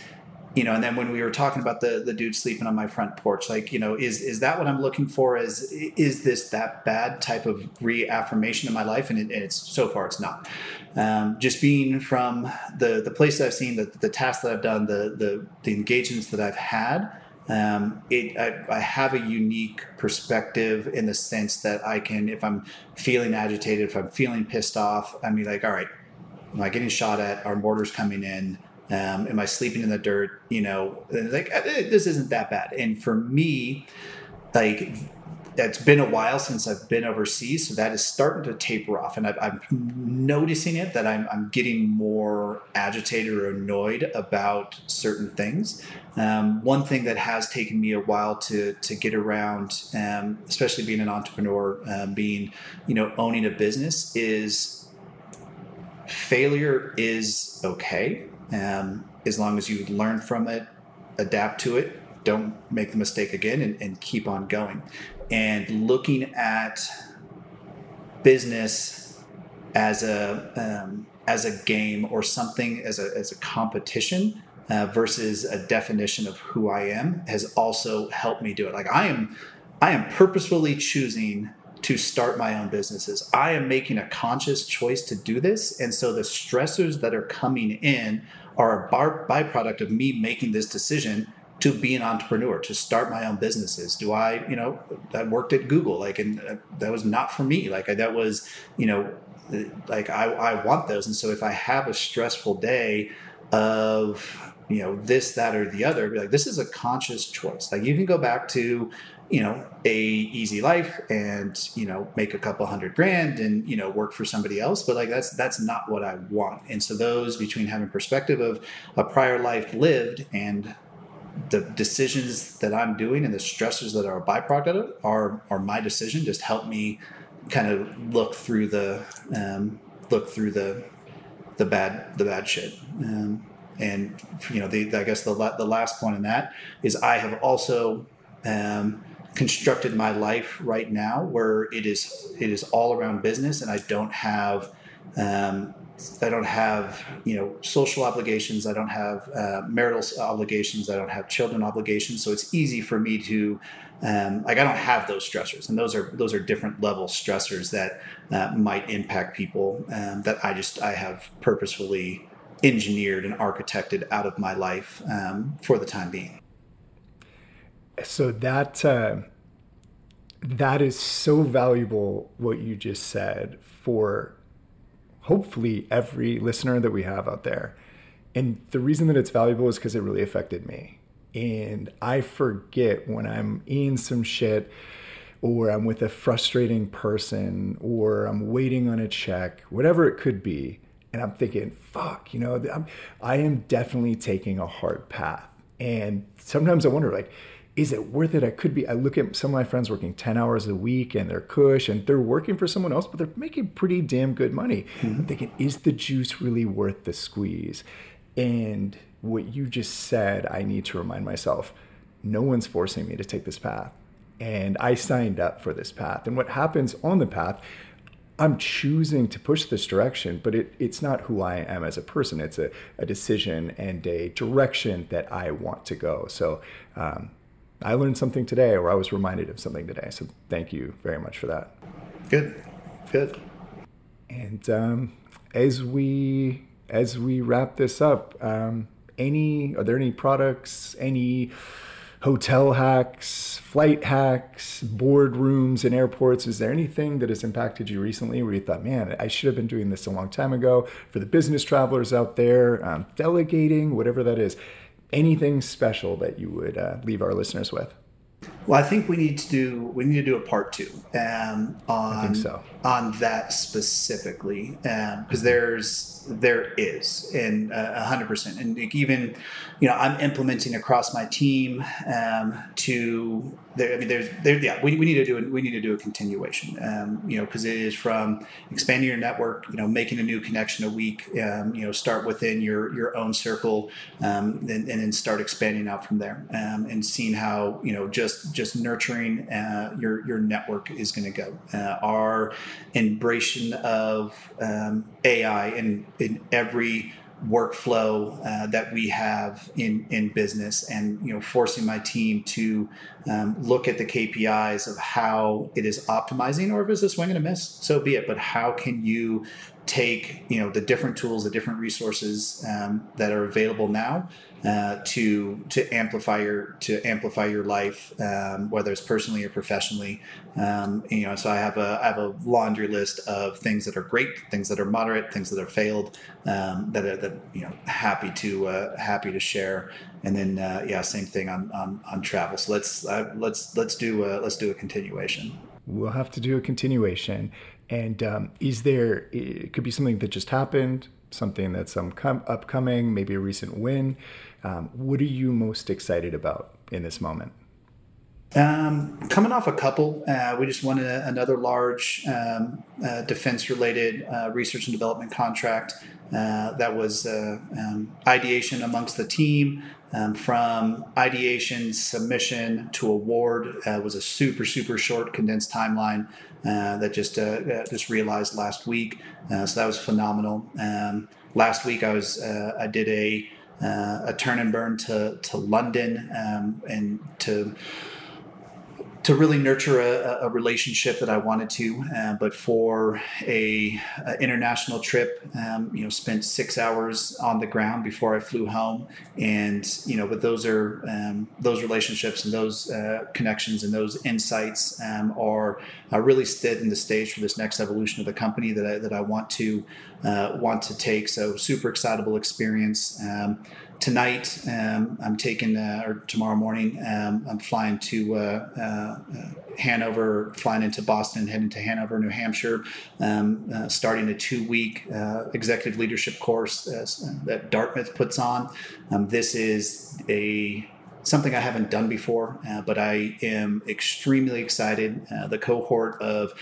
you know, and then when we were talking about the the dude sleeping on my front porch, like, you know, is is that what I'm looking for? Is is this that bad type of reaffirmation in my life? And, it, and it's so far it's not. Um, just being from the the place that I've seen, the the tasks that I've done, the the the engagements that I've had. Um, it, I, I, have a unique perspective in the sense that I can, if I'm feeling agitated, if I'm feeling pissed off, I mean, like, all right, am I getting shot at? Are mortars coming in? Um, am I sleeping in the dirt? You know, like eh, this isn't that bad. And for me, like it's been a while since I've been overseas, so that is starting to taper off, and i am noticing it that I'm, I'm, getting more agitated or annoyed about certain things. Um, one thing that has taken me a while to to get around, um, especially being an entrepreneur, um, being you know owning a business, is failure is okay um, as long as you learn from it, adapt to it, don't make the mistake again, and, and keep on going. And looking at business as a um, as a game or something as a as a competition uh, versus a definition of who I am has also helped me do it. Like I am, I am purposefully choosing to start my own businesses. I am making a conscious choice to do this. And so the stressors that are coming in are a byproduct of me making this decision to be an entrepreneur, to start my own businesses. Do I, you know, I worked at Google, like, and uh, that was not for me. Like, that was, you know, like I, I want those. And so if I have a stressful day of, you know, this, that, or the other, be like, this is a conscious choice. Like, you can go back to, you know a easy life and you know make a couple hundred grand and you know work for somebody else. But like that's that's not what i want. And so those between having perspective of a prior life lived and the decisions that i'm doing and the stressors that are a byproduct of it are are my decision. Just help me kind of look through the um, look through the the bad the bad shit. Um, and you know the i guess the, the last point in that is i have also um, constructed my life right now where it is it is all around business and I don't have um, I don't have you know social obligations. I don't have uh, marital obligations. I don't have children obligations. So it's easy for me to um, like I don't have those stressors and those are those are different level stressors that uh, might impact people um, that I just I have purposefully engineered and architected out of my life um, for the time being so that uh, that is so valuable what you just said for hopefully every listener that we have out there. And the reason that it's valuable is because it really affected me. And i forget when i'm in some shit or i'm with a frustrating person or i'm waiting on a check whatever it could be and i'm thinking fuck you know I'm, i am definitely taking a hard path. And sometimes i wonder like is it worth it? I could be. I look at some of my friends working 10 hours a week and they're cush and they're working for someone else, but they're making pretty damn good money. Mm-hmm. I'm thinking, is the juice really worth the squeeze? And what you just said, I need to remind myself no one's forcing me to take this path. And I signed up for this path. And what happens on the path, I'm choosing to push this direction, but it, it's not who I am as a person. It's a, a decision and a direction that I want to go. So, um, I learned something today or I was reminded of something today. So thank you very much for that. Good. Good. And um, as we as we wrap this up, um, any are there any products, any hotel hacks, flight hacks, boardrooms in airports? Is there anything that has impacted you recently where you thought, man, I should have been doing this a long time ago? For the business travelers out there, um, delegating, whatever that is anything special that you would uh, leave our listeners with? Well, I think we need to do we need to do a part two um, on so. on that specifically because um, there's there is and uh, a hundred percent and even you know I'm implementing across my team um, to there, I mean there's there yeah we, we need to do we need to do a continuation um, you know because it is from expanding your network you know making a new connection a week um, you know start within your your own circle um, and, and then start expanding out from there and seeing how you know just just nurturing uh, your your network is going to go. Uh, our embracing of um, AI in in every workflow uh, that we have in in business and you know forcing my team to um, look at the KPIs of how it is optimizing or if it's a swing and a miss so be it but how can you take you know the different tools the different resources um, that are available now uh, to to amplify your to amplify your life, um, whether it's personally or professionally. Um, you know, so I have a I have a laundry list of things that are great, things that are moderate, things that are failed, um, that are that you know happy to uh, happy to share. And then uh, yeah, same thing on, on on travel. So let's uh, let's let's do a, let's do a continuation. We'll have to do a continuation. And um, is there? It could be something that just happened, something that's um, com- upcoming, maybe a recent win. Um, what are you most excited about in this moment? Um, coming off a couple, uh, we just won a, another large um, uh, defense-related uh, research and development contract. Uh, that was uh, um, ideation amongst the team. Um, from ideation submission to award uh, was a super super short condensed timeline that just just realized last week. so that was phenomenal. Um, last week I was I did a a turn and burn to to London um, and to to really nurture a, a, relationship that I wanted to, uh, but for a, a international trip, um, you know, spent six hours on the ground before I flew home, and you know, but those are um, those relationships and those uh, connections and those insights um, are uh, really setting the stage for this next evolution of the company that I, that I want to uh, want to take. So super excitable experience. Tonight um, I'm taking uh, or tomorrow morning um, I'm flying to uh, uh, Hanover, flying into Boston, heading to Hanover, New Hampshire, um, uh, starting a two-week uh, executive leadership course uh, that Dartmouth puts on. Um, this is a something I haven't done before, uh, but I am extremely excited. Uh, the cohort of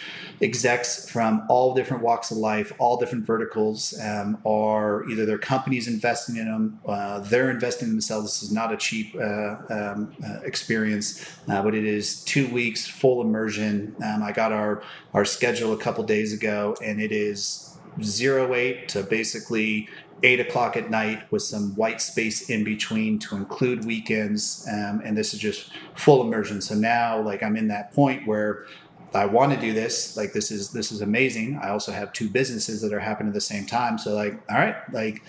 execs from all different walks of life, all different verticals, um, are either their companies investing in them, uh, they're investing in themselves. This is not a cheap uh, um, uh, experience, uh, but it is two weeks full immersion. Um, I got our our schedule a couple days ago, and it is zero eight to basically eight o'clock at night with some white space in between to include weekends. Um, and this is just full immersion. So now, like, I'm in that point where I want to do this. Like, this is this is amazing. I also have two businesses that are happening at the same time. So, like, all right, like,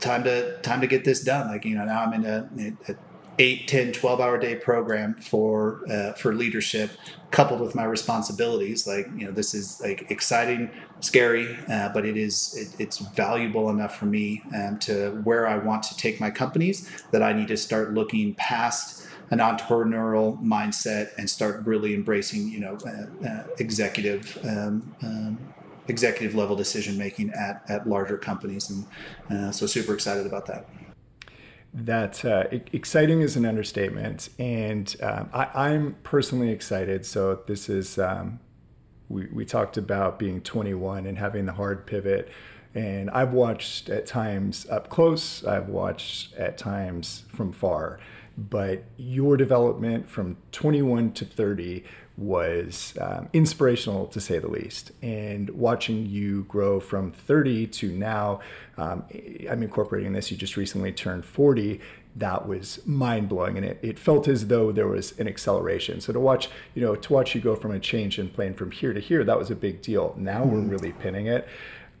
time to time to get this done. Like, you know, now I'm in a, a 8 10 12 hour day program for uh, for leadership coupled with my responsibilities like you know this is like exciting scary uh, but it is it, it's valuable enough for me um, to where i want to take my companies that i need to start looking past an entrepreneurial mindset and start really embracing you know uh, uh executive um, um, executive level decision making at, at larger companies. And uh, so super excited about that. That uh, exciting is an understatement, and um, I, am personally excited. So this is um, we we talked about being 21 and having the hard pivot, and I've watched at times up close. I've watched at times from far, but your development from 21 to 30 was um, inspirational to say the least. And watching you grow from 30 to now, um, I'm incorporating this, you just recently turned 40. That was mind blowing, and it, it felt as though there was an acceleration. So to watch, you know, to watch you go from a change in plane from here to here, that was a big deal. Now mm-hmm. we're really pinning it.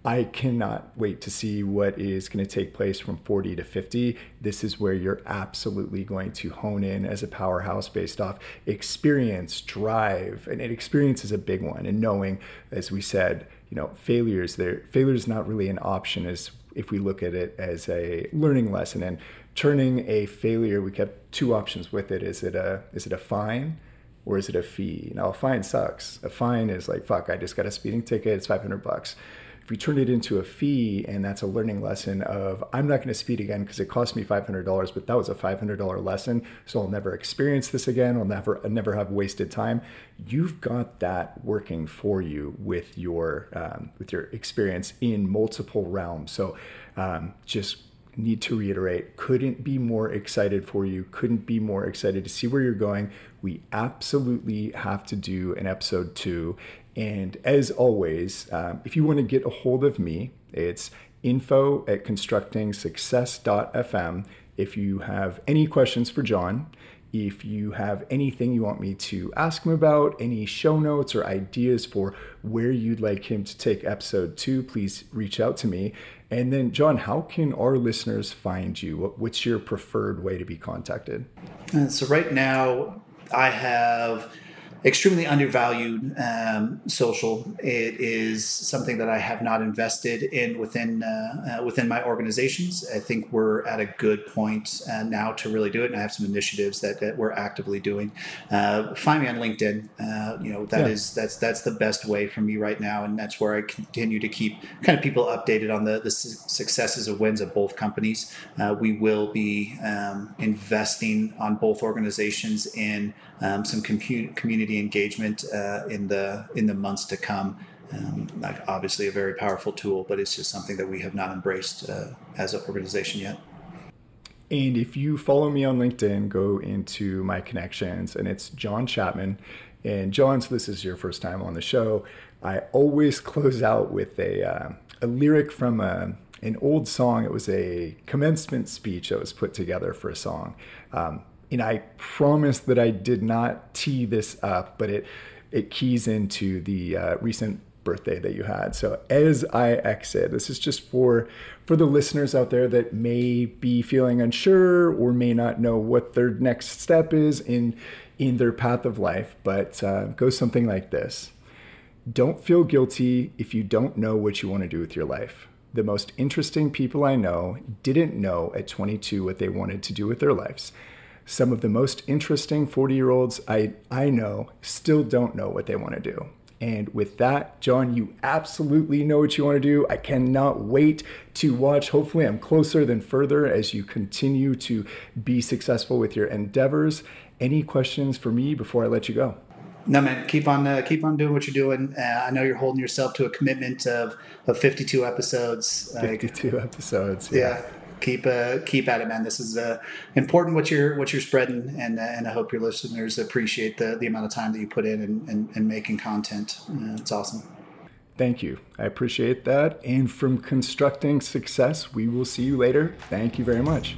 I cannot wait to see what is going to take place from 40 to 50. This is where you're absolutely going to hone in as a powerhouse based off experience, drive, and experience is a big one. And knowing, as we said, you know, failures there, failure is not really an option as if we look at it as a learning lesson and turning a failure, we kept two options with it. Is it a is it a fine? or is it a fee? Now a fine sucks. A fine is like fuck, I just got a speeding ticket, it's 500 bucks if we turn it into a fee and that's a learning lesson of i'm not going to speed again because it cost me $500 but that was a $500 lesson so i'll never experience this again i'll never I'll never have wasted time you've got that working for you with your um, with your experience in multiple realms so um, just need to reiterate couldn't be more excited for you couldn't be more excited to see where you're going we absolutely have to do an episode two and as always, um, if you want to get a hold of me, it's info at constructingsuccess.fm. If you have any questions for John, if you have anything you want me to ask him about, any show notes or ideas for where you'd like him to take episode two, please reach out to me. And then, John, how can our listeners find you? What's your preferred way to be contacted? Uh, so, right now, I have extremely undervalued um, social. It is something that I have not invested in within uh, uh, within my organizations. I think we're at a good point uh, now to really do it, and I have some initiatives that, that we're actively doing. Uh, find me on LinkedIn. Uh, you know that yeah. is that's that's the best way for me right now, and that's where I continue to keep kind of people updated on the the successes and wins of both companies. Uh, we will be um, investing on both organizations in um, some community engagement uh, in the in the months to come. Um, like obviously a very powerful tool, but it's just something that we have not embraced uh, as an organization yet. And if you follow me on LinkedIn, go into my connections, and it's John Chapman. And John, so this is your first time on the show. I always close out with a uh, a lyric from a, an old song. It was a commencement speech that was put together for a song. Um, and I promise that I did not tee this up, but it it keys into the uh, recent birthday that you had. So as I exit, this is just for for the listeners out there that may be feeling unsure or may not know what their next step is in in their path of life, but uh, goes something like this. Don't feel guilty if you don't know what you want to do with your life. The most interesting people I know didn't know at 22 what they wanted to do with their lives. Some of the most interesting 40 year olds I, I know still don't know what they want to do. And with that, John, you absolutely know what you want to do. I cannot wait to watch. Hopefully, I'm closer than further as you continue to be successful with your endeavors. Any questions for me before I let you go? No, man. Keep on, uh, keep on doing what you're doing. Uh, I know you're holding yourself to a commitment of, of 52 episodes. 52 episodes. Yeah. yeah keep uh, keep at it, man. This is uh, important what you're what you're spreading, and uh, and I hope your listeners appreciate the the amount of time that you put in and, and, and making content. Uh, it's awesome. Thank you. I appreciate that. And from constructing success, we will see you later. Thank you very much.